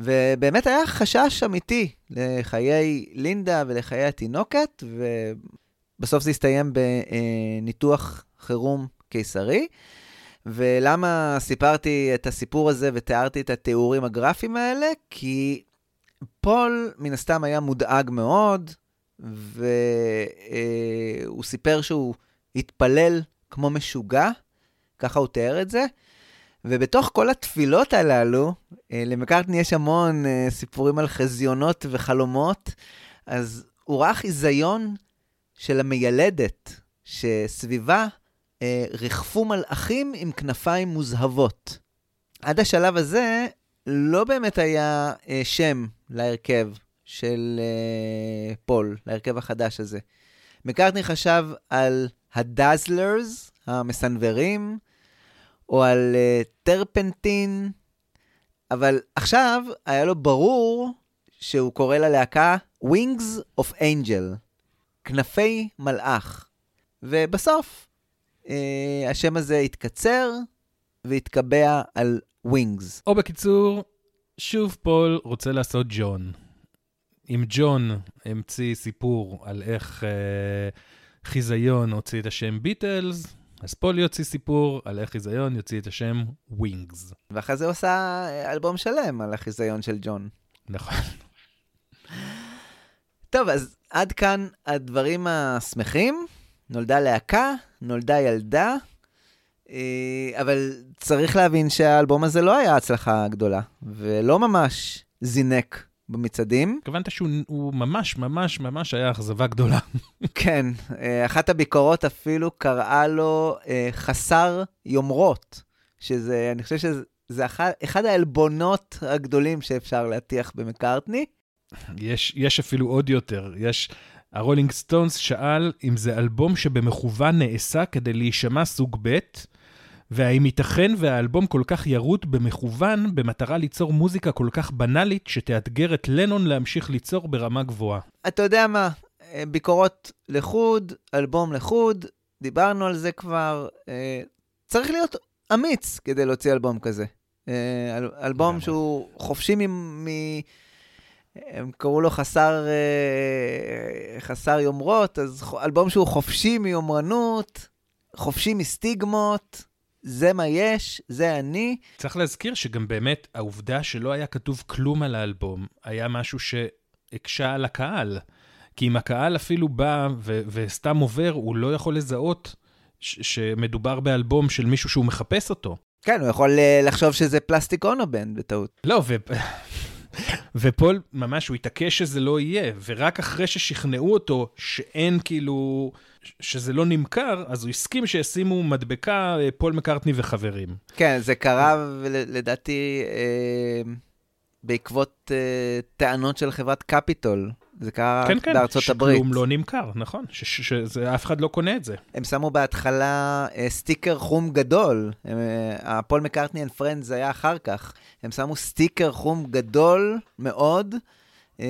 ובאמת היה חשש אמיתי לחיי לינדה ולחיי התינוקת, ובסוף זה הסתיים בניתוח חירום קיסרי. ולמה סיפרתי את הסיפור הזה ותיארתי את התיאורים הגרפיים האלה? כי פול מן הסתם היה מודאג מאוד, והוא סיפר שהוא התפלל כמו משוגע, ככה הוא תיאר את זה. ובתוך כל התפילות הללו, אה, למקארטני יש המון אה, סיפורים על חזיונות וחלומות, אז הוא ראה חיזיון של המיילדת, שסביבה אה, ריחפו מלאכים עם כנפיים מוזהבות. עד השלב הזה לא באמת היה אה, שם להרכב של אה, פול, להרכב החדש הזה. מקארטני חשב על הדאזלרס, המסנוורים, או על uh, טרפנטין, אבל עכשיו היה לו ברור שהוא קורא ללהקה Wings of Angel, כנפי מלאך. ובסוף, uh, השם הזה התקצר והתקבע על Wings. או בקיצור, שוב פול רוצה לעשות ג'ון. אם ג'ון המציא סיפור על איך אה, חיזיון הוציא את השם ביטלס, אז פול יוציא סיפור על איך חיזיון יוציא את השם ווינגס. ואחרי זה הוא עשה אה, אלבום שלם על החיזיון של ג'ון. נכון. טוב, אז עד כאן הדברים השמחים. נולדה להקה, נולדה ילדה, אה, אבל צריך להבין שהאלבום הזה לא היה הצלחה גדולה, ולא ממש זינק במצעדים. התכוונת שהוא הוא ממש ממש ממש היה אכזבה גדולה. כן, אה, אחת הביקורות אפילו קראה לו אה, חסר יומרות, שזה, אני חושב שזה אחד העלבונות הגדולים שאפשר להטיח במקארטני. יש, יש אפילו עוד יותר. יש... הרולינג סטונס שאל אם זה אלבום שבמכוון נעשה כדי להישמע סוג ב', והאם ייתכן והאלבום כל כך ירוט במכוון במטרה ליצור מוזיקה כל כך בנאלית שתאתגר את לנון להמשיך ליצור ברמה גבוהה. אתה יודע מה, אה, ביקורות לחוד, אלבום לחוד, דיברנו על זה כבר. אה, צריך להיות אמיץ כדי להוציא אלבום כזה. אה, אל- אלבום. שהוא חופשי מ... מ- הם קראו לו חסר, אה, חסר יומרות, אז אלבום שהוא חופשי מיומרנות, חופשי מסטיגמות, זה מה יש, זה אני. צריך להזכיר שגם באמת העובדה שלא היה כתוב כלום על האלבום, היה משהו שהקשה על הקהל. כי אם הקהל אפילו בא ו- וסתם עובר, הוא לא יכול לזהות ש- שמדובר באלבום של מישהו שהוא מחפש אותו. כן, הוא יכול אה, לחשוב שזה פלסטיק אונובן בטעות. לא, ו... ופול ממש, הוא התעקש שזה לא יהיה, ורק אחרי ששכנעו אותו שאין כאילו, שזה לא נמכר, אז הוא הסכים שישימו מדבקה אה, פול מקארטני וחברים. כן, זה קרה לדעתי אה, בעקבות אה, טענות של חברת קפיטול. זה קרה כן, כן, בארצות הברית. שכלום לא נמכר, נכון? ש- ש- שזה, אף אחד לא קונה את זה. הם שמו בהתחלה אה, סטיקר חום גדול. אה, ה Paul McCartney and Friends היה אחר כך. הם שמו סטיקר חום גדול מאוד,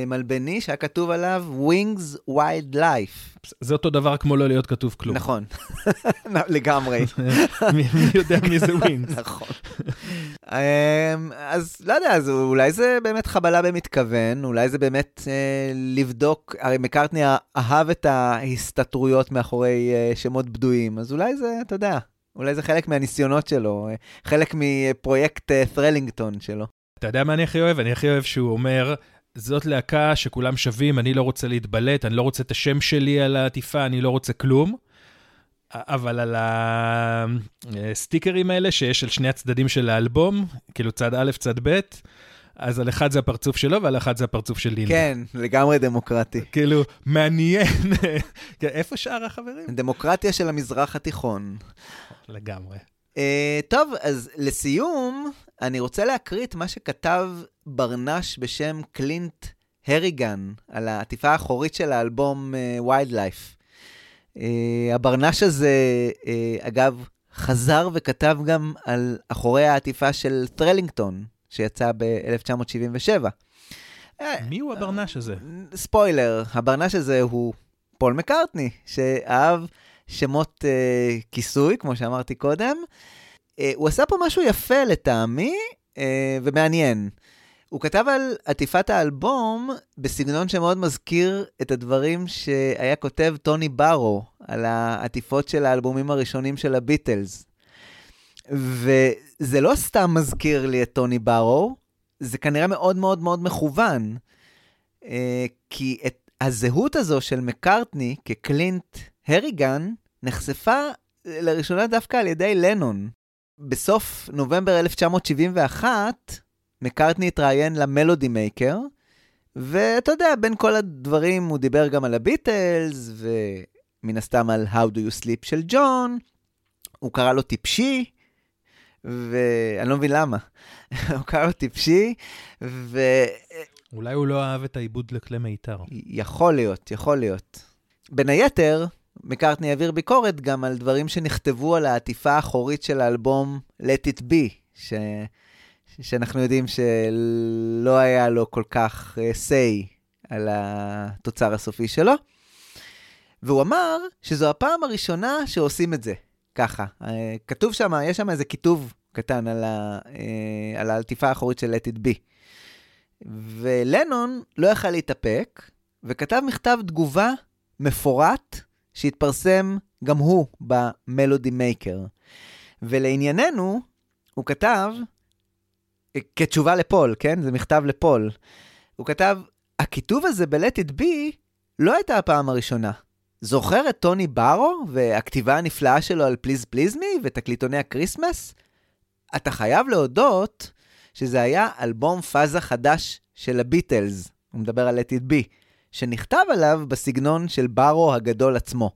מלבני שהיה כתוב עליו Wings Wild Life. זה אותו דבר כמו לא להיות כתוב כלום. נכון, לגמרי. מי יודע מי זה ווינגס? נכון. אמ, אז לא יודע, אז אולי זה באמת חבלה במתכוון, אולי זה באמת אה, לבדוק, הרי מקארטני אהב את ההסתתרויות מאחורי אה, שמות בדויים, אז אולי זה, אתה יודע, אולי זה חלק מהניסיונות שלו, אה, חלק מפרויקט אה, ת'רלינגטון שלו. אתה יודע מה אני הכי אוהב? אני הכי אוהב שהוא אומר, זאת להקה שכולם שווים, אני לא רוצה להתבלט, אני לא רוצה את השם שלי על העטיפה, אני לא רוצה כלום. אבל על הסטיקרים האלה שיש על שני הצדדים של האלבום, כאילו צד א', צד ב', אז על אחד זה הפרצוף שלו ועל אחד זה הפרצוף של לינדה. כן, לגמרי דמוקרטי. כאילו, מעניין. איפה שאר החברים? דמוקרטיה של המזרח התיכון. לגמרי. Uh, טוב, אז לסיום, אני רוצה להקריא את מה שכתב ברנש בשם קלינט הריגן על העטיפה האחורית של האלבום Wild אה, Life. אה, הברנש הזה, אה, אגב, חזר וכתב גם על אחורי העטיפה של Thrillington, שיצא ב-1977. מי הוא הברנש הזה? ספוילר, הברנש הזה הוא פול מקארטני, שאהב שמות אה, כיסוי, כמו שאמרתי קודם. אה, הוא עשה פה משהו יפה לטעמי, אה, ומעניין. הוא כתב על עטיפת האלבום בסגנון שמאוד מזכיר את הדברים שהיה כותב טוני ברו על העטיפות של האלבומים הראשונים של הביטלס. וזה לא סתם מזכיר לי את טוני ברו, זה כנראה מאוד מאוד מאוד מכוון. אה, כי את הזהות הזו של מקארטני כקלינט הריגן נחשפה לראשונה דווקא על ידי לנון. בסוף נובמבר 1971, מקארטני התראיין למלודי מייקר, ואתה יודע, בין כל הדברים הוא דיבר גם על הביטלס, ומן הסתם על How Do You Sleep של ג'ון, הוא קרא לו טיפשי, ואני לא מבין למה. הוא קרא לו טיפשי, ו... אולי הוא לא אהב את העיבוד לכלי מיתר. יכול להיות, יכול להיות. בין היתר, מקארטני העביר ביקורת גם על דברים שנכתבו על העטיפה האחורית של האלבום Let It Be, ש... שאנחנו יודעים שלא היה לו כל כך uh, say על התוצר הסופי שלו. והוא אמר שזו הפעם הראשונה שעושים את זה, ככה. Uh, כתוב שם, יש שם איזה כיתוב קטן על, ה, uh, על העטיפה האחורית של Let It Be. ולנון לא יכל להתאפק, וכתב מכתב תגובה מפורט, שהתפרסם גם הוא במלודי מייקר. ולענייננו, הוא כתב, כתשובה לפול, כן? זה מכתב לפול. הוא כתב, הכיתוב הזה ב-Let It Be לא הייתה הפעם הראשונה. זוכר את טוני ברו והכתיבה הנפלאה שלו על Please Please Me ותקליטוני הקריסמס? אתה חייב להודות שזה היה אלבום פאזה חדש של הביטלס, הוא מדבר על Let It Be, שנכתב עליו בסגנון של ברו הגדול עצמו.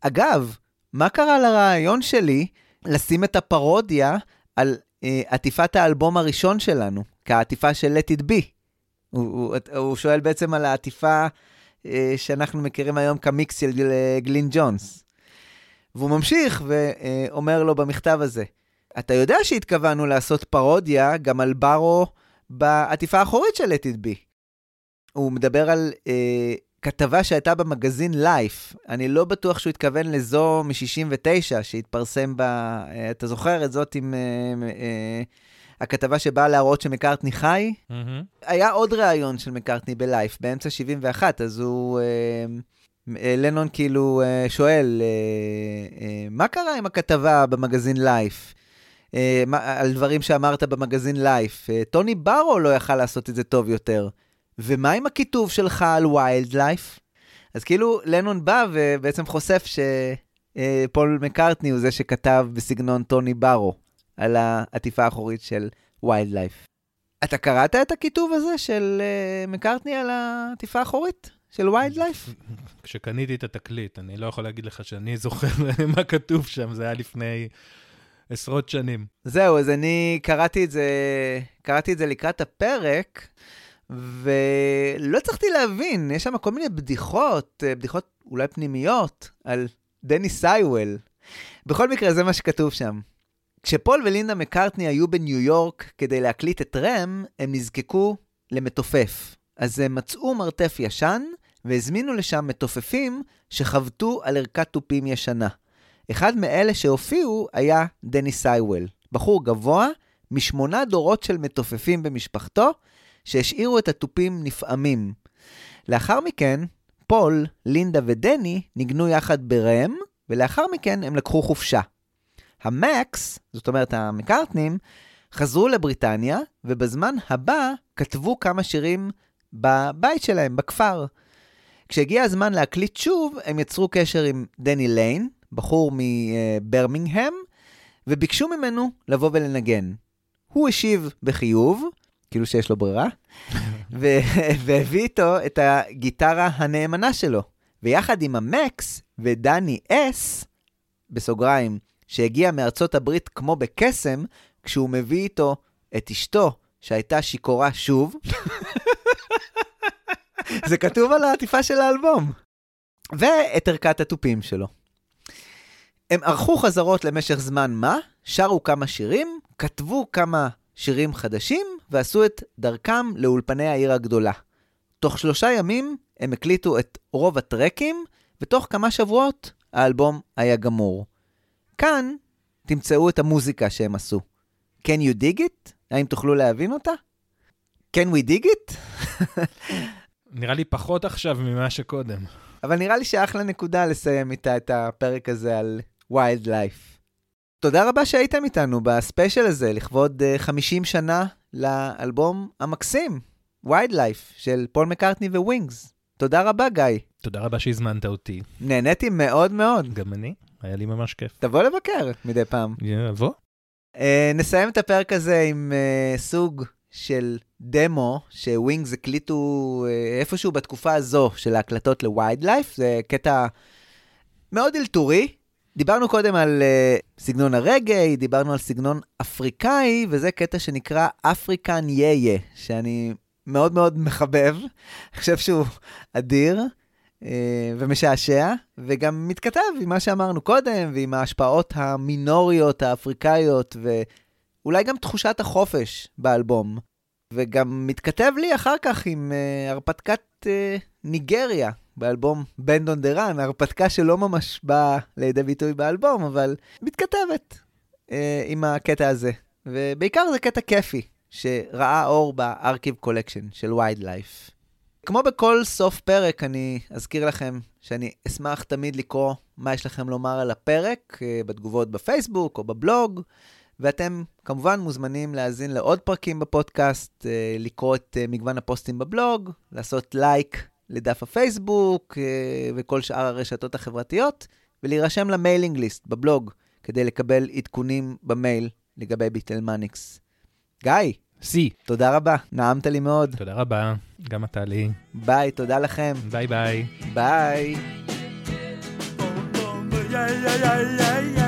אגב, מה קרה לרעיון שלי לשים את הפרודיה על אה, עטיפת האלבום הראשון שלנו, כעטיפה של Let It Be? הוא, הוא, הוא שואל בעצם על העטיפה אה, שאנחנו מכירים היום כמיקס של גל, גלין ג'ונס. והוא ממשיך ואומר לו במכתב הזה, אתה יודע שהתכוונו לעשות פרודיה גם על ברו בעטיפה האחורית של Let It Be. הוא מדבר על אה, כתבה שהייתה במגזין לייף. אני לא בטוח שהוא התכוון לזו מ-69, שהתפרסם בה, אה, אתה זוכר את זאת עם אה, אה, הכתבה שבאה להראות שמקארטני חי? היה עוד ראיון של מקארטני בלייף, באמצע 71, אז הוא... אה, אה, לנון כאילו אה, שואל, אה, אה, מה קרה עם הכתבה במגזין לייף? אה, מה- על דברים שאמרת במגזין לייף. אה, טוני ברו לא יכל לעשות את זה טוב יותר. ומה עם הכיתוב שלך על ויילד לייף? אז כאילו לנון בא ובעצם חושף שפול מקארטני הוא זה שכתב בסגנון טוני ברו על העטיפה האחורית של ויילד לייף. אתה קראת את הכיתוב הזה של אה, מקארטני על העטיפה האחורית של ויילד לייף? כשקניתי את התקליט, אני לא יכול להגיד לך שאני זוכר מה כתוב שם, זה היה לפני עשרות שנים. זהו, אז אני קראתי את זה, קראתי את זה לקראת הפרק, ולא הצלחתי להבין, יש שם כל מיני בדיחות, אה, בדיחות אולי פנימיות, על דני סייוול. בכל מקרה, זה מה שכתוב שם. כשפול ולינדה מקארטני היו בניו יורק כדי להקליט את רם, הם נזקקו למתופף. אז הם מצאו מרתף ישן והזמינו לשם מתופפים שחבטו על ערכת תופים ישנה. אחד מאלה שהופיעו היה דני סייוול, בחור גבוה משמונה דורות של מתופפים במשפחתו, שהשאירו את התופים נפעמים. לאחר מכן, פול, לינדה ודני ניגנו יחד ב Ram, ולאחר מכן הם לקחו חופשה. המקס, זאת אומרת המקארטנים, חזרו לבריטניה, ובזמן הבא כתבו כמה שירים בבית שלהם, בכפר. כשהגיע הזמן להקליט שוב, הם יצרו קשר עם דני ליין, בחור מברמינגהם, וביקשו ממנו לבוא ולנגן. הוא השיב בחיוב, כאילו שיש לו ברירה, והביא איתו את הגיטרה הנאמנה שלו. ויחד עם המקס ודני אס, בסוגריים, שהגיע מארצות הברית כמו בקסם, כשהוא מביא איתו את אשתו, שהייתה שיכורה שוב. זה כתוב על העטיפה של האלבום. ואת ערכת התופים שלו. הם ערכו חזרות למשך זמן מה, שרו כמה שירים, כתבו כמה שירים חדשים, ועשו את דרכם לאולפני העיר הגדולה. תוך שלושה ימים הם הקליטו את רוב הטרקים, ותוך כמה שבועות האלבום היה גמור. כאן תמצאו את המוזיקה שהם עשו. Can you dig it? האם תוכלו להבין אותה? Can we dig it? נראה לי פחות עכשיו ממה שקודם. אבל נראה לי שאחלה נקודה לסיים איתה את הפרק הזה על Wild Life. תודה רבה שהייתם איתנו בספיישל הזה, לכבוד אה, 50 שנה לאלבום המקסים, Wild Life, של פול מקארטני וווינגס. תודה רבה, גיא. תודה רבה שהזמנת אותי. נהניתי מאוד מאוד. גם אני, היה לי ממש כיף. תבוא לבקר מדי פעם. יבוא. אה, נסיים את הפרק הזה עם אה, סוג של דמו שווינגס הקליטו uh, איפשהו בתקופה הזו של ההקלטות לווייד לייף, זה קטע מאוד אלתורי. דיברנו קודם על uh, סגנון הרגעי, דיברנו על סגנון אפריקאי, וזה קטע שנקרא אפריקן יהיה, שאני מאוד מאוד מחבב, אני חושב שהוא אדיר. uh, ומשעשע, וגם מתכתב עם מה שאמרנו קודם, ועם ההשפעות המינוריות האפריקאיות, ואולי גם תחושת החופש באלבום. וגם מתכתב לי אחר כך עם אה, הרפתקת אה, ניגריה באלבום Band on the Run, הרפתקה שלא ממש באה לידי ביטוי באלבום, אבל מתכתבת אה, עם הקטע הזה. ובעיקר זה קטע כיפי, שראה אור ב Archive Collection של Wild Life. כמו בכל סוף פרק, אני אזכיר לכם שאני אשמח תמיד לקרוא מה יש לכם לומר על הפרק אה, בתגובות בפייסבוק או בבלוג, ואתם כמובן מוזמנים להאזין לעוד פרקים בפודקאסט, אה, לקרוא את אה, מגוון הפוסטים בבלוג, לעשות לייק לדף הפייסבוק אה, וכל שאר הרשתות החברתיות, ולהירשם ל mailing list בבלוג כדי לקבל עדכונים במייל לגבי ביטלמניקס. גיא, סי. תודה רבה, נעמת לי מאוד. תודה רבה, גם אתה לי. ביי, תודה לכם. ביי ביי. ביי. Yeah, yeah, yeah,